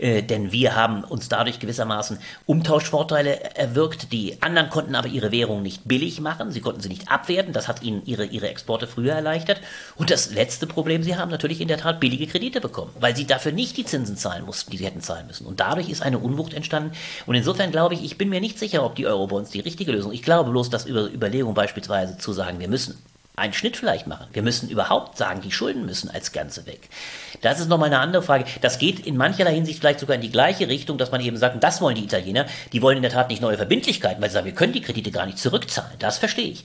äh, denn wir haben uns dadurch gewissermaßen Umtauschvorteile erwirkt. Die anderen konnten aber ihre Währung nicht billig machen. Sie konnten sie nicht abwerten. Das hat ihnen ihre, ihre Exporte früher erleichtert. Und das letzte Problem, sie haben natürlich in der Tat billige Kredite bekommen, weil sie dafür nicht die Zinsen zahlen mussten, die sie hätten zahlen müssen. Und dadurch ist eine Unwucht entstanden. Und insofern glaube ich, ich bin mir nicht sicher, ob die Eurobonds die richtige Lösung. Ich glaube bloß, dass über Überlegung beispielsweise zu sagen, wir müssen einen Schnitt vielleicht machen. Wir müssen überhaupt sagen, die Schulden müssen als Ganze weg. Das ist nochmal eine andere Frage. Das geht in mancherlei Hinsicht vielleicht sogar in die gleiche Richtung, dass man eben sagt, das wollen die Italiener. Die wollen in der Tat nicht neue Verbindlichkeiten, weil sie sagen, wir können die Kredite gar nicht zurückzahlen. Das verstehe ich.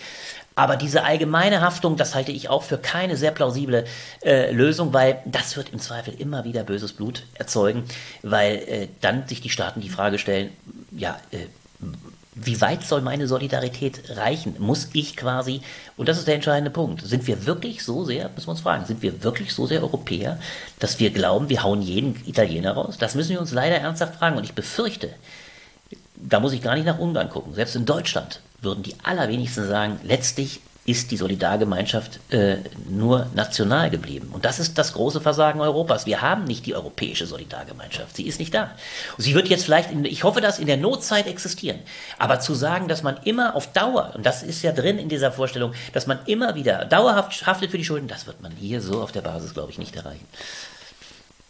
Aber diese allgemeine Haftung, das halte ich auch für keine sehr plausible äh, Lösung, weil das wird im Zweifel immer wieder böses Blut erzeugen, weil äh, dann sich die Staaten die Frage stellen, ja, äh, wie weit soll meine Solidarität reichen? Muss ich quasi, und das ist der entscheidende Punkt, sind wir wirklich so sehr, müssen wir uns fragen, sind wir wirklich so sehr Europäer, dass wir glauben, wir hauen jeden Italiener raus? Das müssen wir uns leider ernsthaft fragen. Und ich befürchte, da muss ich gar nicht nach Ungarn gucken. Selbst in Deutschland würden die allerwenigsten sagen, letztlich ist die Solidargemeinschaft äh, nur national geblieben. Und das ist das große Versagen Europas. Wir haben nicht die europäische Solidargemeinschaft. Sie ist nicht da. Sie wird jetzt vielleicht, in, ich hoffe, dass in der Notzeit existieren. Aber zu sagen, dass man immer auf Dauer, und das ist ja drin in dieser Vorstellung, dass man immer wieder dauerhaft haftet für die Schulden, das wird man hier so auf der Basis, glaube ich, nicht erreichen.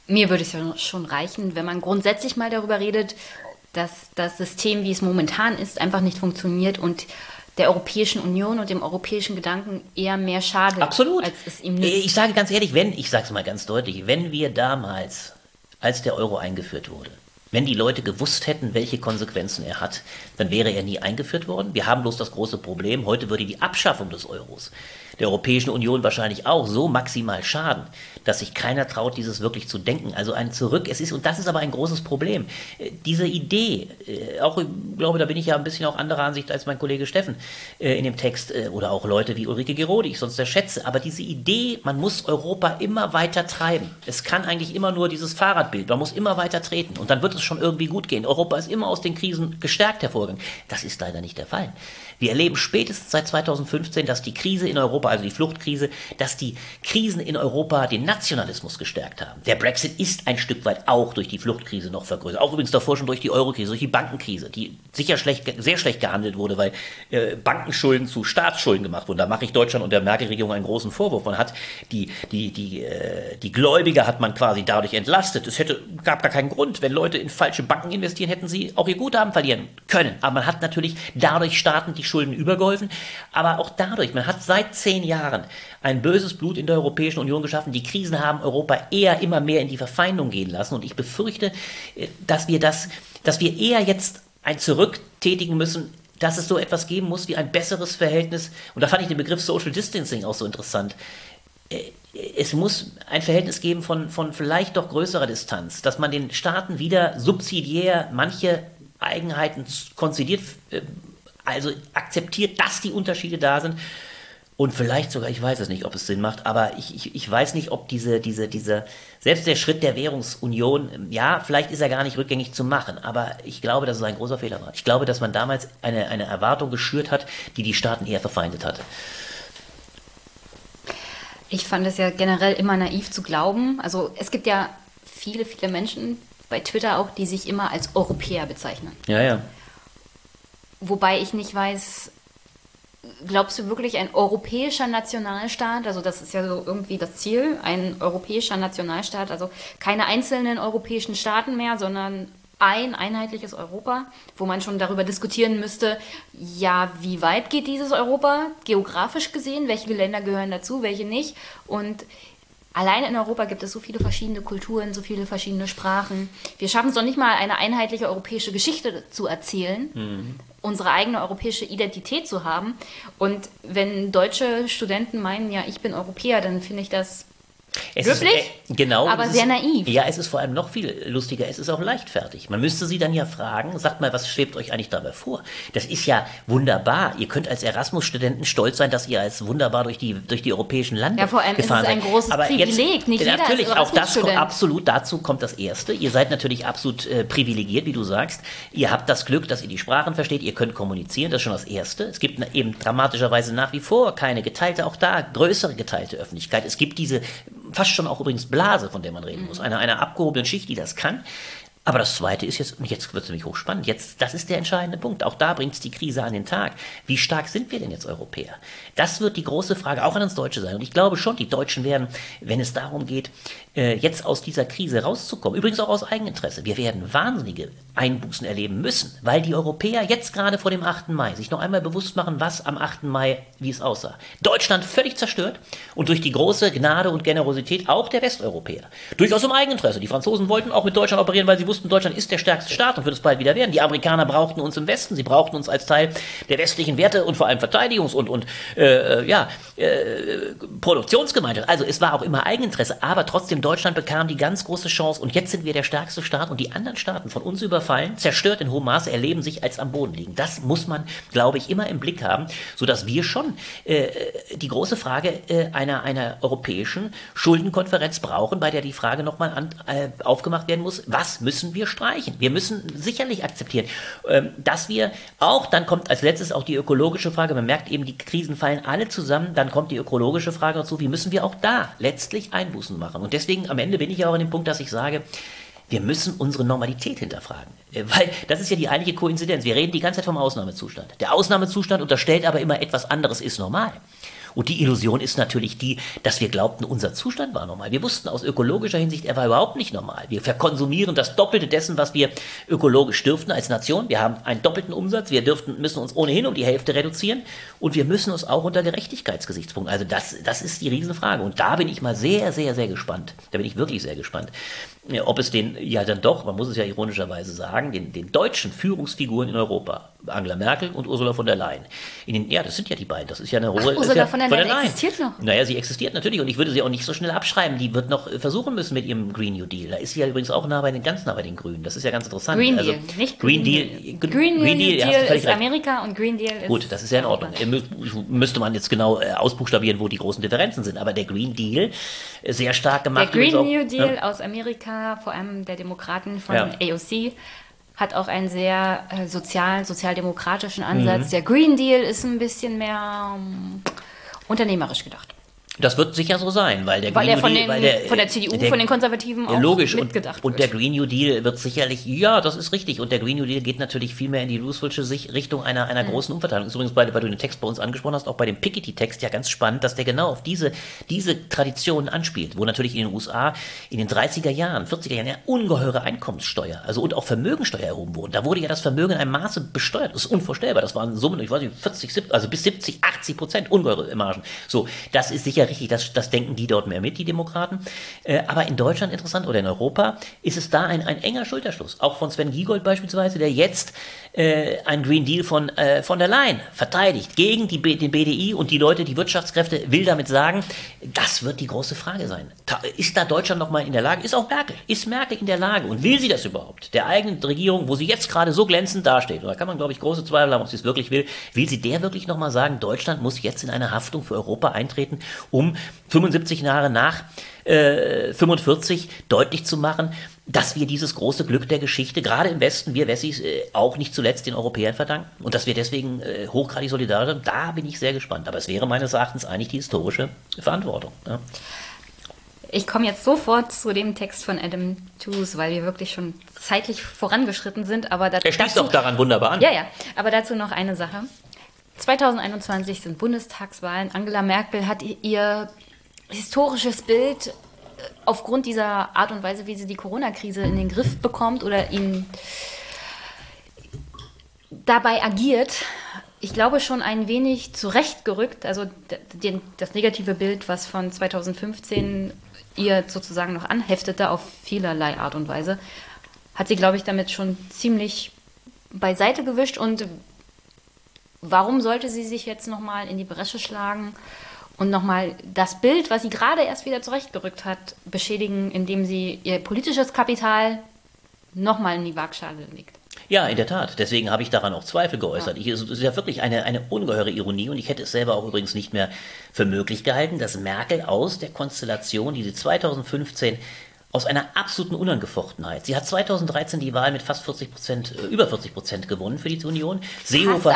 Mir würde es ja schon reichen, wenn man grundsätzlich mal darüber redet, dass das System, wie es momentan ist, einfach nicht funktioniert und der Europäischen Union und dem europäischen Gedanken eher mehr schadet, Absolut. als es ihm nützt. Ich sage ganz ehrlich, wenn, ich sage es mal ganz deutlich, wenn wir damals, als der Euro eingeführt wurde, wenn die Leute gewusst hätten, welche Konsequenzen er hat, dann wäre er nie eingeführt worden. Wir haben bloß das große Problem, heute würde die Abschaffung des Euros der Europäischen Union wahrscheinlich auch so maximal schaden, dass sich keiner traut, dieses wirklich zu denken. Also ein Zurück, es ist, und das ist aber ein großes Problem. Äh, diese Idee, äh, auch, ich glaube, da bin ich ja ein bisschen auch anderer Ansicht als mein Kollege Steffen äh, in dem Text oder auch Leute wie Ulrike Gero, die ich sonst sehr schätze, aber diese Idee, man muss Europa immer weiter treiben. Es kann eigentlich immer nur dieses Fahrradbild, man muss immer weiter treten und dann wird es schon irgendwie gut gehen. Europa ist immer aus den Krisen gestärkt hervorgegangen. Das ist leider nicht der Fall. Wir erleben spätestens seit 2015, dass die Krise in Europa, also die Fluchtkrise, dass die Krisen in Europa den Nationalismus gestärkt haben. Der Brexit ist ein Stück weit auch durch die Fluchtkrise noch vergrößert. Auch übrigens davor schon durch die Eurokrise, durch die Bankenkrise, die sicher schlecht, sehr schlecht gehandelt wurde, weil äh, Bankenschulden zu Staatsschulden gemacht wurden. Da mache ich Deutschland und der Merkel-Regierung einen großen Vorwurf. Man hat die, die, die, äh, die Gläubiger hat man quasi dadurch entlastet. Es hätte, gab gar keinen Grund. Wenn Leute in falsche Banken investieren, hätten sie auch ihr Guthaben verlieren können. Aber man hat natürlich dadurch Staaten, die Schulden übergeholfen. Aber auch dadurch, man hat seit zehn Jahren ein böses Blut in der Europäischen Union geschaffen. Die Krisen haben Europa eher immer mehr in die Verfeindung gehen lassen. Und ich befürchte, äh, dass wir das, dass wir eher jetzt ein Zurück tätigen müssen, dass es so etwas geben muss wie ein besseres Verhältnis. Und da fand ich den Begriff Social Distancing auch so interessant. Äh, es muss ein Verhältnis geben von, von vielleicht doch größerer Distanz, dass man den Staaten wieder subsidiär manche Eigenheiten konzidiert äh, also akzeptiert, dass die Unterschiede da sind. Und vielleicht sogar, ich weiß es nicht, ob es Sinn macht, aber ich, ich, ich weiß nicht, ob diese, diese, diese, selbst der Schritt der Währungsunion, ja, vielleicht ist er gar nicht rückgängig zu machen, aber ich glaube, dass es ein großer Fehler war. Ich glaube, dass man damals eine, eine Erwartung geschürt hat, die die Staaten eher verfeindet hat. Ich fand es ja generell immer naiv zu glauben. Also es gibt ja viele, viele Menschen bei Twitter auch, die sich immer als Europäer bezeichnen. Ja, ja. Wobei ich nicht weiß, glaubst du wirklich ein europäischer Nationalstaat, also das ist ja so irgendwie das Ziel, ein europäischer Nationalstaat, also keine einzelnen europäischen Staaten mehr, sondern ein einheitliches Europa, wo man schon darüber diskutieren müsste, ja, wie weit geht dieses Europa geografisch gesehen, welche Länder gehören dazu, welche nicht. Und Alleine in Europa gibt es so viele verschiedene Kulturen, so viele verschiedene Sprachen. Wir schaffen es doch nicht mal, eine einheitliche europäische Geschichte zu erzählen, mhm. unsere eigene europäische Identität zu haben. Und wenn deutsche Studenten meinen, ja, ich bin Europäer, dann finde ich das es Wirklich? Ist, äh, genau. Aber sehr ist, naiv. Ja, es ist vor allem noch viel lustiger. Es ist auch leichtfertig. Man müsste sie dann ja fragen, sagt mal, was schwebt euch eigentlich dabei vor? Das ist ja wunderbar. Ihr könnt als Erasmus-Studenten stolz sein, dass ihr als wunderbar durch die, durch die europäischen Lande Ja, vor allem ist es ein großes Aber Privileg. Jetzt, Nicht jeder natürlich, auch das absolut dazu kommt das Erste. Ihr seid natürlich absolut äh, privilegiert, wie du sagst. Ihr habt das Glück, dass ihr die Sprachen versteht. Ihr könnt kommunizieren. Das ist schon das Erste. Es gibt eben dramatischerweise nach wie vor keine geteilte, auch da größere geteilte Öffentlichkeit. Es gibt diese fast schon auch übrigens Blase, von der man reden muss, einer, einer abgehobenen Schicht, die das kann. Aber das Zweite ist jetzt, und jetzt wird es nämlich hochspannend, jetzt, das ist der entscheidende Punkt. Auch da bringt es die Krise an den Tag. Wie stark sind wir denn jetzt Europäer? Das wird die große Frage auch an uns Deutsche sein. Und ich glaube schon, die Deutschen werden, wenn es darum geht, äh, jetzt aus dieser Krise rauszukommen, übrigens auch aus Eigeninteresse, wir werden wahnsinnige Einbußen erleben müssen, weil die Europäer jetzt gerade vor dem 8. Mai sich noch einmal bewusst machen, was am 8. Mai, wie es aussah. Deutschland völlig zerstört und durch die große Gnade und Generosität auch der Westeuropäer. Durchaus im Eigeninteresse. Die Franzosen wollten auch mit Deutschland operieren, weil sie wussten, Deutschland ist der stärkste Staat und wird es bald wieder werden. Die Amerikaner brauchten uns im Westen, sie brauchten uns als Teil der westlichen Werte und vor allem Verteidigungs- und, und äh, ja, äh, Produktionsgemeinschaft. Also es war auch immer Eigeninteresse, aber trotzdem Deutschland bekam die ganz große Chance und jetzt sind wir der stärkste Staat und die anderen Staaten von uns überfallen, zerstört in hohem Maße, erleben sich als am Boden liegen. Das muss man, glaube ich, immer im Blick haben, sodass wir schon äh, die große Frage äh, einer, einer europäischen Schuldenkonferenz brauchen, bei der die Frage nochmal äh, aufgemacht werden muss, was müssen wir streichen? Wir müssen sicherlich akzeptieren, ähm, dass wir auch, dann kommt als letztes auch die ökologische Frage, man merkt eben, die Krisen fallen alle zusammen, dann kommt die ökologische Frage dazu, wie müssen wir auch da letztlich Einbußen machen? Und deswegen am Ende bin ich ja auch an dem Punkt, dass ich sage, wir müssen unsere Normalität hinterfragen. Äh, weil das ist ja die eigentliche Koinzidenz. Wir reden die ganze Zeit vom Ausnahmezustand. Der Ausnahmezustand unterstellt aber immer, etwas anderes ist normal. Und die Illusion ist natürlich die, dass wir glaubten, unser Zustand war normal. Wir wussten aus ökologischer Hinsicht, er war überhaupt nicht normal. Wir verkonsumieren das Doppelte dessen, was wir ökologisch dürften als Nation. Wir haben einen doppelten Umsatz. Wir dürften, müssen uns ohnehin um die Hälfte reduzieren. Und wir müssen uns auch unter Gerechtigkeitsgesichtspunkten. Also das, das ist die Riesenfrage. Und da bin ich mal sehr, sehr, sehr gespannt. Da bin ich wirklich sehr gespannt ob es den ja dann doch, man muss es ja ironischerweise sagen, den, den deutschen Führungsfiguren in Europa, Angela Merkel und Ursula von der Leyen, in den, ja, das sind ja die beiden, das ist ja eine hohe. Ursula ja, von der Leyen existiert noch. Naja, sie existiert natürlich und ich würde sie auch nicht so schnell abschreiben. Die wird noch versuchen müssen mit ihrem Green New Deal. Da ist sie ja übrigens auch nah bei den, ganz nah bei den Grünen. Das ist ja ganz interessant. Green also, Deal, nicht Green, Green Deal. Deal. Green, Green Deal, Deal ist recht. Amerika und Green Deal ist. Gut, das ist ja in Ordnung. Müsste man jetzt genau äh, ausbuchstabieren, wo die großen Differenzen sind. Aber der Green Deal, äh, sehr stark gemacht. Der Green auch, New Deal ja. aus Amerika, vor allem der Demokraten von ja. AOC hat auch einen sehr äh, sozialen, sozialdemokratischen Ansatz. Mhm. Der Green Deal ist ein bisschen mehr um, unternehmerisch gedacht. Das wird sicher so sein, weil der weil Green New Deal, den, weil der, von der CDU, der, von den Konservativen auch logisch, mitgedacht und, und der Green New Deal wird sicherlich, ja, das ist richtig, und der Green New Deal geht natürlich viel mehr in die Roosevelsche Richtung einer, einer mhm. großen Umverteilung. Ist übrigens, bei, weil du den Text bei uns angesprochen hast, auch bei dem Piketty-Text ja ganz spannend, dass der genau auf diese, diese Tradition anspielt, wo natürlich in den USA in den 30er Jahren, 40er Jahren ja ungeheure Einkommenssteuer, also und auch Vermögensteuer erhoben wurden. Da wurde ja das Vermögen in einem Maße besteuert. Das ist unvorstellbar. Das waren Summen, ich weiß nicht, 40, 70, also bis 70, 80 Prozent ungeheure Margen. So, das ist sicher richtig, das, das denken die dort mehr mit, die Demokraten. Äh, aber in Deutschland interessant oder in Europa ist es da ein, ein enger Schulterschluss. Auch von Sven Giegold beispielsweise, der jetzt äh, ein Green Deal von, äh, von der Leyen verteidigt gegen die, den BDI und die Leute, die Wirtschaftskräfte, will damit sagen, das wird die große Frage sein. Ist da Deutschland nochmal in der Lage? Ist auch Merkel. Ist Merkel in der Lage? Und will sie das überhaupt? Der eigenen Regierung, wo sie jetzt gerade so glänzend dasteht, da kann man, glaube ich, große Zweifel haben, ob sie es wirklich will, will sie der wirklich nochmal sagen, Deutschland muss jetzt in eine Haftung für Europa eintreten, um 75 Jahre nach äh, 45 deutlich zu machen, dass wir dieses große Glück der Geschichte, gerade im Westen, wir Wessis, äh, auch nicht zuletzt den Europäern verdanken und dass wir deswegen äh, hochgradig solidarisch sind, da bin ich sehr gespannt. Aber es wäre meines Erachtens eigentlich die historische Verantwortung. Ja. Ich komme jetzt sofort zu dem Text von Adam Tooze, weil wir wirklich schon zeitlich vorangeschritten sind. Aber da, er schließt auch daran wunderbar an. Ja, ja. Aber dazu noch eine Sache. 2021 sind Bundestagswahlen. Angela Merkel hat ihr historisches Bild aufgrund dieser Art und Weise, wie sie die Corona-Krise in den Griff bekommt oder ihn dabei agiert, ich glaube schon ein wenig zurechtgerückt. Also das negative Bild, was von 2015 ihr sozusagen noch anheftete auf vielerlei Art und Weise, hat sie, glaube ich, damit schon ziemlich beiseite gewischt. Und warum sollte sie sich jetzt nochmal in die Bresche schlagen? Und nochmal das Bild, was sie gerade erst wieder zurechtgerückt hat, beschädigen, indem sie ihr politisches Kapital nochmal in die Waagschale legt. Ja, in der Tat. Deswegen habe ich daran auch Zweifel geäußert. Ich, es ist ja wirklich eine, eine ungeheure Ironie und ich hätte es selber auch übrigens nicht mehr für möglich gehalten, dass Merkel aus der Konstellation, die sie 2015 aus einer absoluten Unangefochtenheit. Sie hat 2013 die Wahl mit fast 40 Prozent, äh, über 40 Prozent gewonnen für die Union. Seehofer.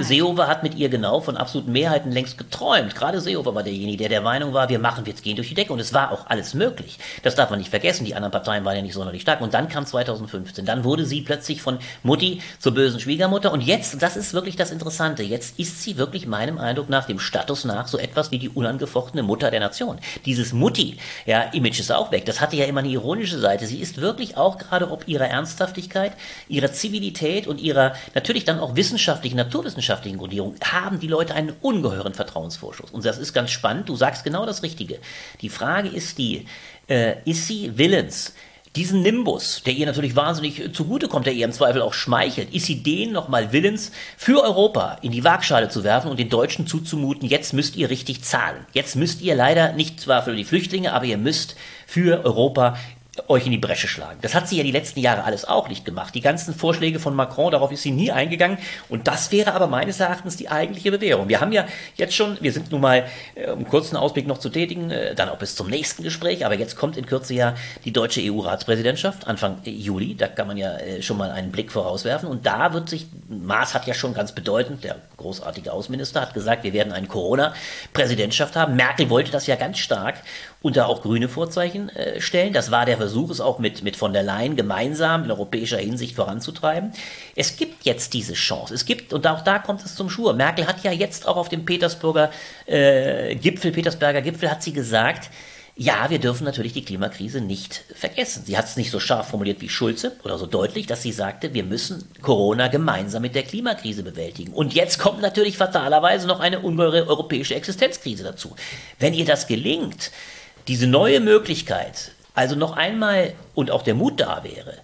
Seehofer hat mit ihr genau von absoluten Mehrheiten längst geträumt. Gerade Seehofer war derjenige, der der Meinung war, wir machen, wir gehen durch die Decke. Und es war auch alles möglich. Das darf man nicht vergessen. Die anderen Parteien waren ja nicht sonderlich stark. Und dann kam 2015. Dann wurde sie plötzlich von Mutti zur bösen Schwiegermutter. Und jetzt, das ist wirklich das Interessante, jetzt ist sie wirklich meinem Eindruck nach, dem Status nach, so etwas wie die unangefochtene Mutter der Nation. Dieses Mutti, ja, Image ist auch weg. Das hatte ja immer eine ironische Seite. Sie ist wirklich auch gerade ob ihrer Ernsthaftigkeit, ihrer Zivilität und ihrer natürlich dann auch wissenschaftlichen, naturwissenschaftlichen Grundierung haben die Leute einen ungeheuren Vertrauensvorschuss. Und das ist ganz spannend. Du sagst genau das Richtige. Die Frage ist die, äh, ist sie willens, diesen Nimbus, der ihr natürlich wahnsinnig zugutekommt, der ihr im Zweifel auch schmeichelt, ist sie den nochmal willens, für Europa in die Waagschale zu werfen und den Deutschen zuzumuten, jetzt müsst ihr richtig zahlen. Jetzt müsst ihr leider nicht zwar für die Flüchtlinge, aber ihr müsst für Europa euch in die Bresche schlagen. Das hat sie ja die letzten Jahre alles auch nicht gemacht. Die ganzen Vorschläge von Macron, darauf ist sie nie eingegangen. Und das wäre aber meines Erachtens die eigentliche Bewährung. Wir haben ja jetzt schon, wir sind nun mal, äh, um kurzen Ausblick noch zu tätigen, äh, dann auch bis zum nächsten Gespräch, aber jetzt kommt in Kürze ja die deutsche EU-Ratspräsidentschaft, Anfang Juli. Da kann man ja äh, schon mal einen Blick vorauswerfen. Und da wird sich, Maas hat ja schon ganz bedeutend, der großartige Außenminister hat gesagt, wir werden eine Corona-Präsidentschaft haben. Merkel wollte das ja ganz stark unter auch grüne Vorzeichen äh, stellen. Das war der Versuch, es auch mit, mit von der Leyen gemeinsam in europäischer Hinsicht voranzutreiben. Es gibt jetzt diese Chance. Es gibt, und auch da kommt es zum Schwur. Merkel hat ja jetzt auch auf dem Petersburger äh, Gipfel, Petersberger Gipfel, hat sie gesagt, ja, wir dürfen natürlich die Klimakrise nicht vergessen. Sie hat es nicht so scharf formuliert wie Schulze oder so deutlich, dass sie sagte, wir müssen Corona gemeinsam mit der Klimakrise bewältigen. Und jetzt kommt natürlich fatalerweise noch eine ungeheure europäische Existenzkrise dazu. Wenn ihr das gelingt, diese neue Möglichkeit, also noch einmal und auch der Mut da wäre,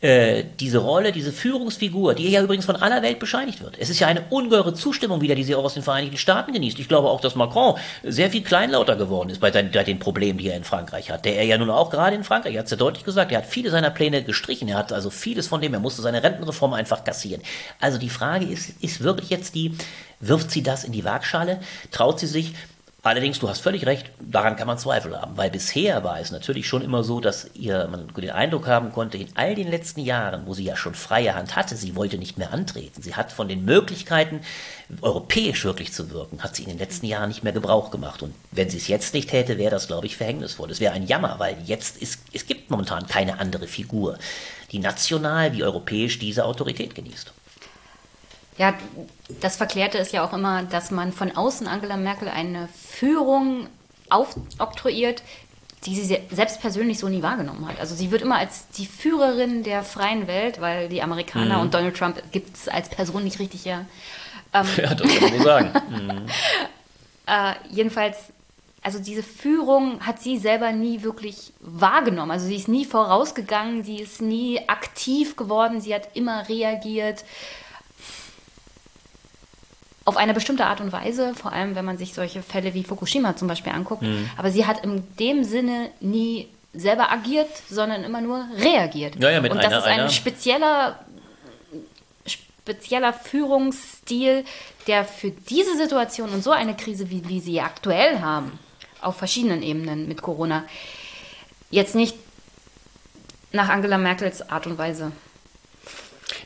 äh, diese Rolle, diese Führungsfigur, die ja übrigens von aller Welt bescheinigt wird. Es ist ja eine ungeheure Zustimmung wieder, die sie auch aus den Vereinigten Staaten genießt. Ich glaube auch, dass Macron sehr viel kleinlauter geworden ist bei, seinen, bei den Problemen, die er in Frankreich hat. Der er ja nun auch gerade in Frankreich, er hat es ja deutlich gesagt, er hat viele seiner Pläne gestrichen. Er hat also vieles von dem, er musste seine Rentenreform einfach kassieren. Also die Frage ist, ist wirklich jetzt die, wirft sie das in die Waagschale? Traut sie sich? Allerdings, du hast völlig recht, daran kann man Zweifel haben, weil bisher war es natürlich schon immer so, dass ihr, man den Eindruck haben konnte, in all den letzten Jahren, wo sie ja schon freie Hand hatte, sie wollte nicht mehr antreten. Sie hat von den Möglichkeiten, europäisch wirklich zu wirken, hat sie in den letzten Jahren nicht mehr Gebrauch gemacht. Und wenn sie es jetzt nicht täte, wäre das, glaube ich, verhängnisvoll. Das wäre ein Jammer, weil jetzt ist, es gibt momentan keine andere Figur, die national wie europäisch diese Autorität genießt. Ja, das Verklärte ist ja auch immer, dass man von außen Angela Merkel eine Führung aufoktroyiert, die sie selbst persönlich so nie wahrgenommen hat. Also sie wird immer als die Führerin der freien Welt, weil die Amerikaner mhm. und Donald Trump gibt es als Person nicht richtig ja. Ähm, ja, das kann man so sagen. Mhm. äh, jedenfalls, also diese Führung hat sie selber nie wirklich wahrgenommen. Also sie ist nie vorausgegangen, sie ist nie aktiv geworden, sie hat immer reagiert auf eine bestimmte Art und Weise, vor allem wenn man sich solche Fälle wie Fukushima zum Beispiel anguckt. Mhm. Aber sie hat in dem Sinne nie selber agiert, sondern immer nur reagiert. Ja, ja, mit und das ist ein spezieller, spezieller Führungsstil, der für diese Situation und so eine Krise, wie wir sie aktuell haben, auf verschiedenen Ebenen mit Corona, jetzt nicht nach Angela Merkels Art und Weise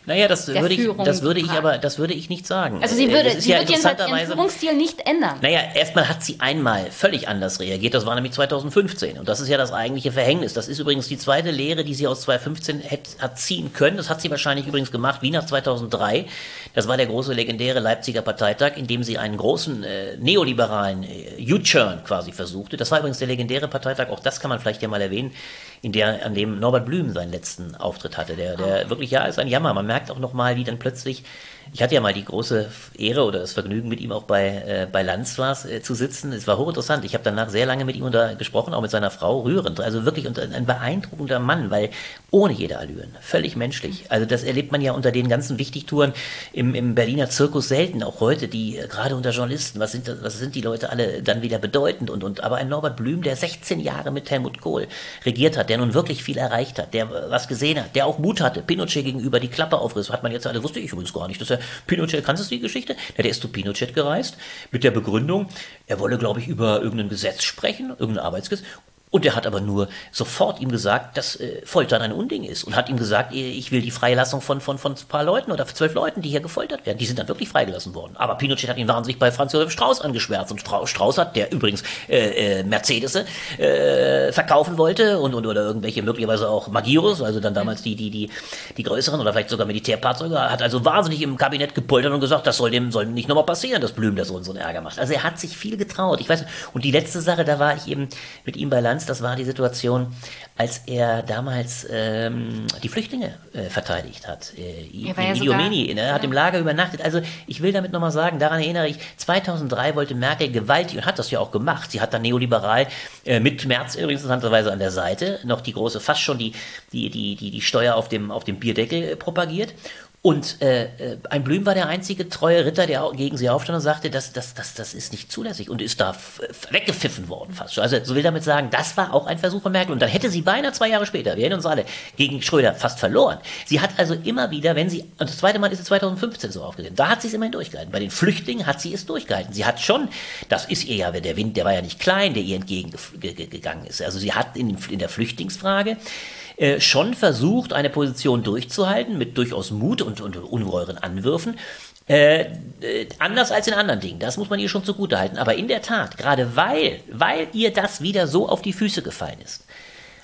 naja, das würde, ich, das würde ich aber, das würde ich nicht sagen. Also sie würde, sie ja wird ihren Führungsstil nicht ändern. Naja, erstmal hat sie einmal völlig anders reagiert. Das war nämlich 2015. Und das ist ja das eigentliche Verhängnis. Das ist übrigens die zweite Lehre, die sie aus 2015 hätte, hat ziehen können. Das hat sie wahrscheinlich übrigens gemacht, wie nach 2003. Das war der große legendäre Leipziger Parteitag, in dem sie einen großen äh, neoliberalen äh, U-Turn quasi versuchte. Das war übrigens der legendäre Parteitag. Auch das kann man vielleicht ja mal erwähnen in der, an dem Norbert Blüm seinen letzten Auftritt hatte. Der, der wirklich, ja, ist ein Jammer. Man merkt auch nochmal, wie dann plötzlich ich hatte ja mal die große Ehre oder das Vergnügen, mit ihm auch bei, äh, bei Lanzwas äh, zu sitzen. Es war hochinteressant. Ich habe danach sehr lange mit ihm unter, gesprochen, auch mit seiner Frau, rührend. Also wirklich unter, ein beeindruckender Mann, weil ohne jede Allüren, völlig menschlich. Also das erlebt man ja unter den ganzen Wichtigtouren im, im Berliner Zirkus selten, auch heute, die äh, gerade unter Journalisten, was sind, was sind die Leute alle dann wieder bedeutend und, und aber ein Norbert Blüm, der 16 Jahre mit Helmut Kohl regiert hat, der nun wirklich viel erreicht hat, der was gesehen hat, der auch Mut hatte, Pinochet gegenüber die Klappe aufriss, hat man jetzt alle, wusste ich übrigens gar nicht, dass er Pinochet, kannst du die Geschichte? Ja, der ist zu Pinochet gereist mit der Begründung, er wolle, glaube ich, über irgendein Gesetz sprechen, irgendein Arbeitsgesetz. Und er hat aber nur sofort ihm gesagt, dass äh, Foltern ein Unding ist und hat ihm gesagt, ich will die Freilassung von, von, von ein paar Leuten oder zwölf Leuten, die hier gefoltert werden. Die sind dann wirklich freigelassen worden. Aber Pinochet hat ihn wahnsinnig bei Franz Josef Strauß angeschwärzt. Und Strauß hat, der übrigens äh, äh, Mercedes äh, verkaufen wollte und, und oder irgendwelche möglicherweise auch Magirus, also dann damals die, die, die, die größeren oder vielleicht sogar Militärfahrzeuge, hat also wahnsinnig im Kabinett gepoltert und gesagt, das soll dem soll nicht nochmal passieren, dass Blüm da so, so einen Ärger macht. Also er hat sich viel getraut. Ich weiß, und die letzte Sache, da war ich eben mit ihm bei Lanz, das war die Situation, als er damals ähm, die Flüchtlinge äh, verteidigt hat. Äh, in ja Idiomeni, ne, hat ja. im Lager übernachtet. Also ich will damit nochmal sagen, daran erinnere ich, 2003 wollte Merkel gewaltig und hat das ja auch gemacht. Sie hat dann neoliberal äh, mit Merz übrigens interessanterweise an der Seite noch die große, fast schon die, die, die, die, die Steuer auf dem, auf dem Bierdeckel äh, propagiert. Und äh, äh, ein Blüm war der einzige treue Ritter, der gegen sie aufstand und sagte, das, das, das, das ist nicht zulässig und ist da weggepfiffen worden fast. Also so will damit sagen, das war auch ein Versuch von Merkel. Und dann hätte sie beinahe zwei Jahre später, wir erinnern uns alle, gegen Schröder fast verloren. Sie hat also immer wieder, wenn sie, und das zweite Mal ist es 2015 so aufgetreten, da hat sie es immerhin durchgehalten. Bei den Flüchtlingen hat sie es durchgehalten. Sie hat schon, das ist ihr ja, der Wind, der war ja nicht klein, der ihr entgegengegangen ist. Also sie hat in, in der Flüchtlingsfrage äh, schon versucht, eine Position durchzuhalten mit durchaus Mut und, und ungeheuren Anwürfen. Äh, äh, anders als in anderen Dingen, das muss man ihr schon zugute halten. Aber in der Tat, gerade weil, weil ihr das wieder so auf die Füße gefallen ist,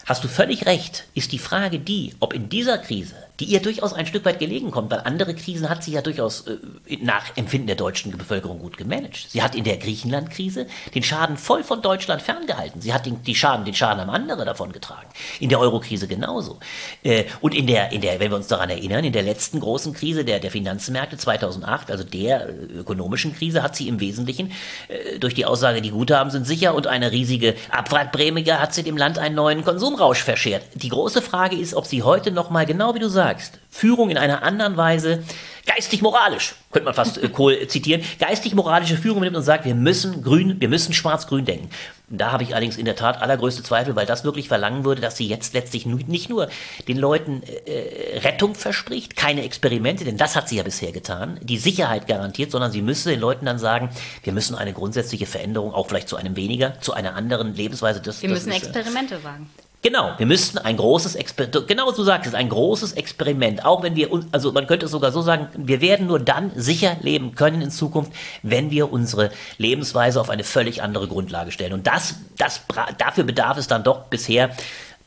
hast du völlig recht, ist die Frage die, ob in dieser Krise die ihr durchaus ein Stück weit gelegen kommt, weil andere Krisen hat sie ja durchaus äh, nach Empfinden der deutschen Bevölkerung gut gemanagt. Sie hat in der Griechenland-Krise den Schaden voll von Deutschland ferngehalten. Sie hat den, die Schaden, den Schaden haben andere davon getragen. In der Euro-Krise genauso. Äh, und in der, in der, wenn wir uns daran erinnern, in der letzten großen Krise der, der Finanzmärkte 2008, also der äh, ökonomischen Krise, hat sie im Wesentlichen äh, durch die Aussage, die Guthaben sind sicher und eine riesige Abwrackprämie hat sie dem Land einen neuen Konsumrausch verschert. Die große Frage ist, ob sie heute noch mal, genau wie du sagst, sagst, Führung in einer anderen Weise, geistig-moralisch, könnte man fast äh, Kohl zitieren, geistig-moralische Führung nimmt und sagt, wir müssen grün, wir müssen schwarz-grün denken. da habe ich allerdings in der Tat allergrößte Zweifel, weil das wirklich verlangen würde, dass sie jetzt letztlich nicht nur den Leuten äh, Rettung verspricht, keine Experimente, denn das hat sie ja bisher getan, die Sicherheit garantiert, sondern sie müsste den Leuten dann sagen, wir müssen eine grundsätzliche Veränderung, auch vielleicht zu einem weniger, zu einer anderen Lebensweise. Das, wir das müssen ist, äh, Experimente wagen. Genau, wir müssten ein großes Experiment, genau so sagst es, ein großes Experiment, auch wenn wir, also man könnte es sogar so sagen, wir werden nur dann sicher leben können in Zukunft, wenn wir unsere Lebensweise auf eine völlig andere Grundlage stellen. Und das, das, dafür bedarf es dann doch bisher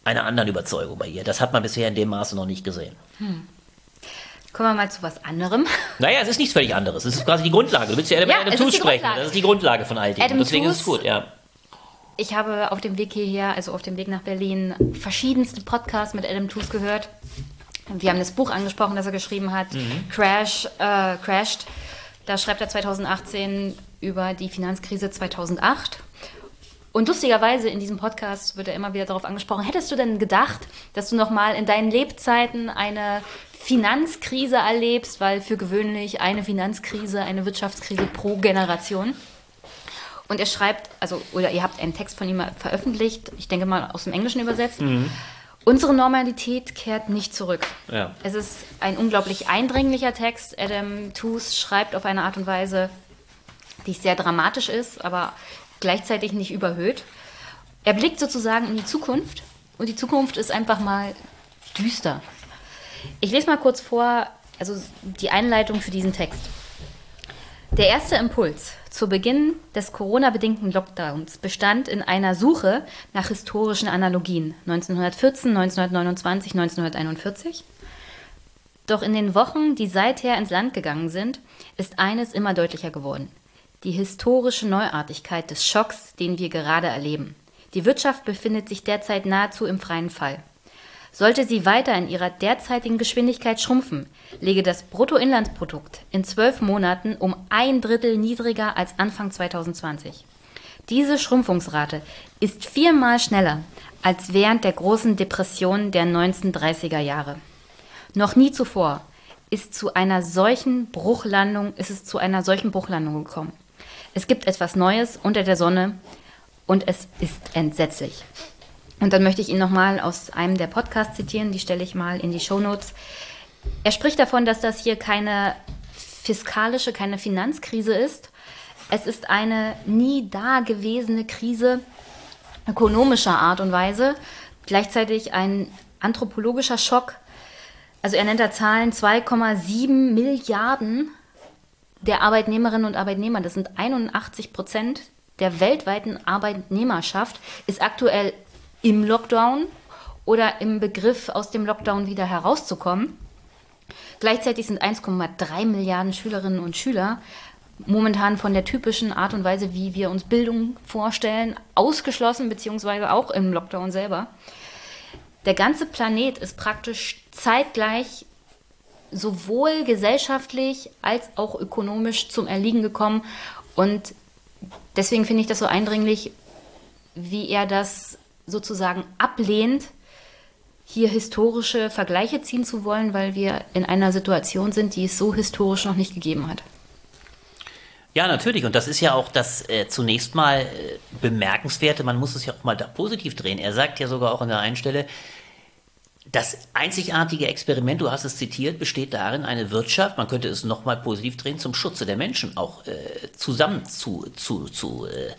einer anderen Überzeugung bei ihr. Das hat man bisher in dem Maße noch nicht gesehen. Hm. Kommen wir mal zu was anderem. Naja, es ist nichts völlig anderes. Es ist quasi die Grundlage. Du willst ja, ja Adam zusprechen. Das ist die Grundlage von all dem. Deswegen Tooze, ist es gut, ja ich habe auf dem Weg hierher, also auf dem Weg nach Berlin, verschiedenste Podcasts mit Adam Tooze gehört. Wir haben das Buch angesprochen, das er geschrieben hat, mhm. Crash, äh, Crashed. Da schreibt er 2018 über die Finanzkrise 2008. Und lustigerweise in diesem Podcast wird er immer wieder darauf angesprochen, hättest du denn gedacht, dass du nochmal in deinen Lebzeiten eine Finanzkrise erlebst, weil für gewöhnlich eine Finanzkrise, eine Wirtschaftskrise pro Generation. Und er schreibt, also, oder ihr habt einen Text von ihm veröffentlicht, ich denke mal aus dem Englischen übersetzt. Mhm. Unsere Normalität kehrt nicht zurück. Ja. Es ist ein unglaublich eindringlicher Text. Adam Tooze schreibt auf eine Art und Weise, die sehr dramatisch ist, aber gleichzeitig nicht überhöht. Er blickt sozusagen in die Zukunft und die Zukunft ist einfach mal düster. Ich lese mal kurz vor, also die Einleitung für diesen Text. Der erste Impuls zu Beginn des Corona-bedingten Lockdowns bestand in einer Suche nach historischen Analogien 1914, 1929, 1941. Doch in den Wochen, die seither ins Land gegangen sind, ist eines immer deutlicher geworden. Die historische Neuartigkeit des Schocks, den wir gerade erleben. Die Wirtschaft befindet sich derzeit nahezu im freien Fall. Sollte sie weiter in ihrer derzeitigen Geschwindigkeit schrumpfen, lege das Bruttoinlandsprodukt in zwölf Monaten um ein Drittel niedriger als Anfang 2020. Diese Schrumpfungsrate ist viermal schneller als während der großen Depression der 1930er Jahre. Noch nie zuvor ist, zu einer solchen Bruchlandung, ist es zu einer solchen Bruchlandung gekommen. Es gibt etwas Neues unter der Sonne und es ist entsetzlich. Und dann möchte ich ihn nochmal aus einem der Podcasts zitieren, die stelle ich mal in die Show Notes. Er spricht davon, dass das hier keine fiskalische, keine Finanzkrise ist. Es ist eine nie dagewesene Krise ökonomischer Art und Weise. Gleichzeitig ein anthropologischer Schock. Also er nennt da Zahlen 2,7 Milliarden der Arbeitnehmerinnen und Arbeitnehmer. Das sind 81 Prozent der weltweiten Arbeitnehmerschaft ist aktuell im Lockdown oder im Begriff, aus dem Lockdown wieder herauszukommen. Gleichzeitig sind 1,3 Milliarden Schülerinnen und Schüler momentan von der typischen Art und Weise, wie wir uns Bildung vorstellen, ausgeschlossen, beziehungsweise auch im Lockdown selber. Der ganze Planet ist praktisch zeitgleich sowohl gesellschaftlich als auch ökonomisch zum Erliegen gekommen. Und deswegen finde ich das so eindringlich, wie er das sozusagen ablehnt, hier historische Vergleiche ziehen zu wollen, weil wir in einer Situation sind, die es so historisch noch nicht gegeben hat. Ja, natürlich. Und das ist ja auch das äh, zunächst mal äh, bemerkenswerte. Man muss es ja auch mal da positiv drehen. Er sagt ja sogar auch an der einen Stelle, das einzigartige Experiment, du hast es zitiert, besteht darin, eine Wirtschaft, man könnte es nochmal positiv drehen, zum Schutze der Menschen auch äh, zusammen zu, zu, zu äh,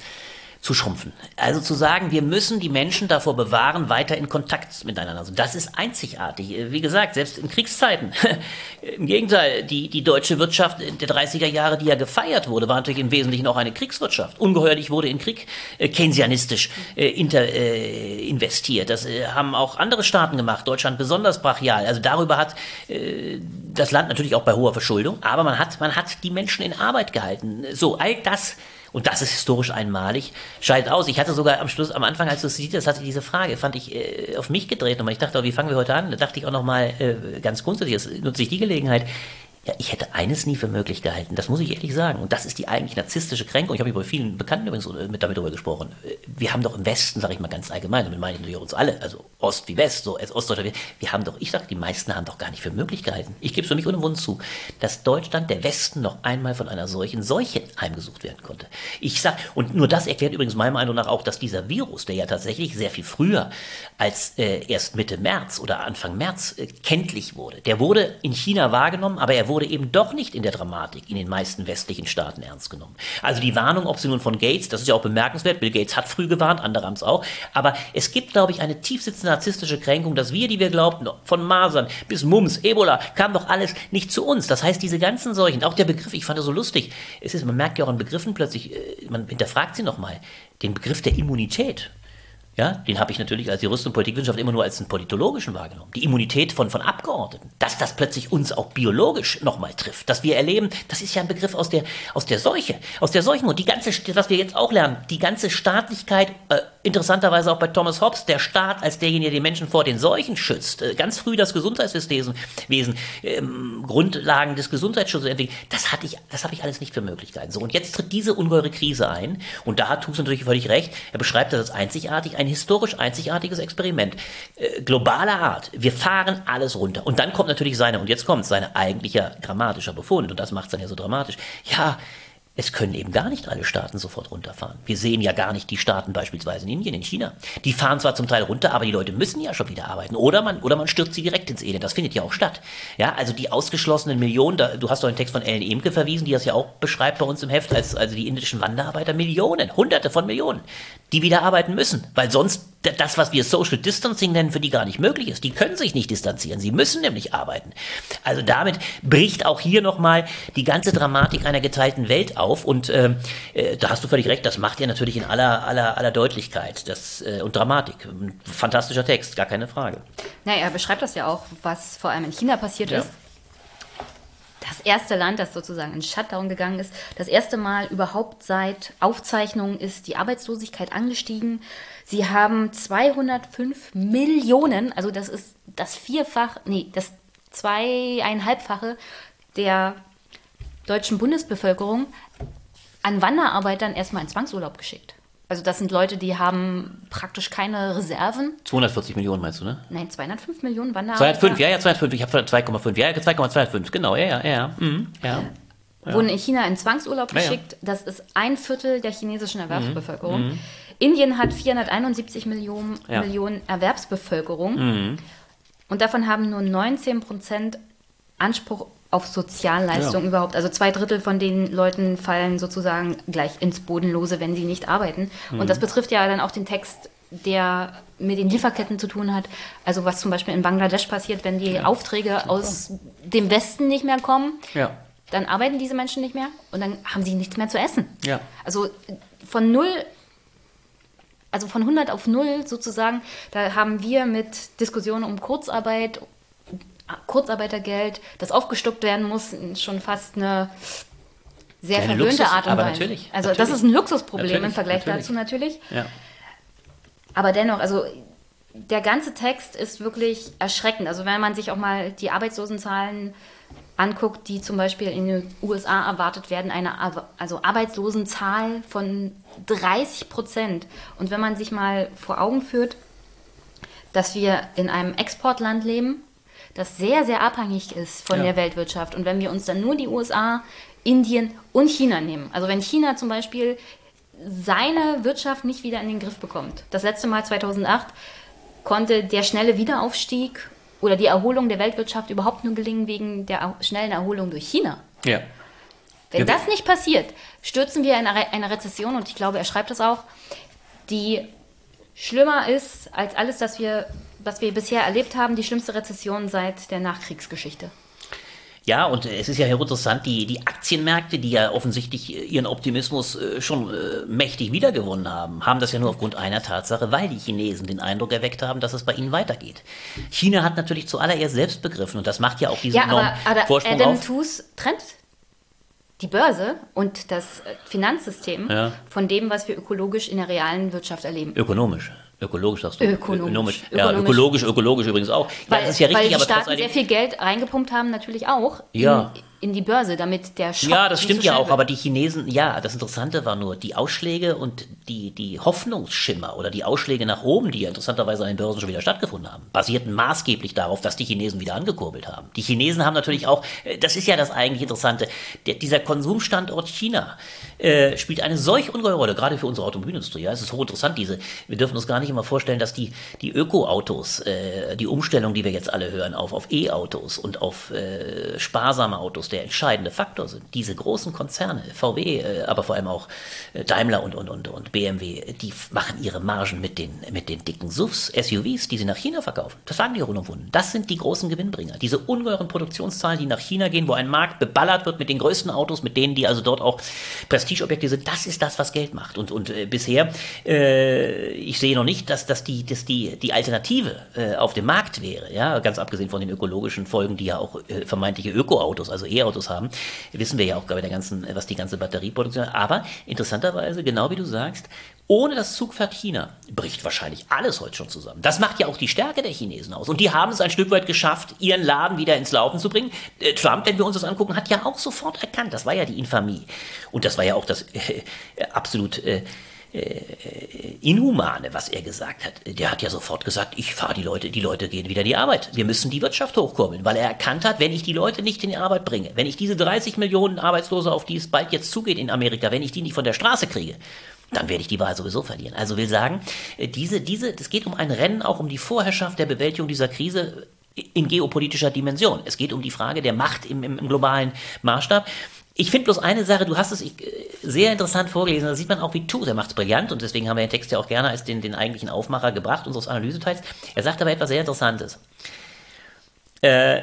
zu schrumpfen. Also zu sagen, wir müssen die Menschen davor bewahren, weiter in Kontakt miteinander. Also das ist einzigartig. Wie gesagt, selbst in Kriegszeiten. Im Gegenteil, die, die deutsche Wirtschaft der 30er Jahre, die ja gefeiert wurde, war natürlich im Wesentlichen auch eine Kriegswirtschaft. Ungeheuerlich wurde in Krieg äh, keynesianistisch äh, inter, äh, investiert. Das äh, haben auch andere Staaten gemacht, Deutschland besonders brachial. Also darüber hat äh, das Land natürlich auch bei hoher Verschuldung, aber man hat, man hat die Menschen in Arbeit gehalten. So, all das und das ist historisch einmalig, scheidet aus. Ich hatte sogar am Schluss, am Anfang, als du es siehst, hatte ich diese Frage, fand ich äh, auf mich gedreht nochmal. Ich dachte, oh, wie fangen wir heute an? Da dachte ich auch nochmal äh, ganz grundsätzlich, jetzt nutze ich die Gelegenheit. Ja, ich hätte eines nie für möglich gehalten, das muss ich ehrlich sagen. Und das ist die eigentlich narzisstische Kränkung. Ich habe bei vielen Bekannten übrigens mit damit darüber gesprochen. Wir haben doch im Westen, sage ich mal ganz allgemein, damit meine ich uns alle, also Ost wie West, so als Ostdeutscher, wir haben doch, ich sage, die meisten haben doch gar nicht für möglich gehalten. Ich gebe es für mich unumwunden zu, dass Deutschland, der Westen, noch einmal von einer solchen Seuche heimgesucht werden konnte. Ich sage, und nur das erklärt übrigens meiner Meinung nach auch, dass dieser Virus, der ja tatsächlich sehr viel früher als äh, erst Mitte März oder Anfang März äh, kenntlich wurde, der wurde in China wahrgenommen, aber er wurde eben doch nicht in der Dramatik in den meisten westlichen Staaten ernst genommen. Also die Warnung, ob sie nun von Gates, das ist ja auch bemerkenswert, Bill Gates hat früh gewarnt, andere haben es auch, aber es gibt, glaube ich, eine tiefsitzende narzisstische Kränkung, dass wir, die wir glaubten, von Masern bis Mumps, Ebola, kam doch alles nicht zu uns. Das heißt, diese ganzen Seuchen, auch der Begriff, ich fand das so lustig, es ist, man merkt ja auch an Begriffen plötzlich, äh, man hinterfragt sie nochmal, den Begriff der Immunität. Ja, den habe ich natürlich als Jurist und Politikwissenschaft immer nur als einen politologischen wahrgenommen. Die Immunität von, von Abgeordneten, dass das plötzlich uns auch biologisch nochmal trifft, dass wir erleben, das ist ja ein Begriff aus der, aus der Seuche, aus der Seuchenmut. Die ganze, was wir jetzt auch lernen, die ganze Staatlichkeit, äh, interessanterweise auch bei Thomas Hobbes, der Staat als derjenige, der die Menschen vor den Seuchen schützt, äh, ganz früh das Gesundheitswesen, Wesen, ähm, Grundlagen des Gesundheitsschutzes entwickelt, das das habe ich alles nicht für Möglichkeiten. So, und jetzt tritt diese ungeheure Krise ein, und da hat Tux natürlich völlig recht, er beschreibt das als einzigartig, ein historisch einzigartiges Experiment. Äh, globaler Art. Wir fahren alles runter. Und dann kommt natürlich seine, und jetzt kommt sein eigentlicher dramatischer Befund, und das macht es dann ja so dramatisch. Ja, es können eben gar nicht alle Staaten sofort runterfahren. Wir sehen ja gar nicht die Staaten beispielsweise in Indien, in China. Die fahren zwar zum Teil runter, aber die Leute müssen ja schon wieder arbeiten. Oder man, oder man stürzt sie direkt ins Elend. Das findet ja auch statt. Ja, also die ausgeschlossenen Millionen, da, du hast doch einen Text von Ellen Emke verwiesen, die das ja auch beschreibt bei uns im Heft, als, also die indischen Wanderarbeiter, Millionen, Hunderte von Millionen, die wieder arbeiten müssen. Weil sonst das, was wir Social Distancing nennen, für die gar nicht möglich ist. Die können sich nicht distanzieren. Sie müssen nämlich arbeiten. Also damit bricht auch hier nochmal die ganze Dramatik einer geteilten Welt auf. Und äh, äh, da hast du völlig recht, das macht er natürlich in aller, aller, aller Deutlichkeit das, äh, und Dramatik. Ein fantastischer Text, gar keine Frage. Naja, er beschreibt das ja auch, was vor allem in China passiert ja. ist das erste Land, das sozusagen in Shutdown gegangen ist. Das erste Mal überhaupt seit Aufzeichnung ist die Arbeitslosigkeit angestiegen. Sie haben 205 Millionen, also das ist das Vierfach, nee, das zweieinhalbfache der deutschen Bundesbevölkerung an Wanderarbeitern erstmal in Zwangsurlaub geschickt. Also das sind Leute, die haben praktisch keine Reserven. 240 Millionen meinst du, ne? Nein, 205 Millionen Wanderarbeiter. 205, ja, ja, 205. Ich habe 2,5. Ja, 2,25. Genau, ja, ja, ja. Mhm, ja. Ja. Wurden in China in Zwangsurlaub geschickt. Ja, ja. Das ist ein Viertel der chinesischen Erwerbsbevölkerung. Mhm. Indien hat 471 Millionen, Millionen Erwerbsbevölkerung. Mhm. Und davon haben nur 19 Prozent Anspruch auf Sozialleistungen überhaupt. Also zwei Drittel von den Leuten fallen sozusagen gleich ins Bodenlose, wenn sie nicht arbeiten. Mhm. Und das betrifft ja dann auch den Text der mit den Lieferketten zu tun hat. Also was zum Beispiel in Bangladesch passiert, wenn die ja. Aufträge aus dem Westen nicht mehr kommen. Ja. Dann arbeiten diese Menschen nicht mehr und dann haben sie nichts mehr zu essen. Ja. Also von null also von 100 auf 0 sozusagen, da haben wir mit Diskussionen um Kurzarbeit, Kurzarbeitergeld, das aufgestockt werden muss, schon fast eine sehr Keine verwöhnte Luxus, Art und Weise. Natürlich, also natürlich. das ist ein Luxusproblem natürlich, im Vergleich dazu natürlich. Ja. Aber dennoch, also der ganze Text ist wirklich erschreckend. Also wenn man sich auch mal die Arbeitslosenzahlen anguckt, die zum Beispiel in den USA erwartet werden, eine also Arbeitslosenzahl von 30 Prozent. Und wenn man sich mal vor Augen führt, dass wir in einem Exportland leben, das sehr, sehr abhängig ist von ja. der Weltwirtschaft. Und wenn wir uns dann nur die USA, Indien und China nehmen, also wenn China zum Beispiel seine Wirtschaft nicht wieder in den Griff bekommt. Das letzte Mal 2008 konnte der schnelle Wiederaufstieg oder die Erholung der Weltwirtschaft überhaupt nur gelingen wegen der schnellen Erholung durch China. Ja. Wenn ja, das nicht passiert, stürzen wir in eine Rezession und ich glaube, er schreibt das auch, die schlimmer ist als alles, das wir, was wir bisher erlebt haben, die schlimmste Rezession seit der Nachkriegsgeschichte. Ja, und es ist ja interessant, die, die Aktienmärkte, die ja offensichtlich ihren Optimismus äh, schon äh, mächtig wiedergewonnen haben, haben das ja nur aufgrund einer Tatsache, weil die Chinesen den Eindruck erweckt haben, dass es bei ihnen weitergeht. China hat natürlich zuallererst selbst begriffen und das macht ja auch diesen ja, enormen aber, aber Vorsprung Adam auf. Tooze trennt die Börse und das äh, Finanzsystem ja. von dem, was wir ökologisch in der realen Wirtschaft erleben. Ökonomisch. Ökologisch sagst du? Ökonomisch. ökonomisch. Ja, ökologisch, ökologisch übrigens auch. Weil, ja, das ist ja richtig, weil die Staaten sehr viel Geld reingepumpt haben, natürlich auch. Ja. In, in die Börse, damit der Schock Ja, das stimmt so ja auch, wird. aber die Chinesen, ja, das Interessante war nur, die Ausschläge und die, die Hoffnungsschimmer oder die Ausschläge nach oben, die ja interessanterweise an den Börsen schon wieder stattgefunden haben, basierten maßgeblich darauf, dass die Chinesen wieder angekurbelt haben. Die Chinesen haben natürlich auch, äh, das ist ja das eigentlich Interessante, der, dieser Konsumstandort China äh, spielt eine solch ungeheure Rolle, gerade für unsere Automobilindustrie. Ja, es ist hochinteressant, diese, wir dürfen uns gar nicht immer vorstellen, dass die, die Öko-Autos, äh, die Umstellung, die wir jetzt alle hören, auf, auf E-Autos und auf äh, sparsame Autos, der entscheidende Faktor sind. Diese großen Konzerne, VW, äh, aber vor allem auch äh, Daimler und, und, und, und BMW, die machen ihre Margen mit den, mit den dicken SUVs, SUVs, die sie nach China verkaufen. Das sagen die auch. Das sind die großen Gewinnbringer. Diese ungeheuren Produktionszahlen, die nach China gehen, wo ein Markt beballert wird mit den größten Autos, mit denen die also dort auch Prestigeobjekte sind, das ist das, was Geld macht. Und, und äh, bisher, äh, ich sehe noch nicht, dass, dass, die, dass die, die Alternative äh, auf dem Markt wäre. Ja? Ganz abgesehen von den ökologischen Folgen, die ja auch äh, vermeintliche Ökoautos, also E-Autos haben, wissen wir ja auch bei der ganzen, was die ganze Batterieproduktion. Aber interessanterweise, genau wie du sagst, ohne das Zugpferd China bricht wahrscheinlich alles heute schon zusammen. Das macht ja auch die Stärke der Chinesen aus. Und die haben es ein Stück weit geschafft, ihren Laden wieder ins Laufen zu bringen. Äh, Trump, wenn wir uns das angucken, hat ja auch sofort erkannt, das war ja die Infamie. Und das war ja auch das äh, absolut äh, äh, Inhumane, was er gesagt hat. Der hat ja sofort gesagt, ich fahre die Leute, die Leute gehen wieder in die Arbeit. Wir müssen die Wirtschaft hochkurbeln, weil er erkannt hat, wenn ich die Leute nicht in die Arbeit bringe, wenn ich diese 30 Millionen Arbeitslose, auf die es bald jetzt zugeht in Amerika, wenn ich die nicht von der Straße kriege, dann werde ich die Wahl sowieso verlieren. Also will sagen, äh, diese, diese, es geht um ein Rennen auch um die Vorherrschaft der Bewältigung dieser Krise in geopolitischer Dimension. Es geht um die Frage der Macht im, im, im globalen Maßstab. Ich finde bloß eine Sache, du hast es äh, sehr interessant vorgelesen, da sieht man auch, wie Tu, der macht es brillant und deswegen haben wir den Text ja auch gerne als den, den eigentlichen Aufmacher gebracht, unseres Analyseteils. Er sagt aber etwas sehr Interessantes. Äh,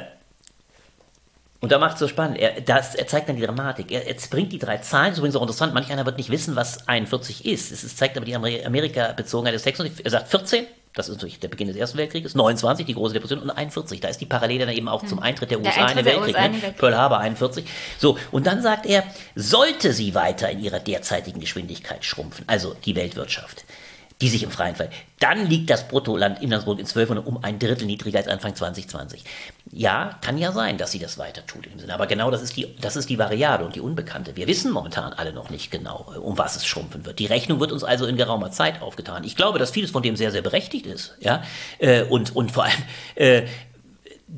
und da macht es so spannend. Er, das, er zeigt dann die Dramatik. Er, er bringt die drei Zahlen, das ist übrigens auch interessant, manch einer wird nicht wissen, was 41 ist. Es zeigt aber die Amerika-Bezogenheit des Textes. Er sagt 14, das ist natürlich der Beginn des Ersten Weltkrieges, 29, die große Depression, und 41, da ist die Parallele dann eben auch hm. zum Eintritt der USA in den Weltkrieg, ne? Weltkrieg. Pearl Harbor 41. So, und dann sagt er, sollte sie weiter in ihrer derzeitigen Geschwindigkeit schrumpfen, also die Weltwirtschaft, die sich im freien Fall. Dann liegt das Bruttolandinlandsprodukt in 1200 um ein Drittel niedriger als Anfang 2020. Ja, kann ja sein, dass sie das weiter tut im Sinne. Aber genau das ist die, das ist die Variable und die Unbekannte. Wir wissen momentan alle noch nicht genau, um was es schrumpfen wird. Die Rechnung wird uns also in geraumer Zeit aufgetan. Ich glaube, dass vieles von dem sehr, sehr berechtigt ist. Ja, äh, und, und vor allem, äh,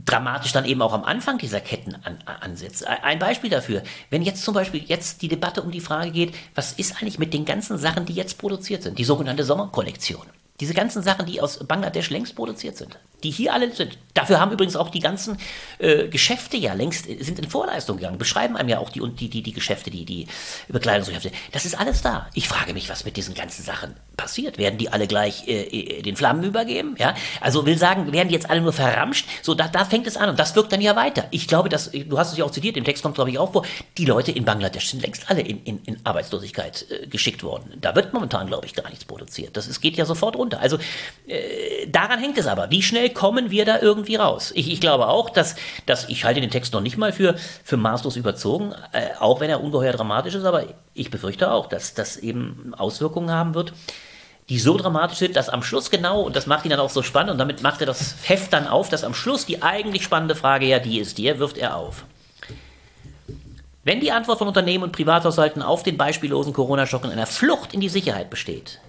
dramatisch dann eben auch am Anfang dieser Ketten an, ansetzt. Ein Beispiel dafür, wenn jetzt zum Beispiel jetzt die Debatte um die Frage geht, was ist eigentlich mit den ganzen Sachen, die jetzt produziert sind, die sogenannte Sommerkollektion. Diese ganzen Sachen, die aus Bangladesch längst produziert sind, die hier alle sind. Dafür haben übrigens auch die ganzen äh, Geschäfte ja längst äh, sind in Vorleistung gegangen, beschreiben einem ja auch die, die, die, die Geschäfte, die, die Bekleidungsgeschäfte. Das ist alles da. Ich frage mich, was mit diesen ganzen Sachen passiert. Werden die alle gleich äh, äh, den Flammen übergeben? Ja? Also will sagen, werden die jetzt alle nur verramscht? So, da, da fängt es an und das wirkt dann ja weiter. Ich glaube, dass, du hast es ja auch zitiert, im Text kommt, glaube ich, auch vor, die Leute in Bangladesch sind längst alle in, in, in Arbeitslosigkeit äh, geschickt worden. Da wird momentan, glaube ich, gar nichts produziert. Das es geht ja sofort runter. Also äh, daran hängt es aber. Wie schnell kommen wir da irgendwie raus? Ich, ich glaube auch, dass, dass ich halte den Text noch nicht mal für, für maßlos überzogen, äh, auch wenn er ungeheuer dramatisch ist, aber ich befürchte auch, dass das eben Auswirkungen haben wird, die so dramatisch sind, dass am Schluss genau, und das macht ihn dann auch so spannend, und damit macht er das Heft dann auf, dass am Schluss die eigentlich spannende Frage ja die ist, die wirft er auf. Wenn die Antwort von Unternehmen und Privathaushalten auf den beispiellosen Corona-Schock in einer Flucht in die Sicherheit besteht,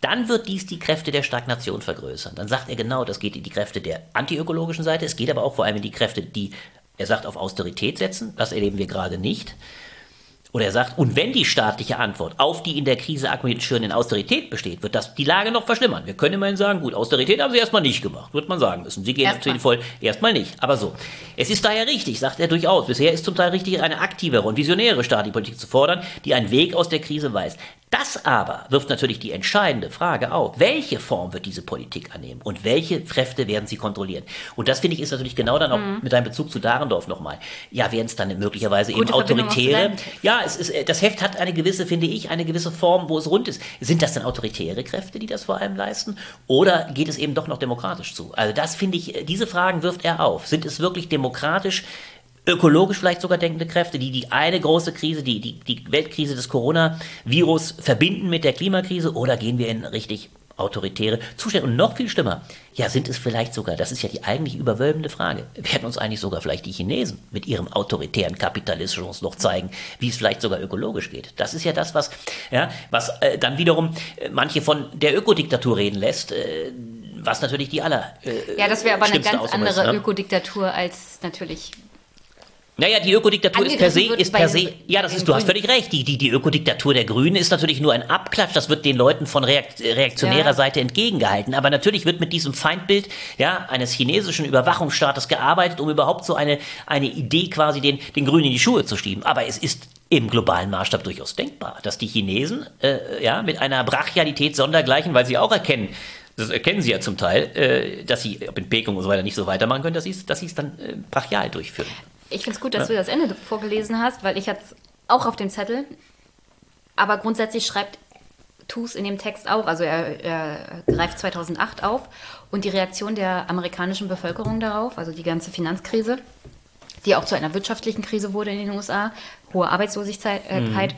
dann wird dies die Kräfte der Stagnation vergrößern. Dann sagt er genau, das geht in die Kräfte der antiökologischen Seite, es geht aber auch vor allem in die Kräfte, die, er sagt, auf Austerität setzen. Das erleben wir gerade nicht. Oder er sagt, und wenn die staatliche Antwort auf die in der Krise akkumulierten Austerität besteht, wird das die Lage noch verschlimmern. Wir können immerhin sagen, gut, Austerität haben sie erstmal nicht gemacht, wird man sagen müssen. Sie gehen natürlich voll, erstmal nicht. Aber so. Es ist daher richtig, sagt er durchaus. Bisher ist zum Teil richtig, eine aktivere und visionäre staatliche Politik zu fordern, die einen Weg aus der Krise weist. Das aber wirft natürlich die entscheidende Frage auf. Welche Form wird diese Politik annehmen und welche Kräfte werden sie kontrollieren? Und das finde ich ist natürlich genau dann auch mhm. mit deinem Bezug zu Dahrendorf nochmal. Ja, werden es dann möglicherweise Gute eben autoritäre. Ja, es ist, das Heft hat eine gewisse, finde ich, eine gewisse Form, wo es rund ist. Sind das dann autoritäre Kräfte, die das vor allem leisten? Oder geht es eben doch noch demokratisch zu? Also das finde ich, diese Fragen wirft er auf. Sind es wirklich demokratisch? ökologisch vielleicht sogar denkende Kräfte, die die eine große Krise, die, die, die Weltkrise des Coronavirus verbinden mit der Klimakrise oder gehen wir in richtig autoritäre Zustände? Und noch viel schlimmer, ja, sind es vielleicht sogar, das ist ja die eigentlich überwölbende Frage, werden uns eigentlich sogar vielleicht die Chinesen mit ihrem autoritären Kapitalismus noch zeigen, wie es vielleicht sogar ökologisch geht? Das ist ja das, was, ja, was äh, dann wiederum äh, manche von der Ökodiktatur reden lässt. Äh, was natürlich die aller. Äh, ja, das wäre aber eine ganz andere ist, ne? Ökodiktatur als natürlich naja, die Ökodiktatur ist per se, ist per se, ja, das ist, du hast völlig recht. Die, die, die Ökodiktatur der Grünen ist natürlich nur ein Abklatsch. Das wird den Leuten von reaktionärer ja. Seite entgegengehalten. Aber natürlich wird mit diesem Feindbild, ja, eines chinesischen Überwachungsstaates gearbeitet, um überhaupt so eine, eine Idee quasi den, den Grünen in die Schuhe zu schieben. Aber es ist im globalen Maßstab durchaus denkbar, dass die Chinesen, äh, ja, mit einer Brachialität sondergleichen, weil sie auch erkennen, das erkennen sie ja zum Teil, äh, dass sie ob in Peking und so weiter nicht so weitermachen können, dass sie dass es dann äh, brachial durchführen. Ich finde es gut, dass ja. du das Ende vorgelesen hast, weil ich hatte es auch auf dem Zettel. Aber grundsätzlich schreibt Tus in dem Text auch, also er, er, greift 2008 auf und die Reaktion der amerikanischen Bevölkerung darauf, also die ganze Finanzkrise, die auch zu einer wirtschaftlichen Krise wurde in den USA, hohe Arbeitslosigkeit äh, mhm.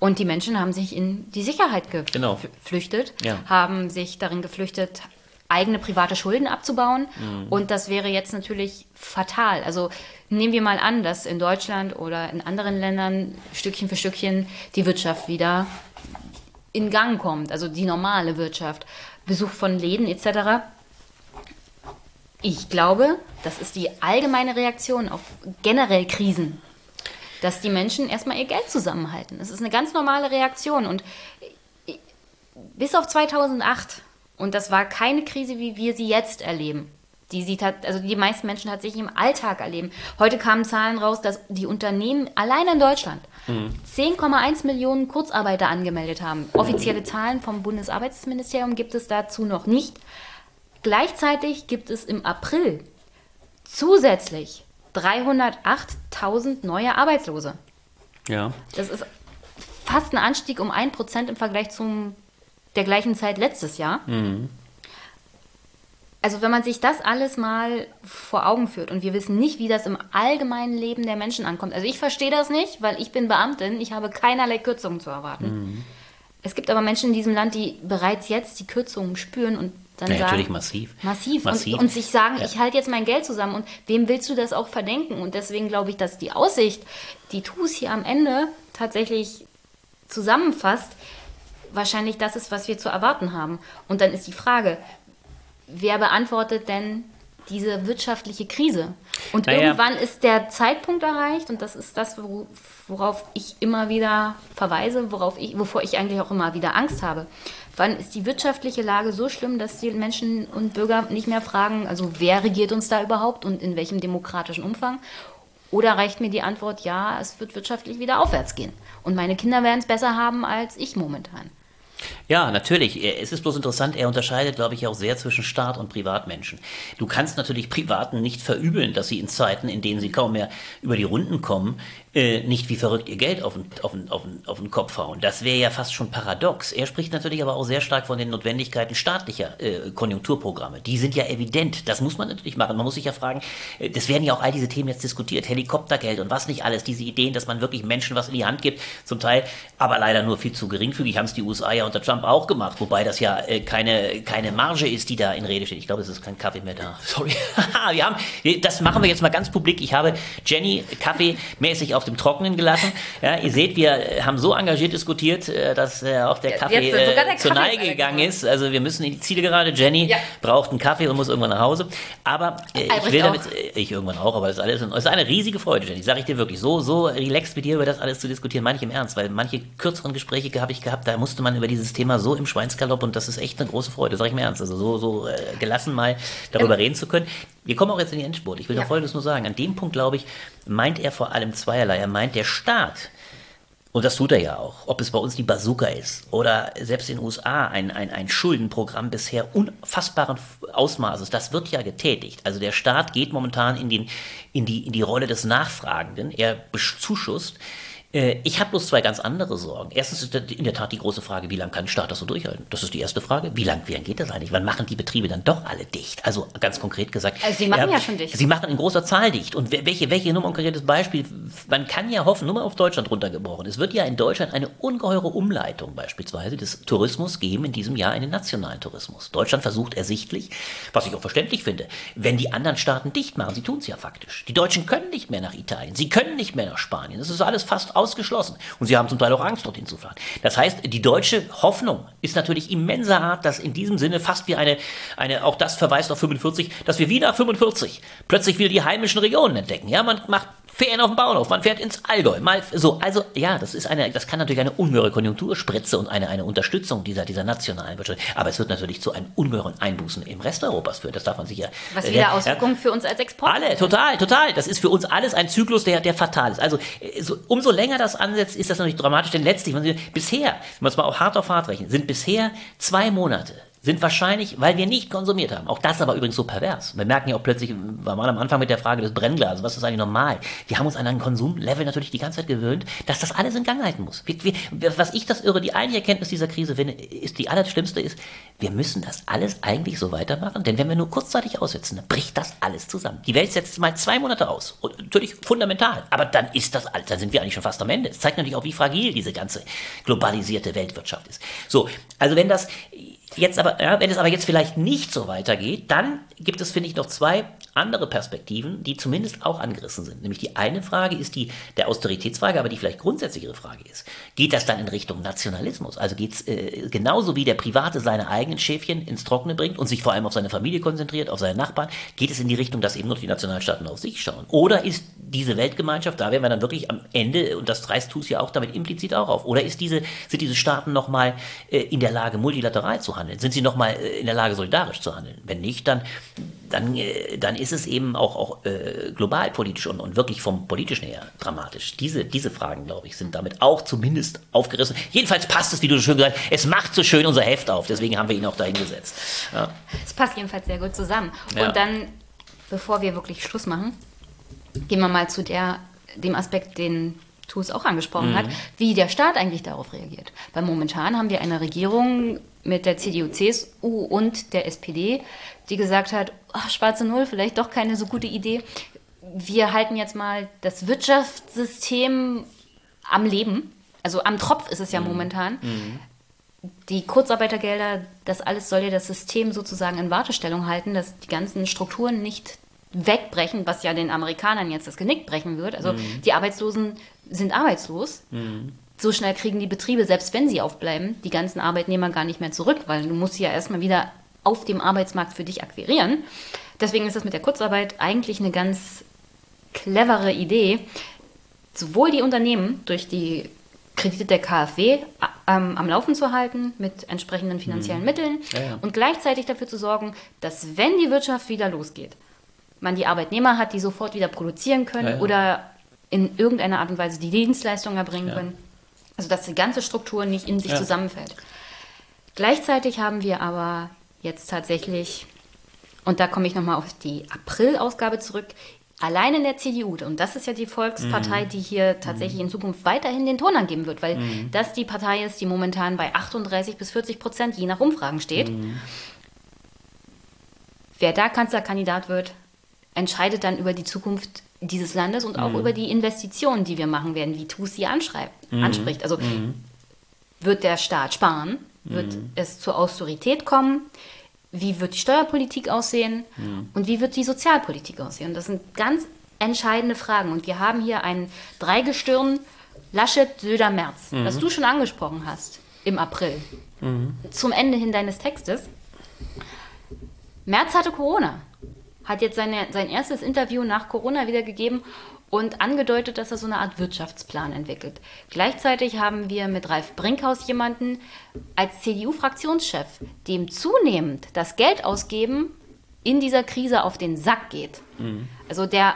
und die Menschen haben sich in die Sicherheit genau. geflüchtet, genau. ja. haben sich darin geflüchtet, eigene private Schulden abzubauen. Mhm. Und das wäre jetzt natürlich fatal. Also nehmen wir mal an, dass in Deutschland oder in anderen Ländern Stückchen für Stückchen die Wirtschaft wieder in Gang kommt, also die normale Wirtschaft, Besuch von Läden etc. Ich glaube, das ist die allgemeine Reaktion auf generell Krisen, dass die Menschen erstmal ihr Geld zusammenhalten. Das ist eine ganz normale Reaktion und bis auf 2008 und das war keine Krise, wie wir sie jetzt erleben. Die sie also die meisten Menschen tatsächlich im Alltag erleben. Heute kamen Zahlen raus, dass die Unternehmen allein in Deutschland mhm. 10,1 Millionen Kurzarbeiter angemeldet haben. Offizielle Zahlen vom Bundesarbeitsministerium gibt es dazu noch nicht. Gleichzeitig gibt es im April zusätzlich 308.000 neue Arbeitslose. Ja. Das ist fast ein Anstieg um 1% im Vergleich zum der gleichen Zeit letztes Jahr. Mhm. Also wenn man sich das alles mal vor Augen führt und wir wissen nicht, wie das im allgemeinen Leben der Menschen ankommt. Also ich verstehe das nicht, weil ich bin Beamtin, ich habe keinerlei Kürzungen zu erwarten. Mhm. Es gibt aber Menschen in diesem Land, die bereits jetzt die Kürzungen spüren und dann ja, sagen, natürlich massiv. Massiv. massiv. Und, und, sich sagen, ja. ich halte jetzt mein Geld zusammen. Und wem willst du das auch verdenken? Und deswegen glaube ich, dass die Aussicht, die TUS hier am Ende tatsächlich zusammenfasst, wahrscheinlich das ist, was wir zu erwarten haben. Und dann ist die Frage, wer beantwortet denn diese wirtschaftliche Krise. Und Naja. irgendwann ist der Zeitpunkt erreicht und das ist das, wo- worauf ich immer wieder verweise, worauf ich, wovor ich eigentlich auch immer wieder Angst habe. Wann ist die wirtschaftliche Lage so schlimm, dass die Menschen und Bürger nicht mehr fragen, also wer regiert uns da überhaupt und in welchem demokratischen Umfang? Oder reicht mir die Antwort, ja, es wird wirtschaftlich wieder aufwärts gehen. Und meine Kinder werden es besser haben als ich momentan. Ja, natürlich. Es ist bloß interessant, er unterscheidet, glaube ich, auch sehr zwischen Staat und Privatmenschen. Du kannst natürlich Privaten nicht verübeln, dass sie in Zeiten, in denen sie kaum mehr über die Runden kommen, äh, nicht wie verrückt ihr Geld auf den, auf den, auf den, auf den Kopf hauen. Das wäre ja fast schon paradox. Er spricht natürlich aber auch sehr stark von den Notwendigkeiten staatlicher äh, Konjunkturprogramme. Die sind ja evident. Das muss man natürlich machen. Man muss sich ja fragen, äh, das werden ja auch all diese Themen jetzt diskutiert. Helikoptergeld und was nicht alles. Diese Ideen, dass man wirklich Menschen was in die Hand gibt. Zum Teil aber leider nur viel zu geringfügig. Haben es die USA ja unter Trump auch gemacht. Wobei das ja äh, keine, keine Marge ist, die da in Rede steht. Ich glaube, es ist kein Kaffee mehr da. Sorry. wir haben, das machen wir jetzt mal ganz publik. Ich habe Jenny kaffeemäßig auf dem Trockenen gelassen. Ja, ihr seht, wir äh, haben so engagiert diskutiert, äh, dass äh, auch der Kaffee der äh, zur Kaffee Neige gegangen ist. Also wir müssen in die Ziele gerade. Jenny Ja. braucht einen Kaffee und muss irgendwann nach Hause. Aber äh, ich will damit, äh, ich irgendwann auch, aber das ist alles, es ist eine riesige Freude, Jenny. Sag ich dir wirklich. So, so relaxed mit dir über das alles zu diskutieren, ich im Ernst, weil manche kürzeren Gespräche habe ich gehabt, da musste man über dieses Thema so im Schweinsgalopp und das ist echt eine große Freude, sag ich mir ernst. Also so, so äh, gelassen mal darüber reden zu können. Wir kommen auch jetzt in die Endspurt. Ich will Ja. noch Folgendes nur sagen. An dem Punkt, glaube ich, meint er vor allem zweierlei. Er meint, der Staat und das tut er ja auch. Ob es bei uns die Bazooka ist oder selbst in den USA ein, ein, ein Schuldenprogramm bisher unfassbaren Ausmaßes, das wird ja getätigt. Also der Staat geht momentan in, den, in, die, in die Rolle des Nachfragenden. Er bezuschusst. Äh, Ich habe bloß zwei ganz andere Sorgen. Erstens ist in der Tat die große Frage, wie lange kann ein Staat das so durchhalten? Das ist die erste Frage. Wie lange wie lang geht das eigentlich? Wann machen die Betriebe dann doch alle dicht? Also ganz konkret gesagt. Also sie machen ja schon dicht. Sie machen in großer Zahl dicht. Und wel- welche, welche Nummer, ein konkretes Beispiel, man kann ja hoffen, nur mal auf Deutschland runtergebrochen. Es wird ja in Deutschland eine ungeheure Umleitung beispielsweise des Tourismus geben in diesem Jahr in den nationalen Tourismus. Deutschland versucht ersichtlich, was ich auch verständlich finde, wenn die anderen Staaten dicht machen, sie tun es ja faktisch. Die Deutschen können nicht mehr nach Italien, sie können nicht mehr nach Spanien. Das ist alles fast ausgeschlossen. Und sie haben zum Teil auch Angst, dorthin zu fahren. Das heißt, die deutsche Hoffnung ist natürlich immenser Art, dass in diesem Sinne fast wie eine, eine, auch das verweist auf 45, dass wir wie nach 45 plötzlich wieder die heimischen Regionen entdecken. Ja, man macht Ferien auf dem Bauernhof, man fährt ins Allgäu, mal so, also ja, das ist eine, das kann natürlich eine ungeheure Konjunkturspritze und eine, eine Unterstützung dieser, dieser nationalen Wirtschaft, aber es wird natürlich zu einem ungeheuren Einbußen im Rest Europas führen, das darf man sich ja. Was äh, wieder ja, Auswirkungen für uns als Export alle, total, total. Das ist für uns alles ein Zyklus, der, der fatal ist. Also äh, so, umso länger das ansetzt, ist das natürlich dramatisch, denn letztlich, wenn Sie, bisher, wenn wir es mal auch hart auf hart rechnen, sind bisher zwei Monate sind wahrscheinlich, weil wir nicht konsumiert haben. Auch das aber übrigens so pervers. Wir merken ja auch plötzlich, wir waren am Anfang mit der Frage des Brennglases, was ist eigentlich normal? Wir haben uns an einen Konsumlevel natürlich die ganze Zeit gewöhnt, dass das alles in Gang halten muss. Wir, wir, was ich das irre, die einzige Erkenntnis dieser Krise finde, ist die allerschlimmste ist, wir müssen das alles eigentlich so weitermachen, denn wenn wir nur kurzzeitig aussetzen, dann bricht das alles zusammen. Die Welt setzt mal zwei Monate aus. Und natürlich fundamental. Aber dann ist das alles, dann sind wir eigentlich schon fast am Ende. Es zeigt natürlich auch, wie fragil diese ganze globalisierte Weltwirtschaft ist. So, also wenn das jetzt aber, ja, wenn es aber jetzt vielleicht nicht so weitergeht, dann gibt es, finde ich, noch zwei andere Perspektiven, die zumindest auch angerissen sind. Nämlich die eine Frage ist die der Austeritätsfrage, aber die vielleicht grundsätzlichere Frage ist. Geht das dann in Richtung Nationalismus? Also geht es äh, genauso wie der Private seine eigenen Schäfchen ins Trockene bringt und sich vor allem auf seine Familie konzentriert, auf seine Nachbarn, geht es in die Richtung, dass eben nur die Nationalstaaten auf sich schauen? Oder ist diese Weltgemeinschaft, da wären wir dann wirklich am Ende, und das reißt TUS ja auch damit implizit auch auf, oder ist diese, sind diese Staaten nochmal äh, in der Lage, multilateral zu handeln? Sind sie nochmal äh, in der Lage, solidarisch zu handeln? Wenn nicht, dann, dann, äh, dann ist es eben auch, auch äh, global politisch und, und wirklich vom politischen her dramatisch. Diese, diese Fragen, glaube ich, sind damit auch zumindest aufgerissen. Jedenfalls passt es, wie du so schön gesagt hast, es macht so schön unser Heft auf, deswegen haben wir ihn auch dahin gesetzt. Ja. Es passt jedenfalls sehr gut zusammen. Ja. Und dann, bevor wir wirklich Schluss machen, gehen wir mal zu der, dem Aspekt, den TUS auch angesprochen hat, wie der Staat eigentlich darauf reagiert. Weil momentan haben wir eine Regierung mit der CDU, CSU und der SPD, die gesagt hat, ach, schwarze Null, vielleicht doch keine so gute Idee. Wir halten jetzt mal das Wirtschaftssystem am Leben. Also am Tropf ist es ja momentan die Kurzarbeitergelder, das alles soll ja das System sozusagen in Wartestellung halten, dass die ganzen Strukturen nicht wegbrechen, was ja den Amerikanern jetzt das Genick brechen wird. Also die Arbeitslosen sind arbeitslos. So schnell kriegen die Betriebe, selbst wenn sie aufbleiben, die ganzen Arbeitnehmer gar nicht mehr zurück, weil du musst sie ja erstmal wieder auf dem Arbeitsmarkt für dich akquirieren. deswegen ist das mit der Kurzarbeit eigentlich eine ganz clevere Idee, sowohl die Unternehmen durch die Kredite der KfW ähm, am Laufen zu halten mit entsprechenden finanziellen mhm. Mitteln ja, ja. und gleichzeitig dafür zu sorgen, dass wenn die Wirtschaft wieder losgeht, man die Arbeitnehmer hat, die sofort wieder produzieren können ja, oder in irgendeiner Art und Weise die Dienstleistung erbringen können. Also dass die ganze Struktur nicht in sich zusammenfällt. Gleichzeitig haben wir aber jetzt tatsächlich, und da komme ich nochmal auf die April-Ausgabe zurück, allein in der CDU, und das ist ja die Volkspartei, mhm. die hier tatsächlich mhm. in Zukunft weiterhin den Ton angeben wird, weil mhm. das die Partei ist, die momentan bei 38 bis 40 Prozent je nach Umfragen steht. Mhm. Wer da Kanzlerkandidat wird, entscheidet dann über die Zukunft dieses Landes und auch mhm. über die Investitionen, die wir machen werden, wie TUS sie mhm. anspricht. Also wird der Staat sparen? Wird es zur Austerität kommen? wie wird die Steuerpolitik aussehen mhm. und wie wird die Sozialpolitik aussehen. Das sind ganz entscheidende Fragen. Und wir haben hier ein Dreigestirn Laschet, Söder, Merz, mhm. das du schon angesprochen hast im April, mhm. zum Ende hin deines Textes. Merz hatte Corona, hat jetzt seine, sein erstes Interview nach Corona wiedergegeben und angedeutet, dass er so eine Art Wirtschaftsplan entwickelt. Gleichzeitig haben wir mit Ralf Brinkhaus jemanden als CDU-Fraktionschef, dem zunehmend das Geld ausgeben in dieser Krise auf den Sack geht. Mhm. Also der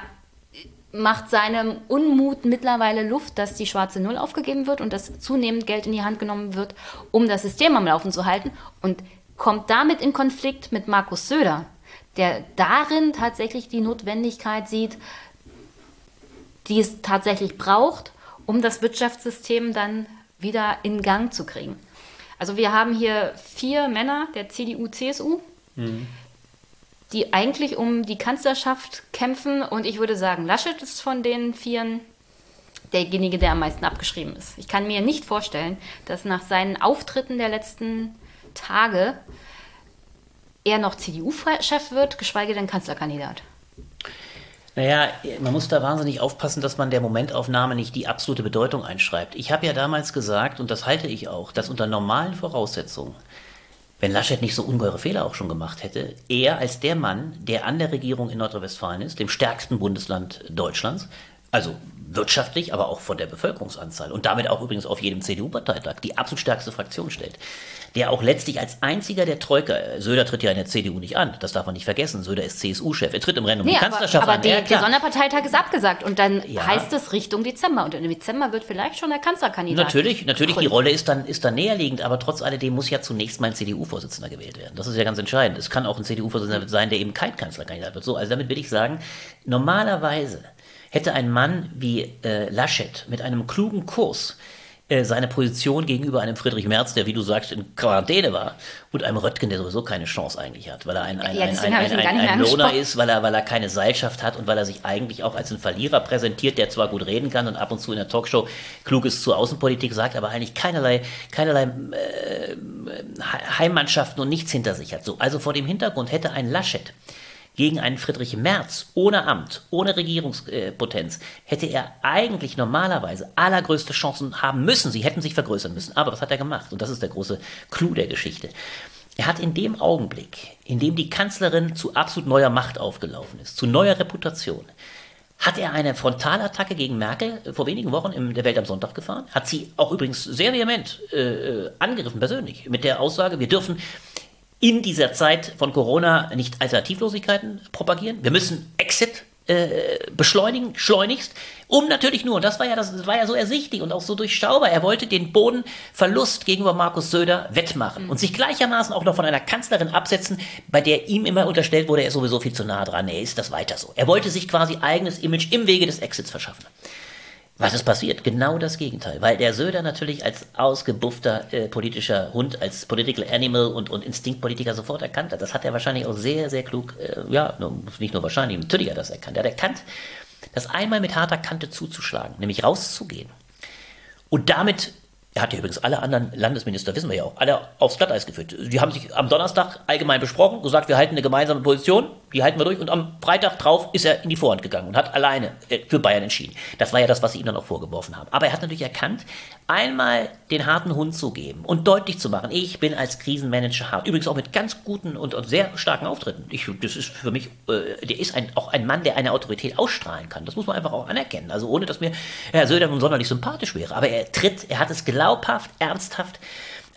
macht seinem Unmut mittlerweile Luft, dass die schwarze Null aufgegeben wird und dass zunehmend Geld in die Hand genommen wird, um das System am Laufen zu halten und kommt damit in Konflikt mit Markus Söder, der darin tatsächlich die Notwendigkeit sieht, die es tatsächlich braucht, um das Wirtschaftssystem dann wieder in Gang zu kriegen. Also wir haben hier vier Männer der CDU, CSU, mhm. die eigentlich um die Kanzlerschaft kämpfen. Und ich würde sagen, Laschet ist von den Vieren derjenige, der am meisten abgeschrieben ist. Ich kann mir nicht vorstellen, dass nach seinen Auftritten der letzten Tage er noch CDU-Chef wird, geschweige denn Kanzlerkandidat. Naja, man muss da wahnsinnig aufpassen, dass man der Momentaufnahme nicht die absolute Bedeutung einschreibt. Ich habe ja damals gesagt, und das halte ich auch, dass unter normalen Voraussetzungen, wenn Laschet nicht so ungeheure Fehler auch schon gemacht hätte, er als der Mann, der an der Regierung in Nordrhein-Westfalen ist, dem stärksten Bundesland Deutschlands, also wirtschaftlich, aber auch von der Bevölkerungsanzahl und damit auch übrigens auf jedem CDU-Parteitag die absolut stärkste Fraktion stellt, der auch letztlich als einziger der Troika, Söder tritt ja in der CDU nicht an, das darf man nicht vergessen, Söder ist CSU-Chef, er tritt im Rennen um nee, die Kanzlerschaft aber, aber an. Aber der Sonderparteitag ist abgesagt und dann ja. heißt es Richtung Dezember und im Dezember wird vielleicht schon der Kanzlerkandidat. Natürlich, natürlich, die Rolle ist dann, ist dann näherliegend, aber trotz alledem muss ja zunächst mal ein CDU-Vorsitzender gewählt werden. Das ist ja ganz entscheidend. Es kann auch ein CDU-Vorsitzender sein, der eben kein Kanzlerkandidat wird. So, also damit will ich sagen, normalerweise hätte ein Mann wie äh, Laschet mit einem klugen Kurs äh, seine Position gegenüber einem Friedrich Merz, der, wie du sagst, in Quarantäne war, und einem Röttgen, der sowieso keine Chance eigentlich hat, weil er ein, ein, ja, ein, ein, ein, ein Lohner ist, weil er, weil er keine Seilschaft hat und weil er sich eigentlich auch als ein Verlierer präsentiert, der zwar gut reden kann und ab und zu in der Talkshow Kluges zur Außenpolitik sagt, aber eigentlich keinerlei, keinerlei äh, Heimmannschaften und nichts hinter sich hat. So, also vor dem Hintergrund hätte ein Laschet gegen einen Friedrich Merz ohne Amt, ohne Regierungspotenz, hätte er eigentlich normalerweise allergrößte Chancen haben müssen. Sie hätten sich vergrößern müssen. Aber was hat er gemacht? Und das ist der große Clou der Geschichte. Er hat in dem Augenblick, in dem die Kanzlerin zu absolut neuer Macht aufgelaufen ist, zu neuer Reputation, hat er eine Frontalattacke gegen Merkel vor wenigen Wochen in der Welt am Sonntag gefahren, hat sie auch übrigens sehr vehement äh, angegriffen, persönlich, mit der Aussage, wir dürfen in dieser Zeit von Corona nicht Alternativlosigkeiten propagieren. Wir müssen Exit äh, beschleunigen, schleunigst, um natürlich nur, und das war ja das, das war ja so ersichtlich und auch so durchschaubar, er wollte den Bodenverlust gegenüber Markus Söder wettmachen mhm. und sich gleichermaßen auch noch von einer Kanzlerin absetzen, bei der ihm immer unterstellt wurde, er ist sowieso viel zu nah dran, er ist das weiter so. Er wollte sich quasi eigenes Image im Wege des Exits verschaffen. Was ist passiert? Genau das Gegenteil. Weil der Söder natürlich als ausgebuffter äh, politischer Hund, als Political Animal und, und Instinktpolitiker sofort erkannt hat. Das hat er wahrscheinlich auch sehr, sehr klug, äh, ja, nicht nur wahrscheinlich, natürlich hat er das erkannt. Er hat erkannt, das einmal mit harter Kante zuzuschlagen, nämlich rauszugehen. Und damit, er hat ja übrigens alle anderen Landesminister, wissen wir ja auch, alle aufs Glatteis geführt. Die haben sich am Donnerstag allgemein besprochen, gesagt, wir halten eine gemeinsame Position. Die halten wir durch. Und am Freitag drauf ist er in die Vorhand gegangen und hat alleine äh, für Bayern entschieden. Das war ja das, was sie ihm dann auch vorgeworfen haben. Aber er hat natürlich erkannt, einmal den harten Hund zu geben und deutlich zu machen, ich bin als Krisenmanager hart. Übrigens auch mit ganz guten und, und sehr starken Auftritten. Ich, das ist für mich, äh, der ist ein, auch ein Mann, der eine Autorität ausstrahlen kann. Das muss man einfach auch anerkennen. Also ohne, dass mir Herr Söder nun sonderlich sympathisch wäre. Aber er tritt, er hat es glaubhaft, ernsthaft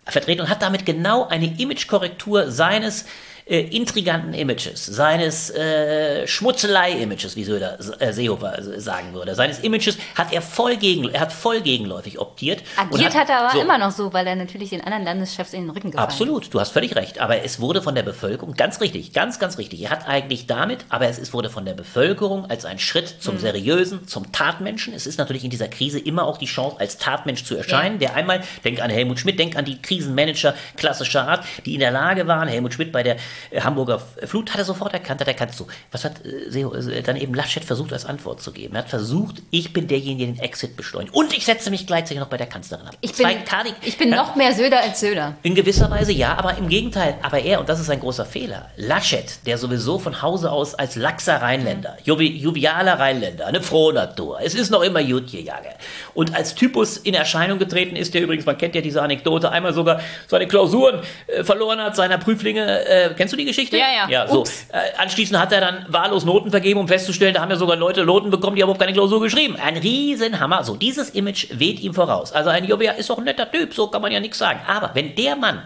vertreten und hat damit genau eine Imagekorrektur seines äh, intriganten Images, seines äh, Schmutzelei-Images, wie Söder, äh, Seehofer sagen würde, seines Images hat er voll gegen, er hat voll gegenläufig optiert. Agiert hat, hat, er aber so, immer noch so, weil er natürlich den anderen Landeschefs in den Rücken gefallen Absolut, du hast völlig recht. Aber es wurde von der Bevölkerung, ganz richtig, ganz, ganz richtig, er hat eigentlich damit, aber es ist, wurde von der Bevölkerung als ein Schritt zum mhm. Seriösen, zum Tatmenschen. Es ist natürlich in dieser Krise immer auch die Chance, als Tatmensch zu erscheinen, ja. der einmal, denk an Helmut Schmidt, denk an die Krisenmanager klassischer Art, die in der Lage waren, Helmut Schmidt bei der Hamburger Flut hat er sofort erkannt, hat erkannt, so, was hat äh, äh, dann eben Laschet versucht als Antwort zu geben? Er hat versucht, ich bin derjenige, der den Exit beschleunigt. Und ich setze mich gleichzeitig noch bei der Kanzlerin ab. Ich bin, Kadi, ich bin ja, noch mehr Söder als Söder. In gewisser Weise ja, aber im Gegenteil. Aber er, und das ist ein großer Fehler, Laschet, der sowieso von Hause aus als laxer Rheinländer, jovialer Rheinländer, eine Frohnatur, es ist noch immer Jutjejage. Und als Typus in Erscheinung getreten ist, der übrigens, man kennt ja diese Anekdote, einmal sogar seine Klausuren äh, verloren hat, seiner Prüflinge. Äh, kennst du die Geschichte? Ja, ja. ja so. Äh, anschließend hat er dann wahllos Noten vergeben, um festzustellen, da haben ja sogar Leute Noten bekommen, die haben überhaupt keine Klausur geschrieben. Ein Riesenhammer. So, dieses Image weht ihm voraus. Also ein Jovia ist doch ein netter Typ, so kann man ja nichts sagen. Aber wenn der Mann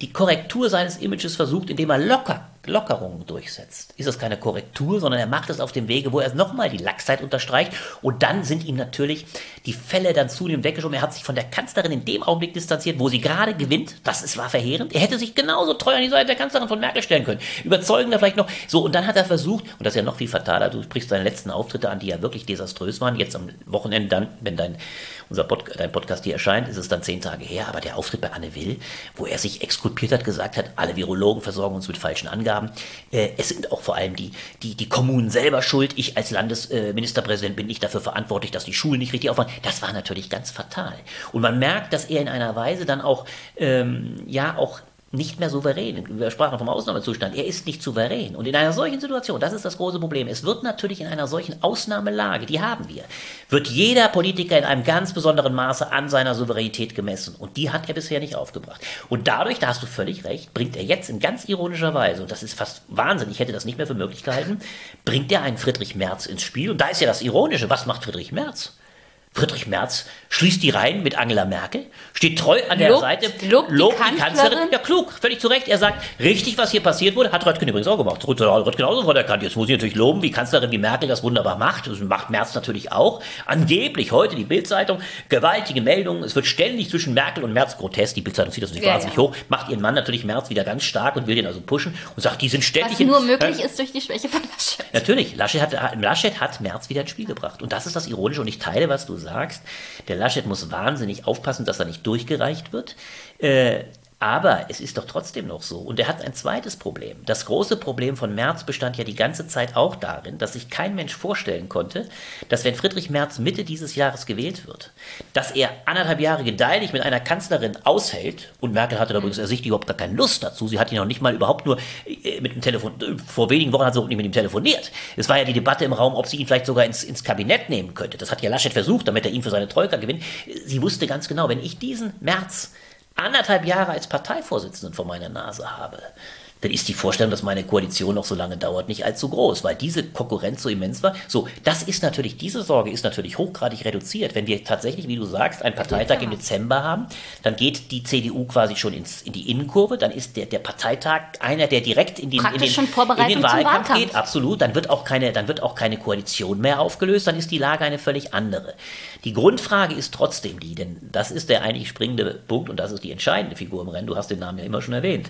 die Korrektur seines Images versucht, indem er locker Lockerungen durchsetzt, ist das keine Korrektur, sondern er macht es auf dem Wege, wo er nochmal die Laxheit unterstreicht. Und dann sind ihm natürlich die Fälle dann zunehmend weggeschoben. Er hat sich von der Kanzlerin in dem Augenblick distanziert, wo sie gerade gewinnt. Das ist, war verheerend. Er hätte sich genauso treu an die Seite der Kanzlerin von Merkel stellen können. Überzeugender vielleicht noch. So, und dann hat er versucht, und das ist ja noch viel fataler, du sprichst deine letzten Auftritte an, die ja wirklich desaströs waren. Jetzt am Wochenende dann, wenn dein, unser Pod, dein Podcast hier erscheint, ist es dann zehn Tage her. Aber der Auftritt bei Anne Will, wo er sich exkulpiert hat, gesagt hat, alle Virologen versorgen uns mit falschen Angaben. Äh, es sind auch vor allem die, die, die Kommunen selber schuld. Ich als Landesministerpräsident bin nicht dafür verantwortlich, dass die Schulen nicht richtig aufwachen. Das war natürlich ganz fatal. Und man merkt, dass er in einer Weise dann auch, ähm, ja, auch nicht mehr souverän. Wir sprachen vom Ausnahmezustand. Er ist nicht souverän. Und in einer solchen Situation, das ist das große Problem, es wird natürlich in einer solchen Ausnahmelage, die haben wir, wird jeder Politiker in einem ganz besonderen Maße an seiner Souveränität gemessen. Und die hat er bisher nicht aufgebracht. Und dadurch, da hast du völlig recht, bringt er jetzt in ganz ironischer Weise, und das ist fast Wahnsinn, ich hätte das nicht mehr für möglich gehalten, bringt er einen Friedrich Merz ins Spiel. Und da ist ja das Ironische, was macht Friedrich Merz? Friedrich Merz schließt die Reihen mit Angela Merkel, steht treu an der lobt, Seite, lobt, lobt die, Kanzlerin. Kanzlerin. Ja, klug, völlig zu Recht. Er sagt, richtig, was hier passiert wurde, hat Röttgen übrigens auch gemacht. Röttgen auch sofort erkannt. Jetzt muss ich natürlich loben, wie Kanzlerin wie Merkel das wunderbar macht. Das macht Merz natürlich auch. Angeblich heute die Bildzeitung, gewaltige Meldungen. Es wird ständig zwischen Merkel und Merz grotesk. Die Bildzeitung zieht das natürlich ja, wahnsinnig ja. hoch, macht ihren Mann natürlich Merz wieder ganz stark und will den also pushen und sagt, die sind ständig. Was nur möglich äh, ist durch die Schwäche von Laschet. Natürlich, Laschet hat, Laschet hat Merz wieder ins Spiel gebracht. Und das ist das Ironische. Und ich teile, was du sagst. Der Laschet muss wahnsinnig aufpassen, dass er nicht durchgereicht wird. Äh, aber es ist doch trotzdem noch so. Und er hat ein zweites Problem. Das große Problem von Merz bestand ja die ganze Zeit auch darin, dass sich kein Mensch vorstellen konnte, dass wenn Friedrich Merz Mitte dieses Jahres gewählt wird, dass er anderthalb Jahre gedeihlich mit einer Kanzlerin aushält. Und Merkel hatte da übrigens ersichtlich überhaupt gar keine Lust dazu. Sie hat ihn noch nicht mal überhaupt nur äh, mit dem Telefon, vor wenigen Wochen hat sie auch nicht mit ihm telefoniert. Es war ja die Debatte im Raum, ob sie ihn vielleicht sogar ins, ins Kabinett nehmen könnte. Das hat ja Laschet versucht, damit er ihn für seine Troika gewinnt. Sie wusste ganz genau, wenn ich diesen Merz anderthalb Jahre als Parteivorsitzenden vor meiner Nase habe, dann ist die Vorstellung, dass meine Koalition noch so lange dauert, nicht allzu groß, weil diese Konkurrenz so immens war. So, das ist natürlich, diese Sorge ist natürlich hochgradig reduziert. Wenn wir tatsächlich, wie du sagst, einen Parteitag im Dezember haben, dann geht die CDU quasi schon ins, in die Innenkurve, dann ist der, der Parteitag einer, der direkt in den, in den, in den Wahlkampf, geht, absolut, dann wird, auch keine, dann wird auch keine Koalition mehr aufgelöst, dann ist die Lage eine völlig andere. Die Grundfrage ist trotzdem die, denn das ist der eigentlich springende Punkt und das ist die entscheidende Figur im Rennen, du hast den Namen ja immer schon erwähnt.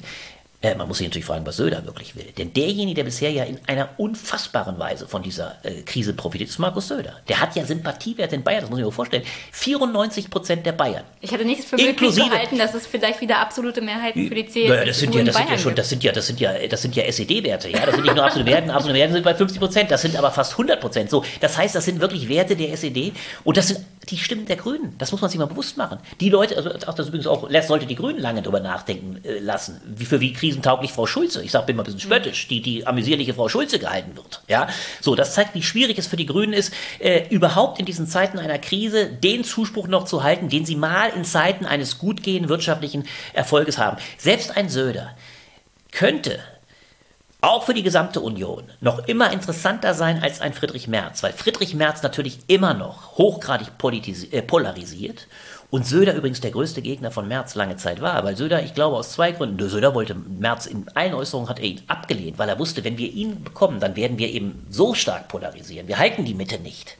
Äh, man muss sich natürlich fragen, was Söder wirklich will. Denn derjenige, der bisher ja in einer unfassbaren Weise von dieser äh, Krise profitiert, ist Markus Söder. Der hat ja Sympathiewerte in Bayern, das muss ich mir vorstellen. 94 Prozent der Bayern. Ich hatte nichts für möglich gehalten, dass es vielleicht wieder absolute Mehrheiten für die CDU naja, das sind ja, das sind ja schon, das sind ja, das sind ja, das sind ja SED-Werte, ja. Das sind nicht nur absolute Werte, absolute Werte sind bei 50 Prozent, das sind aber fast 100 Prozent. So, das heißt, das sind wirklich Werte der SED und das sind die Stimmen der Grünen. Das muss man sich mal bewusst machen. Die Leute, also das übrigens auch, sollte die Grünen lange drüber nachdenken äh, lassen, wie für wie krisentauglich Frau Schulze, ich sage bin mal ein bisschen spöttisch, die, die amüsierliche Frau Schulze gehalten wird. Ja, so, das zeigt, wie schwierig es für die Grünen ist, äh, überhaupt in diesen Zeiten einer Krise den Zuspruch noch zu halten, den sie mal in Zeiten eines gut gehenden wirtschaftlichen Erfolges haben. Selbst ein Söder könnte auch für die gesamte Union noch immer interessanter sein als ein Friedrich Merz, weil Friedrich Merz natürlich immer noch hochgradig äh, polarisiert und Söder übrigens der größte Gegner von Merz lange Zeit war, weil Söder, ich glaube aus zwei Gründen, Söder wollte Merz in allen Äußerungen hat er ihn abgelehnt, weil er wusste, wenn wir ihn bekommen, dann werden wir eben so stark polarisieren. Wir halten die Mitte nicht.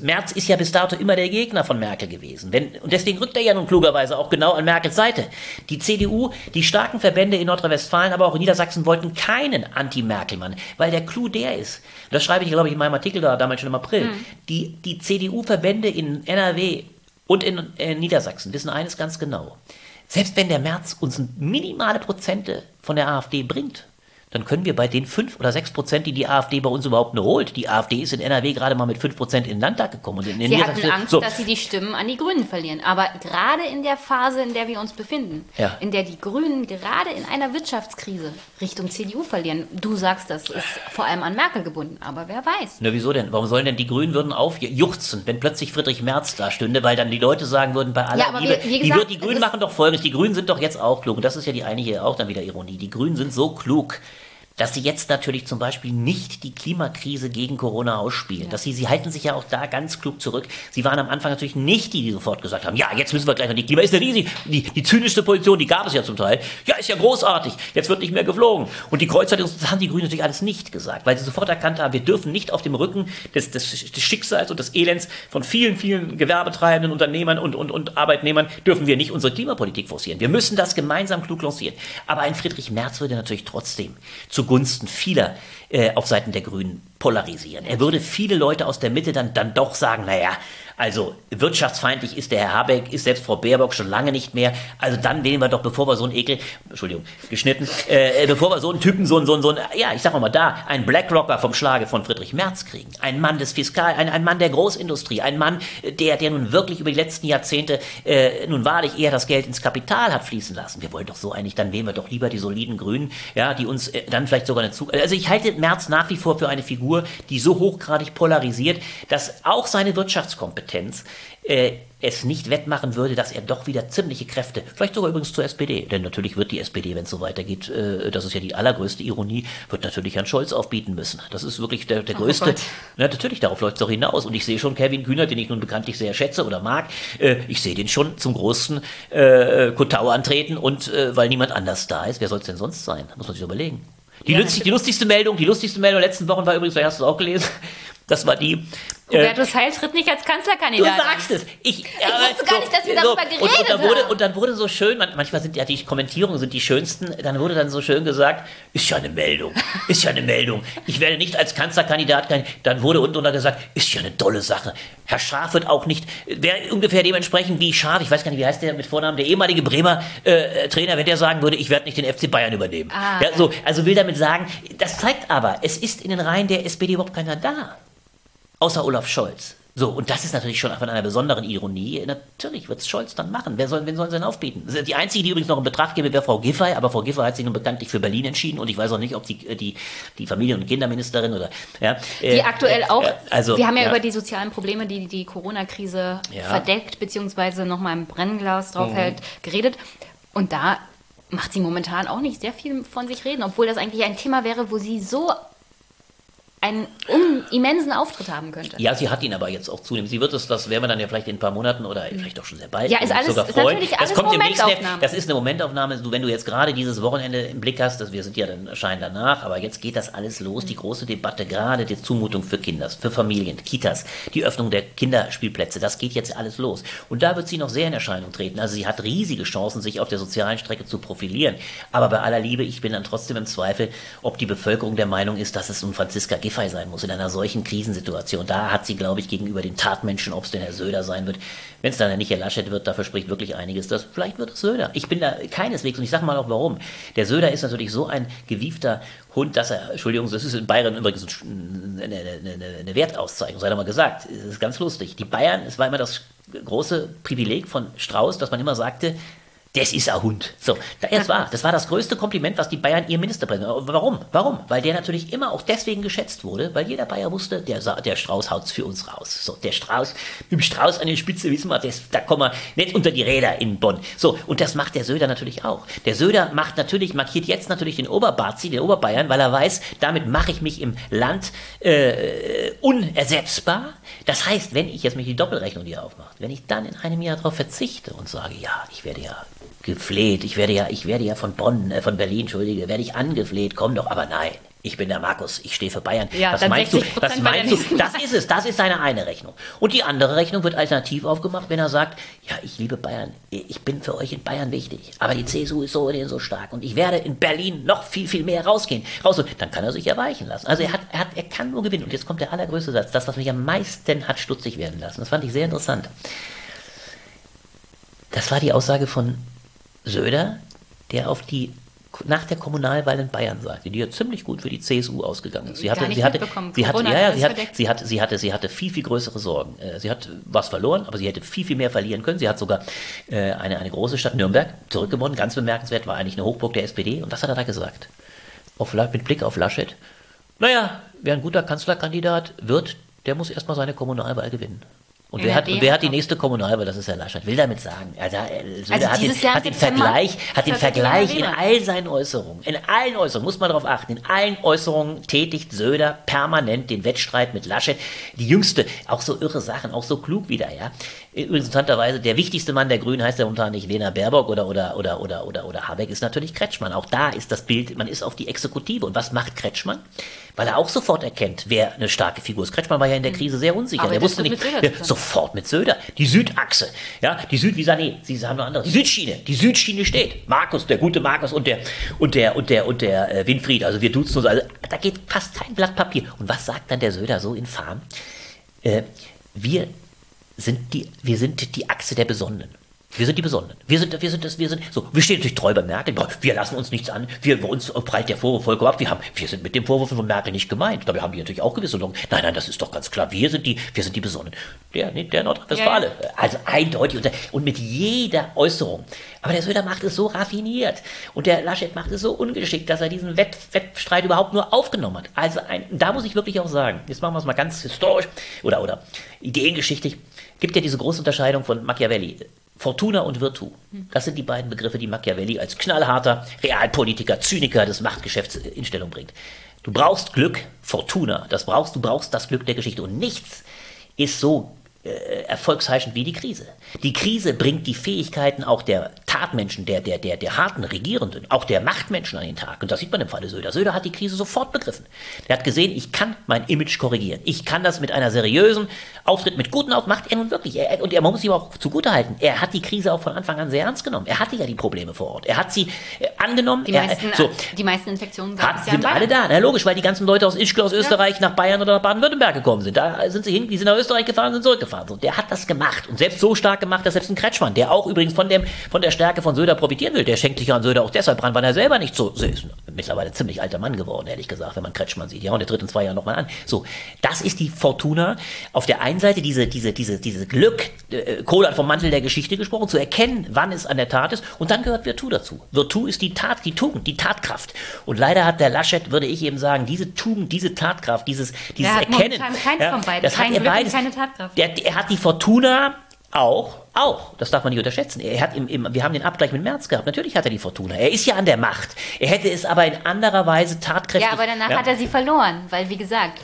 Merz ist ja bis dato immer der Gegner von Merkel gewesen. Wenn, und deswegen rückt er ja nun klugerweise auch genau an Merkels Seite. Die CDU, die starken Verbände in Nordrhein-Westfalen, aber auch in Niedersachsen wollten keinen Anti-Merkel-Mann, weil der Clou der ist. Das schreibe ich, glaube ich, in meinem Artikel da damals schon im April. Mhm. Die, die CDU-Verbände in NRW und in, in Niedersachsen wissen eines ganz genau. Selbst wenn der Merz uns minimale Prozente von der AfD bringt, dann können wir bei den 5 oder 6 Prozent, die die AfD bei uns überhaupt nur holt, die AfD ist in NRW gerade mal mit 5 Prozent in den Landtag gekommen. Und in sie hatten Angst, so. dass sie die Stimmen an die Grünen verlieren. Aber gerade in der Phase, in der wir uns befinden, ja. in der die Grünen gerade in einer Wirtschaftskrise Richtung CDU verlieren, du sagst, das ist vor allem an Merkel gebunden, aber wer weiß. Na, wieso denn? Warum sollen denn die Grünen würden aufjuchzen, wenn plötzlich Friedrich Merz da stünde, weil dann die Leute sagen würden, bei aller ja, Liebe, wie, wie gesagt, die, die Grünen machen doch Folgendes, die Grünen sind doch jetzt auch klug. Und das ist ja die eine hier auch dann wieder Ironie. Die Grünen sind so klug, dass sie jetzt natürlich zum Beispiel nicht die Klimakrise gegen Corona ausspielen. Ja. Dass sie, sie halten sich ja auch da ganz klug zurück. Sie waren am Anfang natürlich nicht die, die sofort gesagt haben, ja, jetzt müssen wir gleich noch die Klima ist eine riesig, die, die zynischste Position, die gab es ja zum Teil. Ja, ist ja großartig, jetzt wird nicht mehr geflogen. Und die Kreuzer, das haben die Grünen natürlich alles nicht gesagt, weil sie sofort erkannt haben, wir dürfen nicht auf dem Rücken des, des, des Schicksals und des Elends von vielen, vielen gewerbetreibenden Unternehmern und, und, und Arbeitnehmern dürfen wir nicht unsere Klimapolitik forcieren. Wir müssen das gemeinsam klug lancieren. Aber ein Friedrich Merz würde natürlich trotzdem zu zugunsten vieler äh, auf Seiten der Grünen polarisieren. Er würde viele Leute aus der Mitte dann, dann doch sagen, naja, also wirtschaftsfeindlich ist der Herr Habeck, ist selbst Frau Baerbock schon lange nicht mehr. Also dann wählen wir doch, bevor wir so einen Ekel, Entschuldigung, geschnitten, äh, bevor wir so einen Typen, so einen, so einen, so einen, ja, ich sag mal da, einen Blackrocker vom Schlage von Friedrich Merz kriegen. Ein Mann des Fiskal, ein, ein Mann der Großindustrie, ein Mann, der, der nun wirklich über die letzten Jahrzehnte äh, nun wahrlich eher das Geld ins Kapital hat fließen lassen. Wir wollen doch so eigentlich, dann wählen wir doch lieber die soliden Grünen, ja, die uns äh, dann vielleicht sogar eine Zukunft. Also ich halte Merz nach wie vor für eine Figur, die so hochgradig polarisiert, dass auch seine Wirtschaftskompetenz Kompetenz äh, es nicht wettmachen würde, dass er doch wieder ziemliche Kräfte, vielleicht sogar übrigens zur SPD, denn natürlich wird die SPD, wenn es so weitergeht, äh, das ist ja die allergrößte Ironie, wird natürlich Herrn Scholz aufbieten müssen. Das ist wirklich der, der oh größte. Na, natürlich, darauf läuft es doch hinaus. Und ich sehe schon Kevin Kühner, den ich nun bekanntlich sehr schätze oder mag, äh, ich sehe den schon zum großen äh, Kotau antreten und äh, weil niemand anders da ist, wer soll es denn sonst sein? Muss man sich überlegen. Die, ja, lustig, die lustigste Meldung, die lustigste Meldung der letzten Wochen war übrigens, vielleicht hast du es auch gelesen, das war die. Hubertus äh, Heil tritt nicht als Kanzlerkandidat. Du sagst es. Ich, ich wusste gar nicht, dass wir darüber geredet und, und, dann wurde, und dann wurde so schön, manchmal sind ja die Kommentierungen sind die schönsten, dann wurde dann so schön gesagt, ist ja eine Meldung, ist ja eine Meldung. Ich werde nicht als Kanzlerkandidat, dann wurde unten drunter gesagt, ist ja eine tolle Sache. Herr Schaaf wird auch nicht, wäre ungefähr dementsprechend wie Schaaf, ich weiß gar nicht, wie heißt der mit Vornamen, der ehemalige Bremer äh, Trainer, wenn der sagen würde, ich werde nicht den FC Bayern übernehmen. Ah. Ja, so, also will damit sagen, das zeigt aber, es ist in den Reihen der SPD überhaupt keiner da außer Olaf Scholz. So, und das ist natürlich schon von einer besonderen Ironie. Natürlich wird es Scholz dann machen. Wer soll, wen sollen sie denn aufbieten? Die einzige, die übrigens noch in Betracht gäbe, wäre Frau Giffey, aber Frau Giffey hat sich nun bekanntlich für Berlin entschieden und ich weiß auch nicht, ob die, äh, die, die Familien- und Kinderministerin oder. Ja, die äh, aktuell auch. Äh, also, wir haben ja, ja, über die sozialen Probleme, die die Corona-Krise ja. verdeckt, beziehungsweise nochmal im Brennglas draufhält, mhm. geredet. Und da macht sie momentan auch nicht sehr viel von sich reden, obwohl das eigentlich ein Thema wäre, wo sie so einen um, immensen Auftritt haben könnte. Ja, sie hat ihn aber jetzt auch zunehmend. Sie wird es, das werden wir dann ja vielleicht in ein paar Monaten oder mhm. vielleicht auch schon sehr bald ja, ist alles, sogar freuen. Ist das kommt Momentaufnahme. Das ist eine Momentaufnahme. Du, wenn du jetzt gerade dieses Wochenende im Blick hast, dass wir sind ja dann scheinen danach, aber jetzt geht das alles los. Die große Debatte, gerade die Zumutung für Kinder, für Familien, Kitas, die Öffnung der Kinderspielplätze, das geht jetzt alles los. Und da wird sie noch sehr in Erscheinung treten. Also sie hat riesige Chancen, sich auf der sozialen Strecke zu profilieren. Aber bei aller Liebe, ich bin dann trotzdem im Zweifel, ob die Bevölkerung der Meinung ist, dass es um Franziska Giffey Giffey sein muss in einer solchen Krisensituation. Da hat sie, glaube ich, gegenüber den Tatmenschen, ob es denn Herr Söder sein wird, wenn es dann nicht Herr Laschet wird, dafür spricht wirklich einiges. Das, vielleicht wird es Söder. Ich bin da keineswegs, und ich sage mal auch warum. Der Söder ist natürlich so ein gewiefter Hund, dass er, Entschuldigung, das ist in Bayern übrigens eine, eine, eine Wertauszeichnung, sei doch mal gesagt. Das ist ganz lustig. Die Bayern, es war immer das große Privileg von Strauß, dass man immer sagte, das ist ein Hund. So, das war, das war das größte Kompliment, was die Bayern ihrem Ministerpräsidenten. Warum? Warum? Weil der natürlich immer auch deswegen geschätzt wurde, weil jeder Bayer wusste, der, der Strauß haut's für uns raus. So, der Strauß, mit dem Strauß an der Spitze wissen wir, das, da kommen wir nicht unter die Räder in Bonn. So, und das macht der Söder natürlich auch. Der Söder macht natürlich, markiert jetzt natürlich den Oberbarzi, den Oberbayern, weil er weiß, damit mache ich mich im Land äh, unersetzbar. Das heißt, wenn ich jetzt mich die Doppelrechnung hier aufmache, wenn ich dann in einem Jahr darauf verzichte und sage, ja, ich werde ja gefleht. Ich werde ja, ich werde ja von Bonn, äh, von Berlin, Entschuldige, werde ich angefleht, komm doch, aber nein. Ich bin der Markus, ich stehe für Bayern. Ja, was meinst du? Was meinst du? Das ist es, das ist seine eine Rechnung. Und die andere Rechnung wird alternativ aufgemacht, wenn er sagt, ja, ich liebe Bayern, ich bin für euch in Bayern wichtig, aber die CSU ist so oder so stark und ich werde in Berlin noch viel, viel mehr rausgehen. Raus, dann kann er sich erweichen lassen. Also er hat, er hat, er kann nur gewinnen. Und jetzt kommt der allergrößte Satz, das, was mich am meisten hat stutzig werden lassen. Das fand ich sehr interessant. Das war die Aussage von Söder, der auf die nach der Kommunalwahl in Bayern sagte, die ja ziemlich gut für die CSU ausgegangen ist. Sie hatte, sie hatte, sie hatte, ja, ja, sie, hat, sie hatte, sie hatte, sie hatte viel, viel größere Sorgen. Äh, sie hat was verloren, aber sie hätte viel, viel mehr verlieren können. Sie hat sogar äh, eine, eine große Stadt Nürnberg zurückgewonnen. Ganz bemerkenswert war eigentlich eine Hochburg der SPD. Und was hat er da gesagt? Auf, mit Blick auf Laschet. Naja, wer ein guter Kanzlerkandidat wird, der muss erstmal seine Kommunalwahl gewinnen. Und wer hat, und wer hat die nächste Kommunalwahl? Das ist Herr Laschet. Will damit sagen, also, also, also hat, den, hat den Vergleich, hat den Vergleich in all seinen Äußerungen, in allen Äußerungen, muss man darauf achten, in allen Äußerungen tätigt Söder permanent den Wettstreit mit Laschet. Die jüngste, auch so irre Sachen, auch so klug wieder, ja. Übrigens interessanterweise, der wichtigste Mann der Grünen heißt ja momentan nicht Lena Baerbock oder, oder, oder, oder, oder, oder Habeck, ist natürlich Kretschmann. Auch da ist das Bild, man ist auf die Exekutive. Und was macht Kretschmann? Weil er auch sofort erkennt, wer eine starke Figur ist. Kretschmann war ja in der Krise sehr unsicher. Aber er wusste nicht, ja, sofort mit Söder. Die Südachse, ja, die Süd, wie sagen, nee, sie haben noch andere. Die Südschiene, die Südschiene steht. Markus, der gute Markus und der, und der, und der, und der äh, Winfried, also wir duzen uns, also da geht fast kein Blatt Papier. Und was sagt dann der Söder so infam? Äh, wir sind die, wir sind die Achse der Besonnenen. Wir sind die Besonnenen. Wir sind, wir sind das, wir sind, so, wir stehen natürlich treu bei Merkel. Wir lassen uns nichts an. Wir, bei uns prallt der Vorwurf vollkommen ab. Wir haben, wir sind mit dem Vorwurf von Merkel nicht gemeint. Dabei haben die natürlich auch gewisse Lungen. Nein, nein, das ist doch ganz klar. Wir sind die, wir sind die Besonnenen. Der, nee, der Nordrhein-Westfale. Ja, ja. Also eindeutig und, und mit jeder Äußerung. Aber der Söder macht es so raffiniert. Und der Laschet macht es so ungeschickt, dass er diesen Wett, Wettstreit überhaupt nur aufgenommen hat. Also ein, da muss ich wirklich auch sagen, jetzt machen wir es mal ganz historisch oder, oder ideengeschichtlich gibt ja diese große Unterscheidung von Machiavelli. Fortuna und Virtu. Das sind die beiden Begriffe, die Machiavelli als knallharter Realpolitiker, Zyniker des Machtgeschäfts in Stellung bringt. Du brauchst Glück, Fortuna, das brauchst du brauchst das Glück der Geschichte und nichts ist so äh, erfolgsheischend wie die Krise. Die Krise bringt die Fähigkeiten auch der Tatmenschen, der, der, der, der harten Regierenden, auch der Machtmenschen an den Tag. Und das sieht man im Falle Söder. Söder hat die Krise sofort begriffen. Er hat gesehen, ich kann mein Image korrigieren. Ich kann das mit einer seriösen Auftritt, mit guten Auftritt, macht er nun wirklich. Er, und er, man muss ihm auch zugutehalten. Er hat die Krise auch von Anfang an sehr ernst genommen. Er hatte ja die Probleme vor Ort. Er hat sie äh, angenommen. Die, er, meisten, so, die meisten Infektionen hat, sind alle da. Na, logisch, weil die ganzen Leute aus Ischgl, aus Österreich ja. nach Bayern oder nach Baden-Württemberg gekommen sind. Da sind sie hin, die sind nach Österreich gefahren, sind zurückgefahren. So, der hat das gemacht. Und selbst so stark gemacht, dass selbst ein Kretschmann, der auch übrigens von, dem, von der Stärke von Söder profitieren will. Der schenkt sich an Söder auch deshalb ran, weil er selber nicht so, so ist. Mittlerweile ein ziemlich alter Mann geworden, ehrlich gesagt, wenn man Kretschmann sieht. Ja, und der tritt in zwei Jahren nochmal an. So, das ist die Fortuna. Auf der einen Seite diese, diese, diese, diese Glück, äh, Kohle hat vom Mantel der Geschichte gesprochen, zu erkennen, wann es an der Tat ist. Und dann gehört Virtu dazu. Virtu ist die Tat, die Tugend, die Tatkraft. Und leider hat der Laschet, würde ich eben sagen, diese Tugend, diese Tatkraft, dieses, dieses Erkennen. ja, von beiden. Das Kein hat er beides. keine Tatkraft. Der, er hat die Fortuna auch, auch, das darf man nicht unterschätzen. Er hat im, im, wir haben den Abgleich mit Merz gehabt. Natürlich hat er die Fortuna. Er ist ja an der Macht. Er hätte es aber in anderer Weise tatkräftig. Ja, aber danach ja. hat er sie verloren, weil wie gesagt.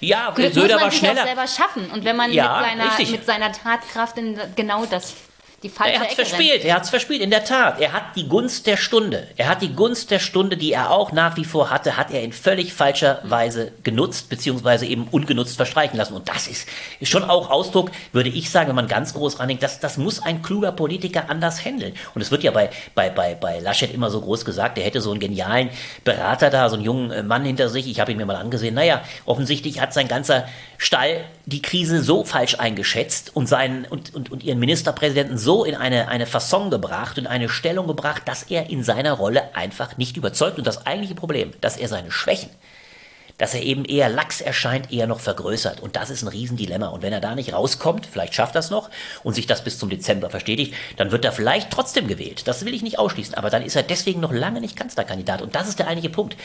Ja, Glück Söder muss man war sich schneller. auch selber schaffen. Und wenn man ja, mit, seiner, mit seiner Tatkraft in genau das die falsche Er hat es Ecke verspielt, rennt. er hat es verspielt, in der Tat. Er hat die Gunst der Stunde. Er hat die Gunst der Stunde, die er auch nach wie vor hatte, hat er in völlig falscher Weise genutzt, beziehungsweise eben ungenutzt verstreichen lassen. Und das ist schon auch Ausdruck, würde ich sagen, wenn man ganz groß randenkt, das, das muss ein kluger Politiker anders handeln. Und es wird ja bei, bei, bei, bei Laschet immer so groß gesagt, er hätte so einen genialen Berater da, so einen jungen äh, Mann hinter sich. Ich habe ihn mir mal angesehen. Naja, offensichtlich hat sein ganzer Stall die Krise so falsch eingeschätzt und seinen und, und, und ihren Ministerpräsidenten so in eine, eine Fasson gebracht und eine Stellung gebracht, dass er in seiner Rolle einfach nicht überzeugt. Und das eigentliche Problem, dass er seine Schwächen, dass er eben eher lax erscheint, eher noch vergrößert. Und das ist ein Riesendilemma. Und wenn er da nicht rauskommt, vielleicht schafft er es noch und sich das bis zum Dezember verstetigt, dann wird er vielleicht trotzdem gewählt. Das will ich nicht ausschließen. Aber dann ist er deswegen noch lange nicht Kanzlerkandidat. Und das ist der eigentliche Punkt.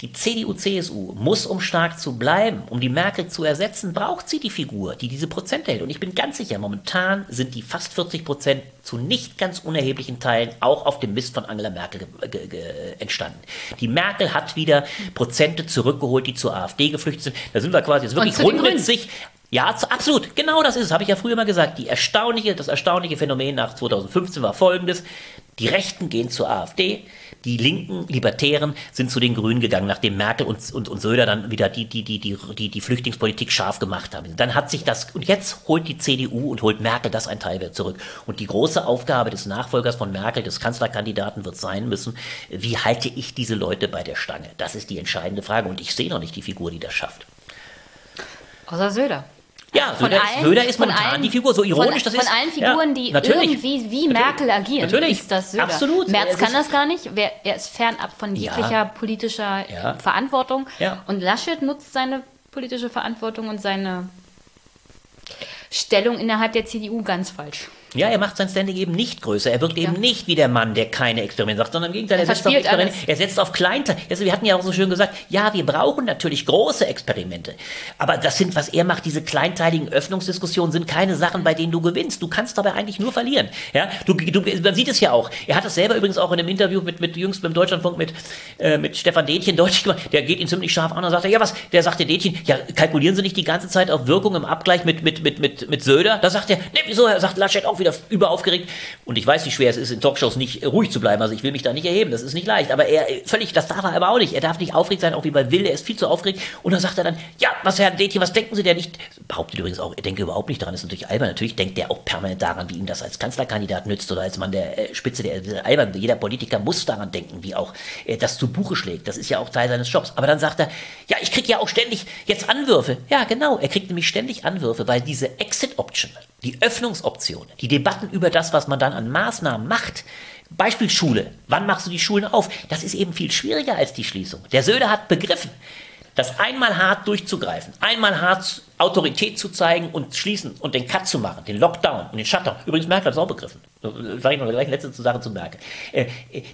Die CDU-CSU muss, um stark zu bleiben, um die Merkel zu ersetzen, braucht sie die Figur, die diese Prozente hält. Und ich bin ganz sicher, momentan sind die fast 40 Prozent zu nicht ganz unerheblichen Teilen auch auf dem Mist von Angela Merkel entstanden. Die Merkel hat wieder Prozente zurückgeholt, die zur AfD geflüchtet sind. Da sind wir quasi jetzt wirklich grundsätzlich ja, zu, absolut. Genau das ist es. Habe ich ja früher mal gesagt. Die erstaunliche, das erstaunliche Phänomen nach 2015 war folgendes. Die Rechten gehen zur AfD. Die linken Libertären sind zu den Grünen gegangen, nachdem Merkel und, und, und Söder dann wieder die, die, die, die, die, die Flüchtlingspolitik scharf gemacht haben. Dann hat sich das, und jetzt holt die CDU und holt Merkel das ein Teil zurück. Und die große Aufgabe des Nachfolgers von Merkel, des Kanzlerkandidaten, wird sein müssen, wie halte ich diese Leute bei der Stange? Das ist die entscheidende Frage. Und ich sehe noch nicht die Figur, die das schafft. Außer Söder. Ja, Von Söder, allen- Söder ist momentan allen- die Figur. So ironisch von, das ist. Von allen Figuren, ja, die natürlich. irgendwie wie Natürlich. Merkel agieren, Natürlich. ist das Söder. Absolut. Merz kann das gar nicht. Wer, er ist fernab von Ja. jeglicher politischer Ja. Verantwortung. Ja. Und Laschet nutzt seine politische Verantwortung und seine Stellung innerhalb der CDU ganz falsch. Ja, er macht sein Standing eben nicht größer. Er wirkt eben Ja. nicht wie der Mann, der keine Experimente sagt, sondern im Gegenteil, er, Er setzt auf Experimente. alles. Er setzt auf Kleinteil. Also wir hatten ja auch so schön gesagt, ja, wir brauchen natürlich große Experimente. Aber das sind, was er macht, diese kleinteiligen Öffnungsdiskussionen sind keine Sachen, bei denen du gewinnst. Du kannst dabei eigentlich nur verlieren. Ja, du, du, man sieht es ja auch. Er hat es selber übrigens auch in einem Interview mit, mit jüngst beim Deutschlandfunk mit, äh, mit Stefan Detjen deutlich gemacht. Der geht ihn ziemlich scharf an und sagt, ja was, der sagte Detjen, ja, kalkulieren Sie nicht die ganze Zeit auf Wirkung im Abgleich mit, mit, mit, mit, mit Söder? Da sagt er, ne, wieso? Er sagt Laschet auch wieder überaufgeregt. Und ich weiß, wie schwer es ist, in Talkshows nicht ruhig zu bleiben. Also ich will mich da nicht erheben. Das ist nicht leicht. Aber er völlig, das darf er aber auch nicht. Er darf nicht aufgeregt sein, auch wie bei Will. Er ist viel zu aufgeregt. Und dann sagt er dann, ja, was Herr Detjen, was denken Sie denn nicht? Behauptet übrigens auch, er denke überhaupt nicht daran. Das ist natürlich albern. Natürlich denkt er auch permanent daran, wie ihm das als Kanzlerkandidat nützt oder als Mann der äh, Spitze der, albern. Jeder Politiker muss daran denken, wie auch das zu Buche schlägt. Das ist ja auch Teil seines Jobs. Aber dann sagt er, ja, ich kriege ja auch ständig jetzt Anwürfe. Ja, genau. Er kriegt nämlich ständig Anwürfe, weil diese Exit-Option, die Öffnungsoption, die Debatten über das, was man dann an Maßnahmen macht, Beispiel Schule. Wann machst du die Schulen auf? Das ist eben viel schwieriger als die Schließung. Der Söder hat begriffen, dass einmal hart durchzugreifen, einmal hart Autorität zu zeigen und schließen und den Cut zu machen, den Lockdown und den Shutdown. Übrigens, Merkel hat es auch begriffen. Sage ich noch gleich letzte Sache zu Merkel. Äh,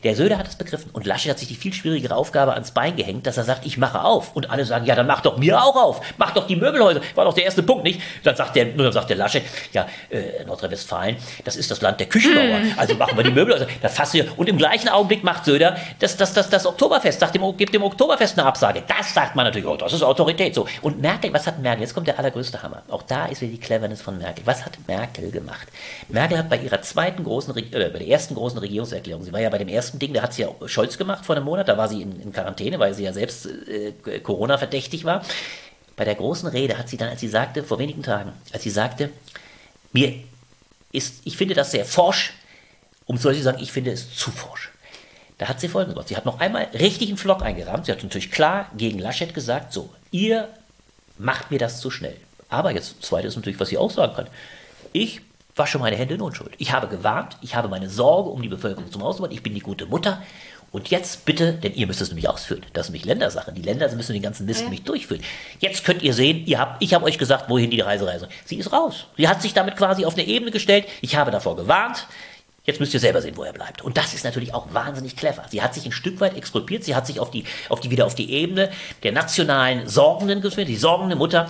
der Söder hat es begriffen und Laschet hat sich die viel schwierigere Aufgabe ans Bein gehängt, dass er sagt, ich mache auf. Und alle sagen, ja, dann mach doch mir auch auf. Mach doch die Möbelhäuser. War doch der erste Punkt, nicht? Dann sagt der, dann sagt der Laschet, ja, äh, Nordrhein-Westfalen, das ist das Land der Küchenbauer. Also machen wir die Möbelhäuser. Da fasst ihr. Und im gleichen Augenblick macht Söder das, das, das, das Oktoberfest, sagt dem, gibt dem Oktoberfest eine Absage. Das sagt man natürlich, oh, das ist Autorität. So. Und Merkel, was hat Merkel? Jetzt kommt der allergrößte Hammer. Auch da ist wieder die Cleverness von Merkel. Was hat Merkel gemacht? Merkel hat bei ihrer zweiten großen, Reg- äh, bei der ersten großen Regierungserklärung, sie war ja bei dem ersten Ding, da hat sie ja Scholz gemacht vor einem Monat, da war sie in, in Quarantäne, weil sie ja selbst äh, Corona-verdächtig war. Bei der großen Rede hat sie dann, als sie sagte, vor wenigen Tagen, als sie sagte, mir ist, ich finde das sehr forsch, um zu sagen, ich finde es zu forsch. Da hat sie folgendes gemacht. Sie hat noch einmal richtig einen Flock eingerahmt. Sie hat natürlich klar gegen Laschet gesagt, so, ihr macht mir das zu schnell. Aber jetzt, das zweite ist natürlich, was sie auch sagen kann. Ich wasche meine Hände in Unschuld. Ich habe gewarnt, ich habe meine Sorge um die Bevölkerung zum Ausdruck, ich bin die gute Mutter. Und jetzt bitte, denn ihr müsst es nämlich ausfüllen. Das ist nämlich Ländersache. Die Länder müssen den ganzen Mist nämlich durchführen. Jetzt könnt ihr sehen, ihr habt, ich habe euch gesagt, wohin die Reise reise. Sie ist raus. Sie hat sich damit quasi auf eine Ebene gestellt. Ich habe davor gewarnt. Jetzt müsst ihr selber sehen, wo er bleibt. Und das ist natürlich auch wahnsinnig clever. Sie hat sich ein Stück weit expropriert. Sie hat sich auf die, auf die, wieder auf die Ebene der nationalen Sorgenden geführt, die sorgende Mutter.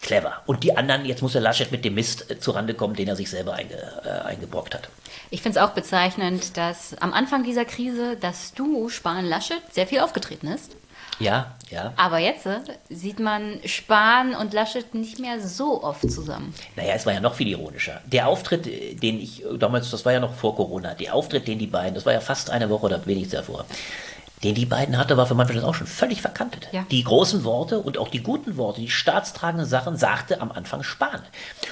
Clever. Und die anderen, jetzt muss der Laschet mit dem Mist äh, zurande kommen, den er sich selber einge, äh, eingebrockt hat. Ich finde es auch bezeichnend, dass am Anfang dieser Krise das Duo Spahn-Laschet sehr viel aufgetreten ist. Ja, ja. Aber jetzt äh, sieht man Spahn und Laschet nicht mehr so oft zusammen. Naja, es war ja noch viel ironischer. Der Auftritt, äh, den ich damals, das war ja noch vor Corona, der Auftritt, den die beiden, das war ja fast eine Woche oder wenigstens davor, den die beiden hatte, war für manche auch schon völlig verkantet. Ja. Die großen Worte und auch die guten Worte, die staatstragenden Sachen, sagte am Anfang Spahn.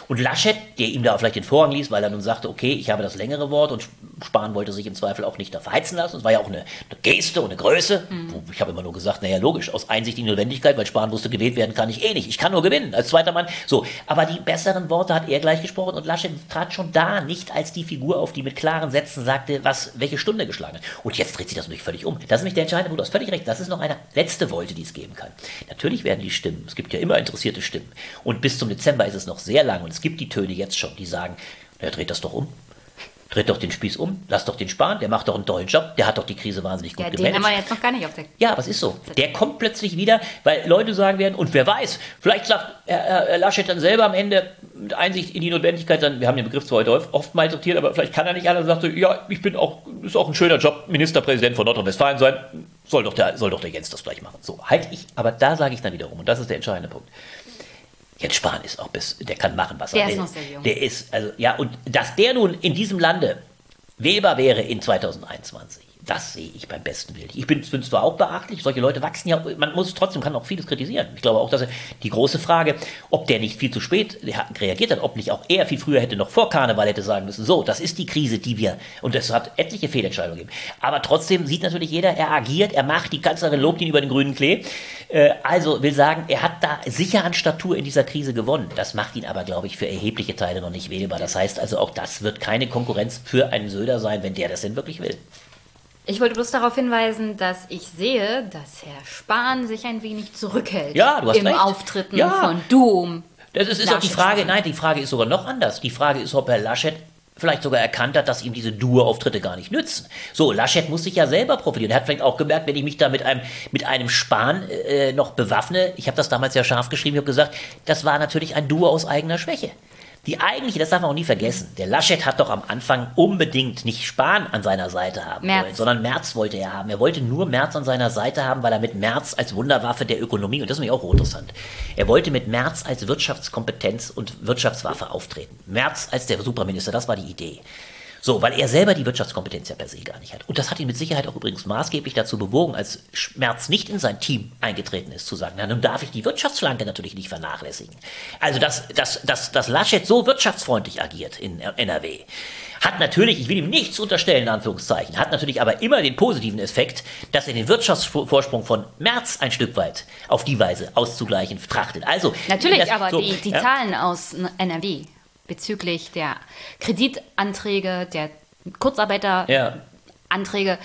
Und Laschet, der ihm da vielleicht den Vorrang ließ, weil er nun sagte, okay, ich habe das längere Wort und Spahn wollte sich im Zweifel auch nicht da verheizen lassen. Es war ja auch eine, eine Geste und eine Größe. Mhm. Ich habe immer nur gesagt, naja, logisch, aus Einsicht in Notwendigkeit, weil Spahn wusste, gewählt werden kann ich eh nicht. Ich kann nur gewinnen als zweiter Mann. So, aber die besseren Worte hat er gleich gesprochen und Laschet trat schon da nicht als die Figur auf, die mit klaren Sätzen sagte, was welche Stunde geschlagen hat. Und jetzt dreht sich das natürlich völlig um. Das ist nämlich der entscheidende Punkt. Du hast völlig recht. Das ist noch eine letzte Wolte, die es geben kann. Natürlich werden die Stimmen. Es gibt ja immer interessierte Stimmen. Und bis zum Dezember ist es noch sehr lang. Und es gibt die Töne jetzt schon, die sagen, er dreht das doch um. Dreht doch den Spieß um, lass doch den sparen, der macht doch einen tollen Job, der hat doch die Krise wahnsinnig gut Ja, den gemanagt. haben wir jetzt noch gar nicht auf der. Ja, aber es ist so. Der kommt plötzlich wieder, weil Leute sagen werden, und wer weiß, vielleicht sagt Herr, Herr Laschet dann selber am Ende mit Einsicht in die Notwendigkeit, dann, wir haben den Begriff zwar heute oft, oft mal sortiert, aber vielleicht kann er nicht anders, sagt so, ja, ich bin auch, ist auch ein schöner Job, Ministerpräsident von Nordrhein-Westfalen sein, soll doch, der, soll doch der Jens das gleich machen. So, halt ich, aber da sage ich dann wiederum, und das ist der entscheidende Punkt. Jens Spahn ist auch bis, der kann machen, was Der er ist will. noch sehr jung. Der ist, also, ja, und dass der nun in diesem Lande wählbar wäre in 2021, das sehe ich beim besten Willen. Ich bin es zwar auch beachtlich, solche Leute wachsen ja, man muss trotzdem, kann auch vieles kritisieren. Ich glaube auch, dass er, die große Frage, ob der nicht viel zu spät reagiert hat, ob nicht auch er viel früher hätte noch vor Karneval hätte sagen müssen, so, das ist die Krise, die wir, und es hat etliche Fehlentscheidungen gegeben. Aber trotzdem sieht natürlich jeder, er agiert, er macht, die Kanzlerin lobt ihn über den grünen Klee. Äh, Also will sagen, er hat da sicher an Statur in dieser Krise gewonnen. Das macht ihn aber, glaube ich, für erhebliche Teile noch nicht wählbar. Das heißt also, auch das wird keine Konkurrenz für einen Söder sein, wenn der das denn wirklich will. Ich wollte bloß darauf hinweisen, dass ich sehe, dass Herr Spahn sich ein wenig zurückhält Ja, du hast im recht. Auftritten Ja. von Dom. Das ist, ist auch die Frage, nein, die Frage ist sogar noch anders. Die Frage ist, ob Herr Laschet vielleicht sogar erkannt hat, dass ihm diese Dur-Auftritte gar nicht nützen. So, Laschet muss sich ja selber profilieren. Er hat vielleicht auch gemerkt, wenn ich mich da mit einem, mit einem Spahn äh, noch bewaffne, ich habe das damals ja scharf geschrieben, ich habe gesagt, das war natürlich ein Duo aus eigener Schwäche. Die eigentliche, das darf man auch nie vergessen, der Laschet hat doch am Anfang unbedingt nicht Spahn an seiner Seite haben Merz. wollen, sondern Merz wollte er haben. Er wollte nur Merz an seiner Seite haben, weil er mit Merz als Wunderwaffe der Ökonomie, und das ist nämlich auch interessant, er wollte mit Merz als Wirtschaftskompetenz und Wirtschaftswaffe auftreten. Merz als der Superminister, das war die Idee. So, weil er selber die Wirtschaftskompetenz ja per se gar nicht hat. Und das hat ihn mit Sicherheit auch übrigens maßgeblich dazu bewogen, als Merz nicht in sein Team eingetreten ist, zu sagen, na, nun darf ich die Wirtschaftsflanke natürlich nicht vernachlässigen. Also, dass, dass, dass, dass Laschet so wirtschaftsfreundlich agiert in NRW, hat natürlich, ich will ihm nichts unterstellen, in Anführungszeichen, hat natürlich aber immer den positiven Effekt, dass er den Wirtschaftsvorsprung von Merz ein Stück weit auf die Weise auszugleichen trachtet. Also, Natürlich, das- aber so, die, die ja. Zahlen aus NRW bezüglich der Kreditanträge, der Kurzarbeiteranträge, Ja,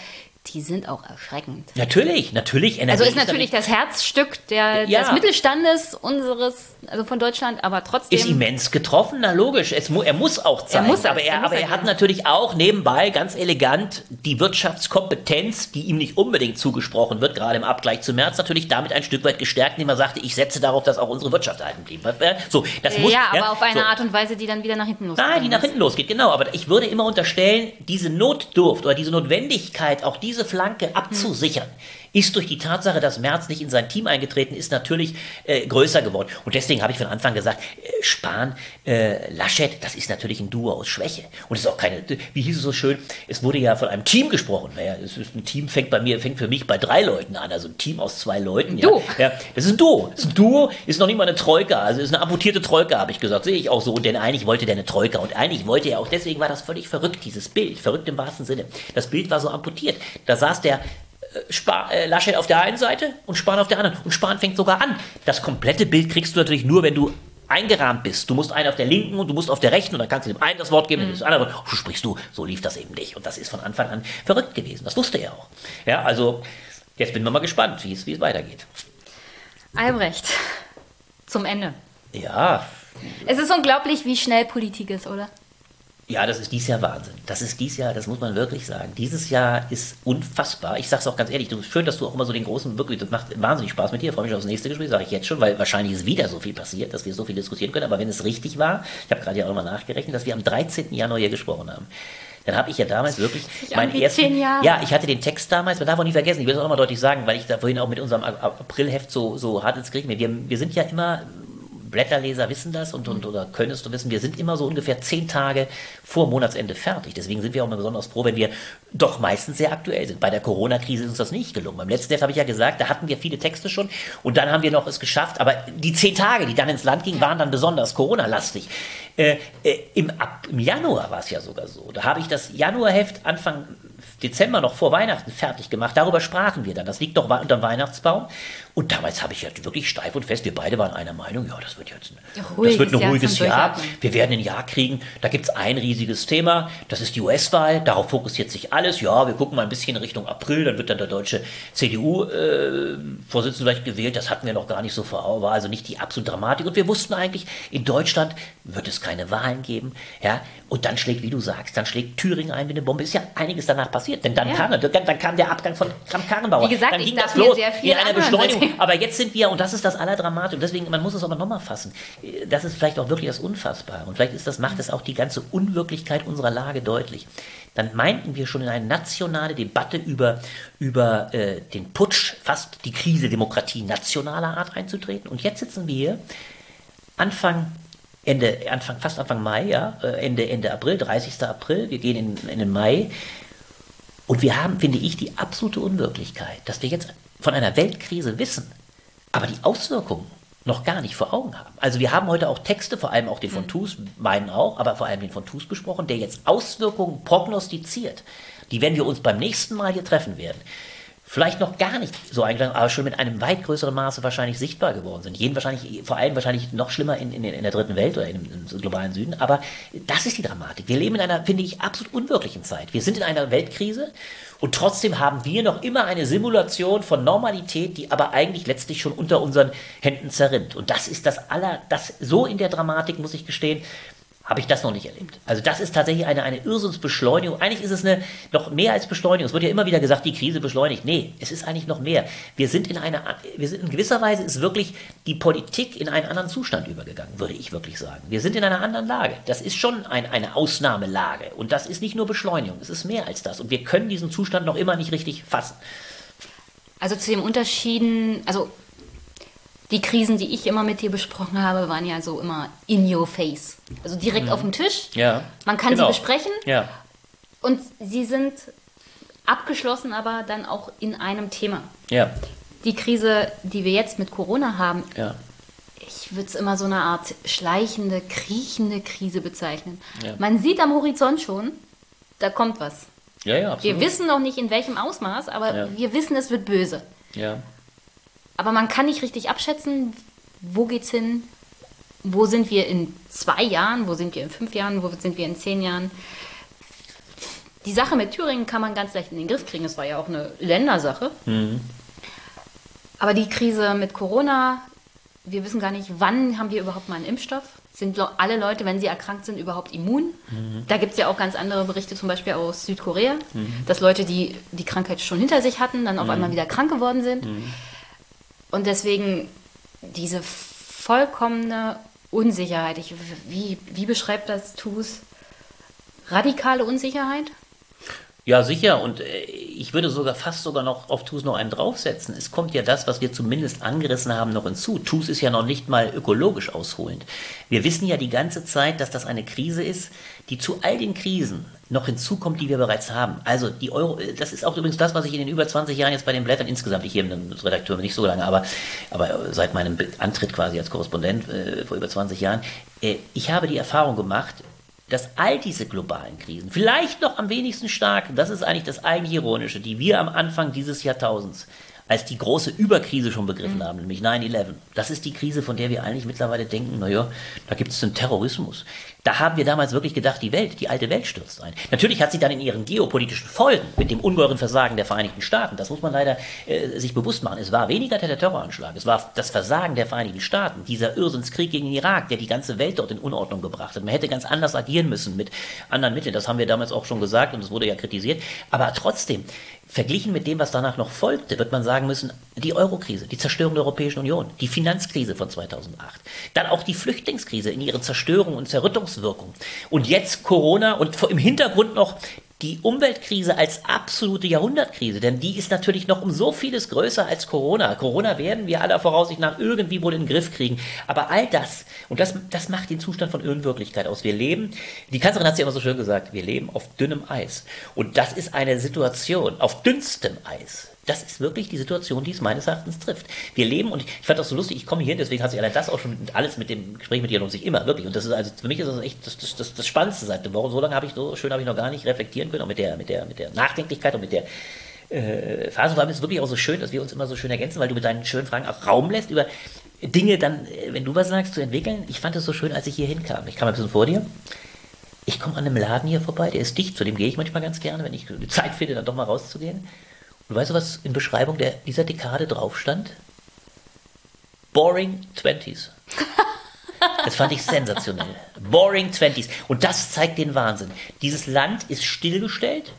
die sind auch erschreckend. natürlich, natürlich. NRW Also ist natürlich das Herzstück der, Ja. des Mittelstandes unseres, also von Deutschland, aber trotzdem. ist immens getroffen, na logisch. Es mu er muss auch zeigen. muss er- aber er, er muss aber er er hat natürlich auch nebenbei ganz elegant die Wirtschaftskompetenz, die ihm nicht unbedingt zugesprochen wird, gerade im Abgleich zu März, natürlich damit ein Stück weit gestärkt, indem er sagte, ich setze darauf, dass auch unsere Wirtschaft erhalten blieb. Äh, So, das muss, ja, aber auf eine so. Art und Weise, die dann wieder nach hinten losgeht. Nein, die nach hinten losgeht, genau. Aber ich würde immer unterstellen, diese Notdurft oder diese Notwendigkeit, auch diese Flanke abzusichern, ist durch die Tatsache, dass Merz nicht in sein Team eingetreten ist, natürlich äh, größer geworden. Und deswegen habe ich von Anfang gesagt, äh, Spahn, äh, Laschet, das ist natürlich ein Duo aus Schwäche. Und es ist auch keine, wie hieß es so schön, es wurde ja von einem Team gesprochen. Naja, es ist ein Team fängt bei mir, fängt für mich bei drei Leuten an, also ein Team aus zwei Leuten. Ja. Duo. Ja, das ist ein Duo. Das ist ein Duo, ist noch nicht mal eine Troika. Also ist eine amputierte Troika, habe ich gesagt. Sehe ich auch so. Denn eigentlich wollte der eine Troika. Und eigentlich wollte er auch, deswegen war das völlig verrückt, dieses Bild. Verrückt im wahrsten Sinne. Das Bild war so amputiert. Da saß der äh, Spa äh, Laschet auf der einen Seite und Spahn auf der anderen. Und Spahn fängt sogar an. Das komplette Bild kriegst du natürlich nur, wenn du eingerahmt bist. Du musst einen auf der linken und du musst auf der rechten und dann kannst du dem einen das Wort geben, mhm. dem anderen. So sprichst du, so lief das eben nicht. Und das ist von Anfang an verrückt gewesen. Das wusste er auch. Ja, also jetzt bin ich mal gespannt, wie es, wie es weitergeht. Albrecht, zum Ende. Ja, Es ist unglaublich, wie schnell Politik ist, oder? Ja, das ist dieses Jahr Wahnsinn. Das ist dieses Jahr, das muss man wirklich sagen. Dieses Jahr ist unfassbar. Ich sag's auch ganz ehrlich, du, schön, dass du auch immer so den großen, wirklich, das macht wahnsinnig Spaß mit dir. Ich freue mich aufs nächste Gespräch, sage ich jetzt schon, weil wahrscheinlich ist wieder so viel passiert, dass wir so viel diskutieren können. Aber wenn es richtig war, ich habe gerade ja auch nochmal nachgerechnet, dass wir am 13. Januar hier gesprochen haben. dann habe ich ja damals wirklich meinen ersten. Ja, ich hatte den Text damals, man darf auch nie vergessen, ich will es auch nochmal deutlich sagen, weil ich da vorhin auch mit unserem Aprilheft so, so hart ins Krieg wir, wir sind ja immer Blätterleser wissen das und, und oder könntest du wissen, wir sind immer so ungefähr zehn Tage vor Monatsende fertig. Deswegen sind wir auch mal besonders froh, wenn wir doch meistens sehr aktuell sind. Bei der Corona-Krise ist uns das nicht gelungen. Beim letzten Test habe ich ja gesagt, da hatten wir viele Texte schon und dann haben wir noch es geschafft. Aber die zehn Tage, die dann ins Land gingen, waren dann besonders Corona-lastig. Äh, äh, im, ab, Im Januar war es ja sogar so. Da habe ich das Januarheft Anfang Dezember noch vor Weihnachten fertig gemacht. Darüber sprachen wir dann. Das liegt doch unter dem Weihnachtsbaum. Und damals habe ich ja wirklich steif und fest, wir beide waren einer Meinung, ja, das wird jetzt ein, ja, das wird ein ruhiges Jahr. Jahr. Wir werden ein Jahr kriegen. Da gibt es ein riesiges Thema. Das ist die US-Wahl. Darauf fokussiert sich alles. Ja, wir gucken mal ein bisschen Richtung April. Dann wird dann der deutsche CDU-Vorsitzende äh, vielleicht gewählt. Das hatten wir noch gar nicht so vor. War also nicht die absolute Dramatik. Und wir wussten eigentlich, in Deutschland wird es keine Wahlen geben. Ja, und dann schlägt, wie du sagst, dann schlägt Thüringen ein wie eine Bombe. Ist ja einiges danach passiert. Denn dann, ja. kam, dann, dann kam der Abgang von Kramp-Karrenbauer. Wie gesagt, dann ging das los sehr viel in einer Beschleunigung. Aber jetzt sind wir, und das ist das Allerdramatische, deswegen, man muss es aber nochmal fassen, das ist vielleicht auch wirklich das Unfassbare. Und vielleicht ist das, macht es auch die ganze Unwirklichkeit unserer Lage deutlich. Dann meinten wir schon in eine nationale Debatte über, über äh, den Putsch, fast die Krise Demokratie nationaler Art einzutreten. Und jetzt sitzen wir hier, Anfang Ende, Anfang, fast Anfang Mai, ja, äh, Ende, Ende April, 30. April, wir gehen in, in den Mai. Und wir haben, finde ich, die absolute Unwirklichkeit, dass wir jetzt von einer Weltkrise wissen, aber die Auswirkungen noch gar nicht vor Augen haben. Also wir haben heute auch Texte, vor allem auch den von Tus, meinen auch, aber vor allem den von Tus besprochen, der jetzt Auswirkungen prognostiziert. Die werden wir uns beim nächsten Mal hier treffen werden vielleicht noch gar nicht so eingeschlagen, aber schon mit einem weit größeren Maße wahrscheinlich sichtbar geworden sind. Jeden wahrscheinlich, vor allem wahrscheinlich noch schlimmer in, in, in der dritten Welt oder im, im, globalen Süden. Aber das ist die Dramatik. Wir leben in einer, finde ich, absolut unwirklichen Zeit. Wir sind in einer Weltkrise und trotzdem haben wir noch immer eine Simulation von Normalität, die aber eigentlich letztlich schon unter unseren Händen zerrinnt. Und das ist das aller, das so in der Dramatik, muss ich gestehen, habe ich das noch nicht erlebt. Also das ist tatsächlich eine, eine Irrsinnsbeschleunigung. Eigentlich ist es eine noch mehr als Beschleunigung. Es wird ja immer wieder gesagt, die Krise beschleunigt. Nee, es ist eigentlich noch mehr. Wir sind in einer, wir sind in gewisser Weise ist wirklich die Politik in einen anderen Zustand übergegangen, würde ich wirklich sagen. Wir sind in einer anderen Lage. Das ist schon ein, eine Ausnahmelage. Und das ist nicht nur Beschleunigung, es ist mehr als das. Und wir können diesen Zustand noch immer nicht richtig fassen. Also zu den Unterschieden, also die Krisen, die ich immer mit dir besprochen habe, waren ja so immer in your face. Also direkt mhm. auf dem Tisch. Ja. Man kann genau. sie besprechen. Ja. Und sie sind abgeschlossen, aber dann auch in einem Thema. Ja. Die Krise, die wir jetzt mit Corona haben, ja. ich würde es immer so eine Art schleichende, kriechende Krise bezeichnen. Ja. Man sieht am Horizont schon, da kommt was. Ja, ja, absolut. Wir wissen noch nicht in welchem Ausmaß, aber ja. wir wissen, es wird böse. Ja. Aber man kann nicht richtig abschätzen, wo geht's hin, wo sind wir in zwei Jahren, wo sind wir in fünf Jahren, wo sind wir in zehn Jahren. Die Sache mit Thüringen kann man ganz leicht in den Griff kriegen. Es war ja auch eine Ländersache. Mhm. Aber die Krise mit Corona, wir wissen gar nicht, wann haben wir überhaupt mal einen Impfstoff? Sind alle Leute, wenn sie erkrankt sind, überhaupt immun? Mhm. Da gibt es ja auch ganz andere Berichte, zum Beispiel aus Südkorea, mhm. dass Leute, die die Krankheit schon hinter sich hatten, dann auf mhm. einmal wieder krank geworden sind. Und deswegen diese vollkommene Unsicherheit. Ich, wie, wie beschreibt das TUS? Radikale Unsicherheit? Ja, sicher. Und äh, ich würde sogar fast sogar noch auf TUS noch einen draufsetzen. Es kommt ja das, was wir zumindest angerissen haben, noch hinzu. TUS ist ja noch nicht mal ökologisch ausholend. Wir wissen ja die ganze Zeit, dass das eine Krise ist, die zu all den Krisen noch hinzukommt, die wir bereits haben. Also die Euro, das ist auch übrigens das, was ich in den über 20 Jahren jetzt bei den Blättern insgesamt, ich hier bin Redakteur nicht so lange, aber, aber seit meinem Antritt quasi als Korrespondent äh, vor über 20 Jahren, äh, ich habe die Erfahrung gemacht, dass all diese globalen Krisen, vielleicht noch am wenigsten stark, das ist eigentlich das eigentlich Ironische, die wir am Anfang dieses Jahrtausends als die große Überkrise schon begriffen mhm. haben, nämlich 9-11. Das ist die Krise, von der wir eigentlich mittlerweile denken, naja, da gibt es einen Terrorismus. Da haben wir damals wirklich gedacht, die Welt, die alte Welt stürzt ein. Natürlich hat sie dann in ihren geopolitischen Folgen mit dem ungeheuren Versagen der Vereinigten Staaten, das muss man leider äh, sich bewusst machen, es war weniger der Terroranschlag, es war das Versagen der Vereinigten Staaten, dieser Irrsinnskrieg gegen den Irak, der die ganze Welt dort in Unordnung gebracht hat. Man hätte ganz anders agieren müssen mit anderen Mitteln, das haben wir damals auch schon gesagt und es wurde ja kritisiert. Aber trotzdem, Verglichen mit dem, was danach noch folgte, wird man sagen müssen, die Eurokrise, die Zerstörung der Europäischen Union, die Finanzkrise von 2008, dann auch die Flüchtlingskrise in ihre Zerstörung und Zerrüttungswelt Auswirkungen. Und jetzt Corona und im Hintergrund noch die Umweltkrise als absolute Jahrhundertkrise, denn die ist natürlich noch um so vieles größer als Corona. Corona werden wir aller Voraussicht nach irgendwie wohl in den Griff kriegen. Aber all das, und das, das macht den Zustand von Unwirklichkeit aus. Wir leben, die Kanzlerin hat es ja immer so schön gesagt, wir leben auf dünnem Eis. Und das ist eine Situation auf dünnstem Eis das ist wirklich die Situation, die es meines Erachtens trifft. Wir leben, und ich fand das so lustig, ich komme hier, deswegen hat sich allein das auch schon alles mit dem Gespräch mit dir lohnt sich immer, wirklich. Und das ist also, für mich ist das echt das, das, das, das Spannendste seit der Woche. So lange habe ich, so schön habe ich noch gar nicht reflektieren können, auch mit der, mit der, mit der Nachdenklichkeit und mit der äh, Phase. Vor allem ist es wirklich auch so schön, dass wir uns immer so schön ergänzen, weil du mit deinen schönen Fragen auch Raum lässt, über Dinge dann, äh, wenn du was sagst, zu entwickeln. Ich fand es so schön, als ich hier hinkam. Ich kam ein bisschen vor dir. Ich komme an einem Laden hier vorbei, der ist dicht, zu dem gehe ich manchmal ganz gerne, wenn ich Zeit finde, dann doch mal rauszugehen. Und weißt du, was in Beschreibung der, dieser Dekade drauf stand? Boring Twenties. Das fand ich sensationell. Boring Twenties. Und das zeigt den Wahnsinn. Dieses Land ist stillgestellt.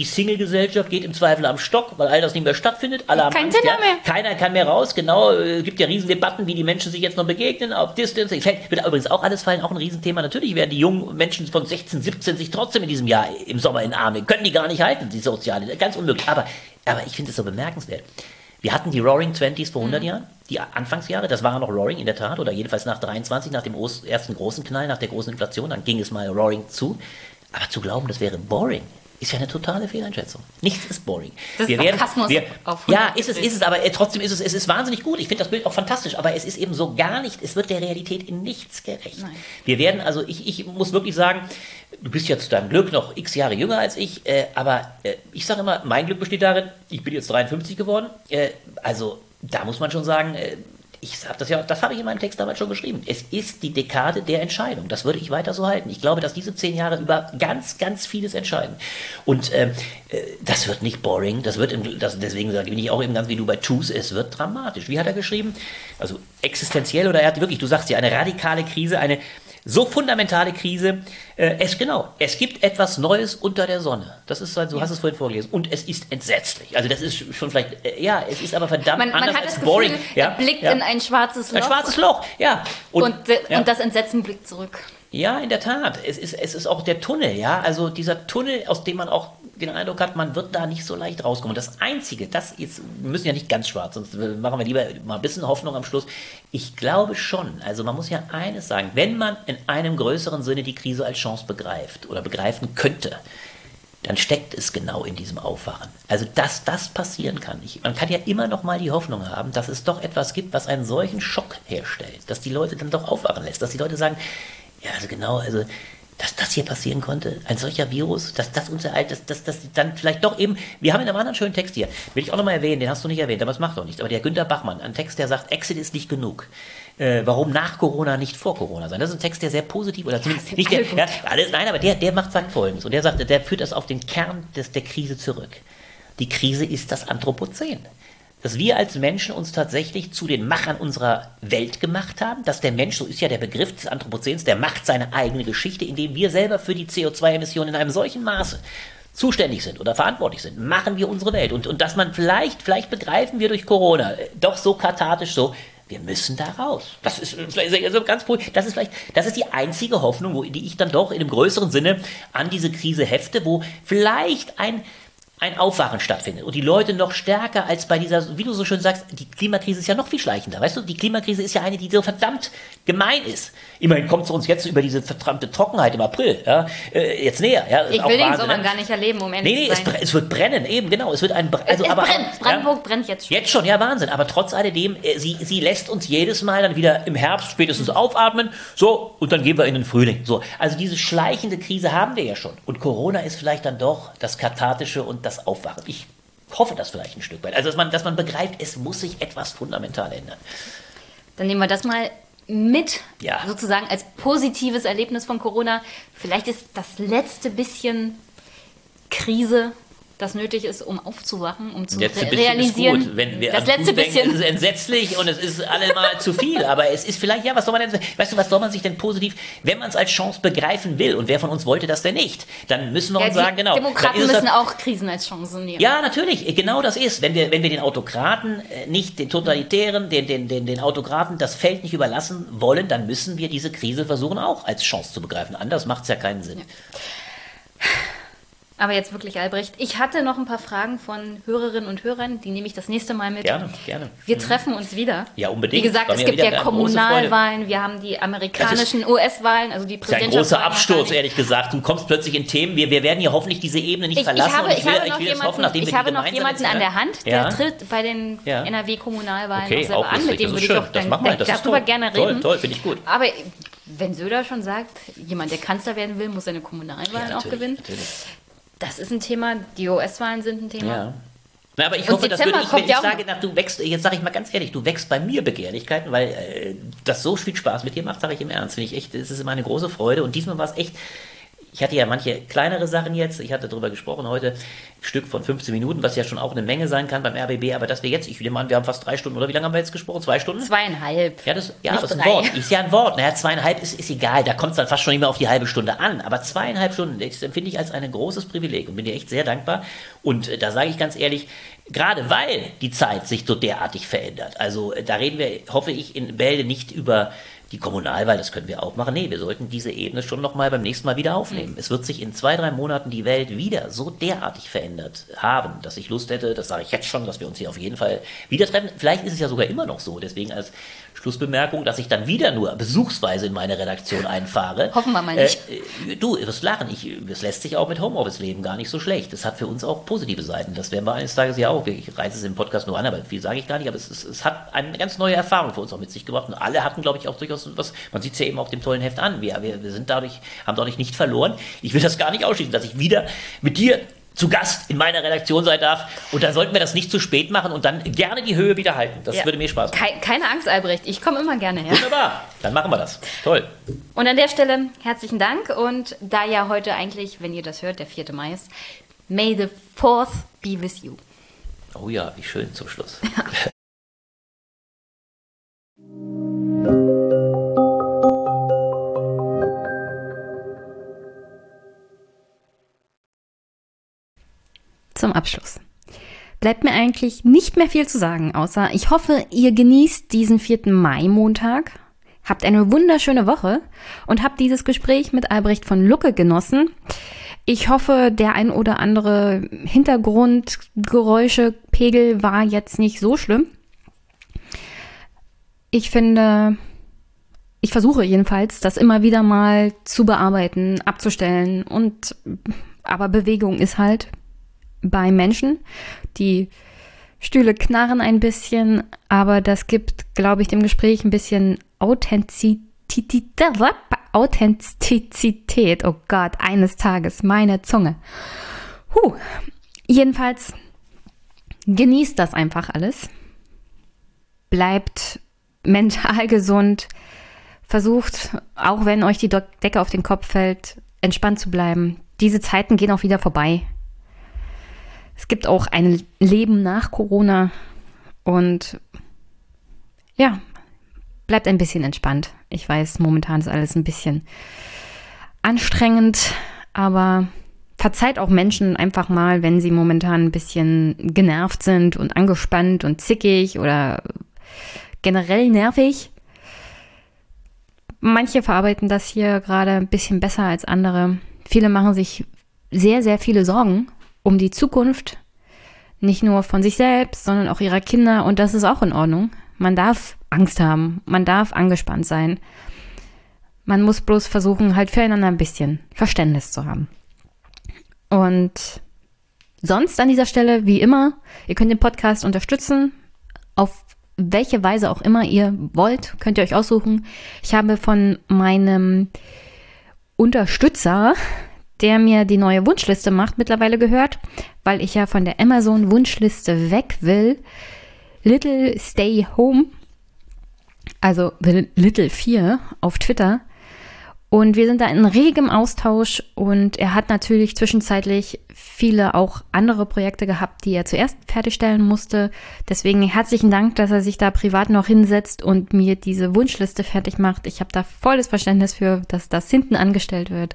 Die Single-Gesellschaft geht im Zweifel am Stock, weil all das nicht mehr stattfindet. Alle haben Kein Angst, ja. mehr. Keiner kann mehr raus. Genau, es gibt ja Riesendebatten, wie die Menschen sich jetzt noch begegnen, auf Distance. Fällt, wird übrigens auch alles fallen, auch ein Riesenthema. Natürlich werden die jungen Menschen von 16, 17 sich trotzdem in diesem Jahr im Sommer in Arme, können die gar nicht halten, die soziale, ganz unmöglich. Aber, aber ich finde es so bemerkenswert. Wir hatten die Roaring Twenties vor 100 Jahren, die Anfangsjahre, das war noch Roaring in der Tat, oder jedenfalls nach 23, nach dem ersten großen Knall, nach der großen Inflation, dann ging es mal Roaring zu. Aber zu glauben, das wäre boring, ist ja eine totale Fehleinschätzung. Nichts ist boring. Das ist wir werden, Sarkasmus wir, auf Ja, 100 ist es, ist es, aber äh, trotzdem ist es, es ist wahnsinnig gut. Ich finde das Bild auch fantastisch, aber es ist eben so gar nicht, es wird der Realität in nichts gerecht. Nein. Wir werden, also ich, ich muss wirklich sagen, du bist ja zu deinem Glück noch x Jahre jünger als ich, äh, aber äh, ich sage immer, mein Glück besteht darin, ich bin jetzt 53 geworden, äh, also da muss man schon sagen, äh, ich habe das ja, das habe ich in meinem Text damals schon geschrieben. Es ist die Dekade der Entscheidung. Das würde ich weiter so halten. Ich glaube, dass diese zehn Jahre über ganz, ganz vieles entscheiden. Und ähm, äh, das wird nicht boring. Das wird, im, das, deswegen sage ich auch eben ganz wie du bei Choose, es wird dramatisch. Wie hat er geschrieben? Also existenziell oder er hat wirklich, du sagst ja, eine radikale Krise, eine so fundamentale Krise. Äh, es genau, es gibt etwas Neues unter der Sonne. Das ist, so hast es vorhin vorgelesen. Und es ist entsetzlich. Also das ist schon vielleicht, äh, ja, es ist aber verdammt Man, man anders hat als das boring. Gefühl, ja, er blickt ja. in ein schwarzes Loch. Ein schwarzes Loch, ja. und, de- ja. und das Entsetzen blickt zurück. Ja, in der Tat. Es ist, es ist auch der Tunnel, ja. Also dieser Tunnel, aus dem man auch den Eindruck hat, man wird da nicht so leicht rauskommen. Und das Einzige, das jetzt, wir müssen ja nicht ganz schwarz, sonst machen wir lieber mal ein bisschen Hoffnung am Schluss. Ich glaube schon, also man muss ja eines sagen, wenn man in einem größeren Sinne die Krise als Chance begreift oder begreifen könnte, dann steckt es genau in diesem Aufwachen. Also, dass das passieren kann. Ich, man kann ja immer noch mal die Hoffnung haben, dass es doch etwas gibt, was einen solchen Schock herstellt, dass die Leute dann doch aufwachen lässt, dass die Leute sagen, ja, also genau, also dass das hier passieren konnte, ein solcher Virus, dass das uns ereilt, dass das dann vielleicht doch eben, wir haben in einem anderen schönen Text hier, will ich auch nochmal erwähnen, den hast du nicht erwähnt, aber es macht doch nichts, aber der Günter Bachmann, ein Text, der sagt, Exit ist nicht genug. Äh, warum nach Corona nicht vor Corona sein? Das ist ein Text, der sehr positiv oder zumindest sind nicht der, ja, alles, nein, aber der, der macht sagt folgendes und der sagt, der führt das auf den Kern des, der Krise zurück. Die Krise ist das Anthropozän dass wir als Menschen uns tatsächlich zu den Machern unserer Welt gemacht haben, dass der Mensch, so ist ja der Begriff des Anthropozäns, der macht seine eigene Geschichte, indem wir selber für die CO2-Emissionen in einem solchen Maße zuständig sind oder verantwortlich sind, machen wir unsere Welt. Und, und dass man vielleicht, vielleicht begreifen wir durch Corona äh, doch so kathartisch so, wir müssen da raus. Das ist äh, vielleicht so ganz cool. Das ist vielleicht, das ist die einzige Hoffnung, wo, die ich dann doch in einem größeren Sinne an diese Krise hefte, wo vielleicht ein ein Aufwachen stattfindet und die Leute noch stärker als bei dieser, wie du so schön sagst, die Klimakrise ist ja noch viel schleichender, weißt du? Die Klimakrise ist ja eine, die so verdammt gemein ist. Immerhin kommt es uns jetzt über diese vertrammte Trockenheit im April, ja, äh, jetzt näher. Ja, Ich will den Sommer gar nicht erleben, um Nee, ehrlich nee, zu es, sein. bre- es wird brennen, eben, genau. Es wird ein, also, es aber, brennt. ja, Brandenburg brennt jetzt schon. Jetzt schon, ja, Wahnsinn. Aber trotz alledem, äh, sie, sie lässt uns jedes Mal dann wieder im Herbst spätestens aufatmen. So, und dann gehen wir in den Frühling. So, also diese schleichende Krise haben wir ja schon. Und Corona ist vielleicht dann doch das Kathartische und das Aufwachen. Ich hoffe das vielleicht ein Stück weit. Also, dass man, dass man begreift, es muss sich etwas fundamental ändern. Dann nehmen wir das mal mit, Ja. sozusagen als positives Erlebnis von Corona. Vielleicht ist das letzte bisschen Krise das nötig ist, um aufzuwachen, um zu letzte re bisschen realisieren. Ist gut. Wenn wir das letzte Food denken, bisschen. ist es entsetzlich und es ist allemal zu viel. Aber es ist vielleicht, ja, was soll man denn, weißt du, was soll man sich denn positiv, wenn man es als Chance begreifen will und wer von uns wollte das denn nicht, dann müssen wir Ja, uns sagen, genau. Demokraten müssen das- auch Krisen als Chancen nehmen. Ja, natürlich, genau das ist. Wenn wir, wenn wir den Autokraten äh, nicht, den Totalitären, den, den, den, den Autokraten das Feld nicht überlassen wollen, dann müssen wir diese Krise versuchen auch als Chance zu begreifen. Anders macht es ja keinen Sinn. Aber jetzt wirklich, Albrecht, ich hatte noch ein paar Fragen von Hörerinnen und Hörern, die nehme ich das nächste Mal mit. Gerne, gerne. Wir treffen uns wieder. Ja, unbedingt. Wie gesagt, es gibt ja Kommunalwahlen, wir haben die amerikanischen US-Wahlen, also die Das ist ein großer Absturz, ehrlich gesagt. Du kommst plötzlich in Themen. Wir, wir werden hier hoffentlich diese Ebene nicht Ich, ich verlassen. habe, und ich will, habe ich noch jemanden, hoffen, ich habe noch jemanden an der Hand, der ja. tritt bei den Ja. NRW-Kommunalwahlen Okay, selber an, mit dem würde ich auch dann. Das darüber gerne reden. toll, finde ich gut. Aber wenn Söder schon sagt, jemand, der Kanzler werden will, muss seine Kommunalwahlen Ja, auch gewinnen, natürlich. Das ist ein Thema, die US-Wahlen sind ein Thema. Ja. Na, aber ich Und hoffe, Dezember ich, wenn ja ich auch sage, na, du wächst, jetzt sage ich mal ganz ehrlich, du wächst bei mir Begehrlichkeiten, weil äh, das so viel Spaß mit dir macht, sage ich im Ernst. Finde ich echt, es ist immer eine große Freude. Und diesmal war es echt, ich hatte ja manche kleinere Sachen jetzt, ich hatte darüber gesprochen heute, ein Stück von 15 Minuten, was ja schon auch eine Menge sein kann beim RBB, aber dass wir jetzt, ich nehme an, wir haben fast drei Stunden, oder wie lange haben wir jetzt gesprochen? Zwei Stunden? Zweieinhalb. Ja, das, ja, das ist ein drei. Wort. Ist ja ein Wort. Naja, zweieinhalb ist, ist egal. Da kommt es dann fast schon nicht mehr auf die halbe Stunde an. Aber zweieinhalb Stunden, das empfinde ich als ein großes Privileg und bin dir echt sehr dankbar. Und äh, da sage ich ganz ehrlich, gerade weil die Zeit sich so derartig verändert, also äh, da reden wir, hoffe ich, in Bälde nicht über die Kommunalwahl, das können wir auch machen. Nee, wir sollten diese Ebene schon noch mal beim nächsten Mal wieder aufnehmen. Es wird sich in zwei, drei Monaten die Welt wieder so derartig verändert haben, dass ich Lust hätte, das sage ich jetzt schon, dass wir uns hier auf jeden Fall wieder treffen. Vielleicht ist es ja sogar immer noch so. Deswegen als Schlussbemerkung, dass ich dann wieder nur besuchsweise in meine Redaktion einfahre. Hoffen wir mal nicht. Äh, du, wirst lachen. Ich, es lässt sich auch mit Homeoffice leben gar nicht so schlecht. Das hat für uns auch positive Seiten. Das werden wir eines Tages ja auch. Ich reiße es im Podcast nur an, aber viel sage ich gar nicht. Aber es, es, es hat eine ganz neue Erfahrung für uns auch mit sich gebracht. Und alle hatten, glaube ich, auch durchaus was. Man sieht es ja eben auf dem tollen Heft an. Wir, wir, wir sind dadurch, haben dadurch nicht verloren. Ich will das gar nicht ausschließen, dass ich wieder mit dir zu Gast in meiner Redaktion sein darf. Und dann sollten wir das nicht zu spät machen und dann gerne die Höhe wieder halten. Das Ja. würde mir Spaß machen. Kei- Keine Angst, Albrecht, ich komme immer gerne her. Wunderbar. Dann machen wir das. Toll. Und an der Stelle herzlichen Dank. Und da ja heute eigentlich, wenn ihr das hört, der 4. Mai ist, May the 4th be with you. Oh ja, wie schön zum Schluss. Zum Abschluss. Bleibt mir eigentlich nicht mehr viel zu sagen, außer ich hoffe, ihr genießt diesen 4. Mai-Montag, habt eine wunderschöne Woche und habt dieses Gespräch mit Albrecht von Lucke genossen. Ich hoffe, der ein oder andere Hintergrundgeräuschepegel war jetzt nicht so schlimm. Ich finde, ich versuche jedenfalls, das immer wieder mal zu bearbeiten, abzustellen und aber Bewegung ist halt bei Menschen. Die Stühle knarren ein bisschen, aber das gibt, glaube ich, dem Gespräch ein bisschen Authentizität. Oh Gott, eines Tages, meine Zunge. Huh. Jedenfalls genießt das einfach alles. Bleibt mental gesund. Versucht, auch wenn euch die Decke auf den Kopf fällt, entspannt zu bleiben. Diese Zeiten gehen auch wieder vorbei. Es gibt auch ein Leben nach Corona und ja, bleibt ein bisschen entspannt. Ich weiß, momentan ist alles ein bisschen anstrengend, aber verzeiht auch Menschen einfach mal, wenn sie momentan ein bisschen genervt sind und angespannt und zickig oder generell nervig. Manche verarbeiten das hier gerade ein bisschen besser als andere. Viele machen sich sehr, sehr viele Sorgen um die Zukunft. Nicht nur von sich selbst, sondern auch ihrer Kinder. Und das ist auch in Ordnung. Man darf Angst haben. Man darf angespannt sein. Man muss bloß versuchen, halt füreinander ein bisschen Verständnis zu haben. Und sonst an dieser Stelle, wie immer, ihr könnt den Podcast unterstützen. Auf welche Weise auch immer ihr wollt, könnt ihr euch aussuchen. Ich habe von meinem Unterstützer, der mir die neue Wunschliste macht, mittlerweile gehört, weil ich ja von der Amazon Wunschliste weg will. Little Stay Home, also Little 4 auf Twitter. Und wir sind da in regem Austausch und er hat natürlich zwischenzeitlich viele auch andere Projekte gehabt, die er zuerst fertigstellen musste. Deswegen herzlichen Dank, dass er sich da privat noch hinsetzt und mir diese Wunschliste fertig macht. Ich habe da volles Verständnis für, dass das hinten angestellt wird.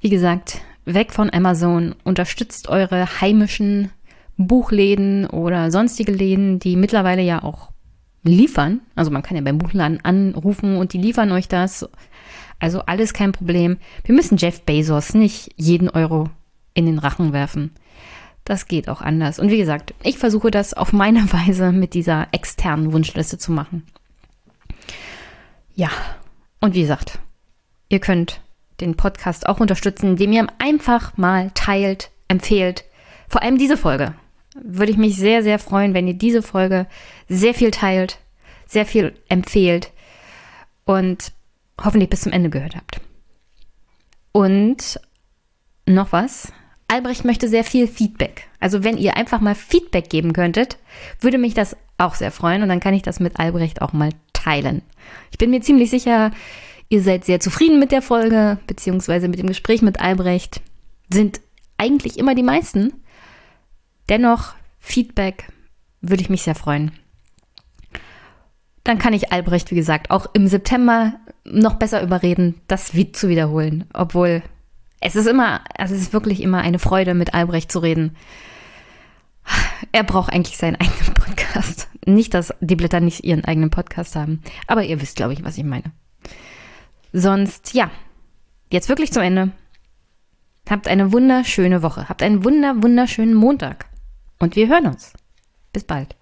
Wie gesagt, weg von Amazon, unterstützt eure heimischen Buchläden oder sonstige Läden, die mittlerweile ja auch liefern. Also man kann ja beim Buchladen anrufen und die liefern euch das. Also alles kein Problem. Wir müssen Jeff Bezos nicht jeden Euro in den Rachen werfen. Das geht auch anders. Und wie gesagt, ich versuche das auf meine Weise mit dieser externen Wunschliste zu machen. Ja, und wie gesagt, ihr könnt den Podcast auch unterstützen, indem ihr einfach mal teilt, empfehlt. Vor allem diese Folge. Würde ich mich sehr, sehr freuen, wenn ihr diese Folge sehr viel teilt, sehr viel empfehlt und hoffentlich bis zum Ende gehört habt. Und noch was. Albrecht möchte sehr viel Feedback. Also wenn ihr einfach mal Feedback geben könntet, würde mich das auch sehr freuen und dann kann ich das mit Albrecht auch mal teilen. Ich bin mir ziemlich sicher, ihr seid sehr zufrieden mit der Folge, beziehungsweise mit dem Gespräch mit Albrecht. Sind eigentlich immer die meisten. Dennoch, Feedback würde ich mich sehr freuen. Dann kann ich Albrecht, wie gesagt, auch im September noch besser überreden, das zu wiederholen. Obwohl es ist immer, also es ist wirklich immer eine Freude, mit Albrecht zu reden. Er braucht eigentlich seinen eigenen Podcast. Nicht, dass die Blätter nicht ihren eigenen Podcast haben. Aber ihr wisst, glaube ich, was ich meine. Sonst, ja, jetzt wirklich zum Ende. Habt eine wunderschöne Woche. Habt einen wunder, wunderschönen Montag. Und wir hören uns. Bis bald.